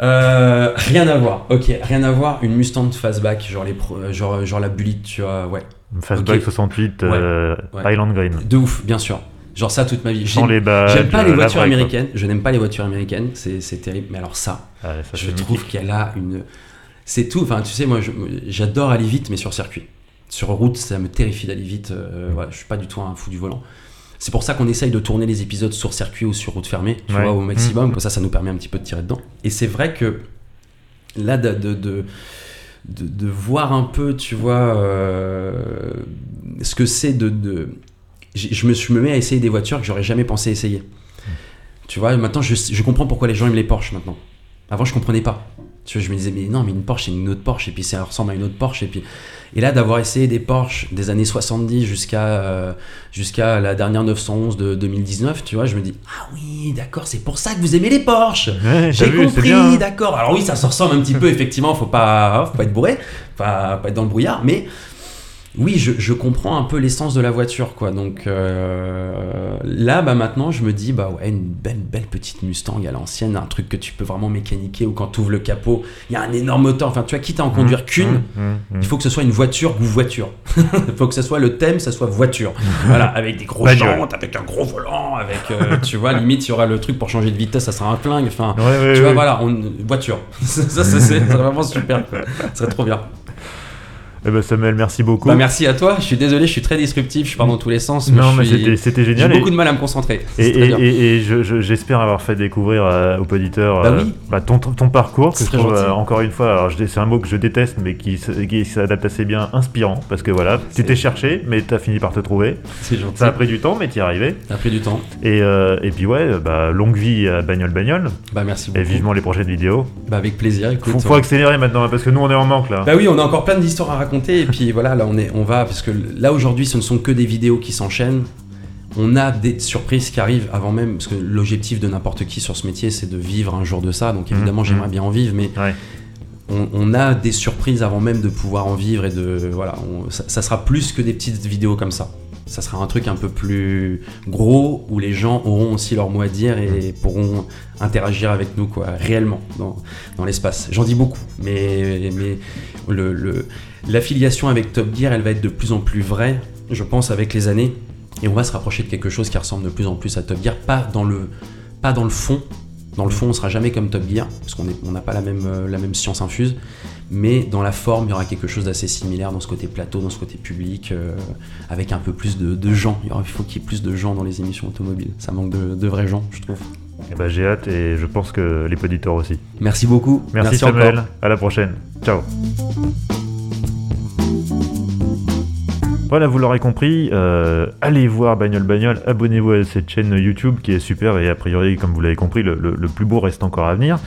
Euh, rien à voir, ok, rien à voir. Une Mustang fastback, genre, les pro- genre, genre la Bullet, tu vois, ouais. Fastback Ok. 68, Ouais. euh, Ouais. Highland Green. De ouf, bien sûr. Genre ça toute ma vie. J'aime les badges, j'aime pas les euh, voitures vraie, quoi. américaines, je n'aime pas les voitures américaines, c'est terrible. Mais alors ça, Ah, ça, je trouve qu'elle a une. C'est tout. Enfin, tu sais, moi, j'adore aller vite, mais sur circuit. Sur route, ça me terrifie d'aller vite. euh, voilà, je suis pas du tout un fou du volant. C'est pour ça qu'on essaye de tourner les épisodes sur circuit ou sur route fermée, tu Ouais. vois, au maximum. Mm. Comme ça, ça nous permet un petit peu de tirer dedans. Et c'est vrai que là, de, de, de, de- de voir un peu, tu vois, euh, ce que c'est de. de... Je me suis me mets à essayer des voitures que j'aurais jamais pensé essayer. Tu vois, maintenant, je, je comprends pourquoi les gens aiment les Porsche maintenant. Avant, je comprenais pas. Tu vois, je me disais, mais non, mais une Porsche, c'est une autre Porsche, et puis ça ressemble à une autre Porsche, et puis. Et là, d'avoir essayé des Porsche des années 70 jusqu'à euh, jusqu'à la dernière 911 de 2019, tu vois, je me dis, ah oui, d'accord, c'est pour ça que vous aimez les Porsche Ouais, j'ai compris, hein. d'accord. Alors oui, ça se ressemble un petit peu, effectivement, faut pas, faut pas être bourré, pas, pas être dans le brouillard, mais oui, je, je comprends un peu l'essence de la voiture, quoi. Donc euh, là, bah maintenant, je me dis, bah ouais, une belle, belle petite Mustang à l'ancienne, un truc que tu peux vraiment mécaniquer ou quand tu ouvres le capot, il y a un énorme moteur. Enfin, tu vois, quitte à en conduire qu'une, Mmh, mmh, mmh. il faut que ce soit une voiture ou voiture. il faut que ce soit le thème, ça soit voiture. voilà, avec des gros Bagnole. jantes, avec un gros volant, avec, euh, tu vois, limite, il y aura le truc pour changer de vitesse, ça sera un flingue. Enfin, Ouais, ouais, tu vois, voilà, on- voiture. ça, ça, c'est vraiment super. Ça serait trop bien. Eh ben, Samuel, merci beaucoup. Bah, merci à toi. Je suis désolé, je suis très disruptif, je pars dans tous les sens. non, je mais suis- c'était- J'ai génial. et- beaucoup de mal à me concentrer. Et, et- et- et je- je- j'espère avoir fait découvrir euh, aux auditeurs Bah euh, oui. bah, ton, ton parcours, que je trouve, euh, encore une fois, c'est un mot que je déteste, mais qui, qui s'adapte assez bien, inspirant, parce que voilà, tu t'es cherché, mais t'as fini par te trouver. C'est gentil. Ça a pris du temps, mais t'y es arrivé. Ça a pris du temps. Et, et puis ouais, bah, longue vie à Bagnole Bagnole, Bah merci beaucoup. et vivement les prochaines vidéos. Bah avec plaisir. Écoute. Faut, faut accélérer maintenant, parce que nous on est en manque là. Bah oui, on a encore plein d'histoires à raconter et puis voilà, là on est, on va parce que là aujourd'hui, ce ne sont que des vidéos qui s'enchaînent. On a des surprises qui arrivent avant même parce que l'objectif de n'importe qui sur ce métier, c'est de vivre un jour de ça. Donc évidemment, Mhm. j'aimerais bien en vivre, mais Ouais. on, on a des surprises avant même de pouvoir en vivre et de voilà, on- ça, ça sera plus que des petites vidéos comme ça. Ça sera un truc un peu plus gros où les gens auront aussi leur mot à dire et pourront interagir avec nous quoi, réellement dans, dans l'espace. J'en dis beaucoup, mais, mais le, le- l'affiliation avec Top Gear, elle va être de plus en plus vraie, je pense, avec les années. Et on va se rapprocher de quelque chose qui ressemble de plus en plus à Top Gear, pas dans le, pas dans le fond. Dans le fond, on sera jamais comme Top Gear, parce qu'on n'a pas la même, euh, la même science infuse. Mais dans la forme, il y aura quelque chose d'assez similaire dans ce côté plateau, dans ce côté public, euh, avec un peu plus de, de gens. Il, y aura- il faut qu'il y ait plus de gens dans les émissions automobiles. Ça manque de, de vrais gens, je trouve. Et bah, j'ai hâte, et je pense que les auditeurs aussi. Merci beaucoup. Merci, encore. Samuel, à la prochaine. Ciao. Voilà, vous l'aurez compris, euh, allez voir Bagnole Bagnole, abonnez-vous à cette chaîne YouTube qui est super et a priori, comme vous l'avez compris, le, plus beau reste encore à venir.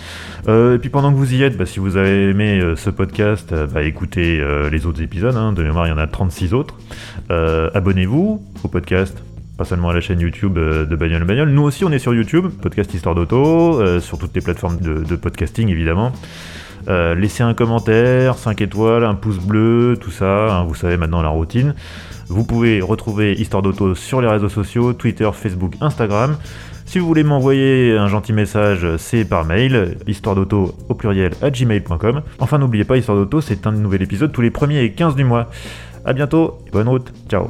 Euh, et puis pendant que vous y êtes, bah, si vous avez aimé euh, ce podcast, bah, écoutez les autres épisodes, hein, de mémoire il y en a 36 autres. Abonnez-vous au podcast, pas seulement à la chaîne YouTube de Bagnole Bagnole. Nous aussi, on est sur YouTube, podcast Histoire d'Auto, sur toutes les plateformes de podcasting évidemment. Euh, laissez un commentaire, 5 étoiles, un pouce bleu, tout ça, hein, vous savez maintenant la routine. Vous pouvez retrouver Histoire d'Auto sur les réseaux sociaux, Twitter, Facebook, Instagram. Si vous voulez m'envoyer un gentil message, c'est par mail, histoire d'auto au pluriel à gmail.com. Enfin, n'oubliez pas, Histoire d'auto, c'est un nouvel épisode tous les premiers et 15 du mois. A bientôt bonne route, ciao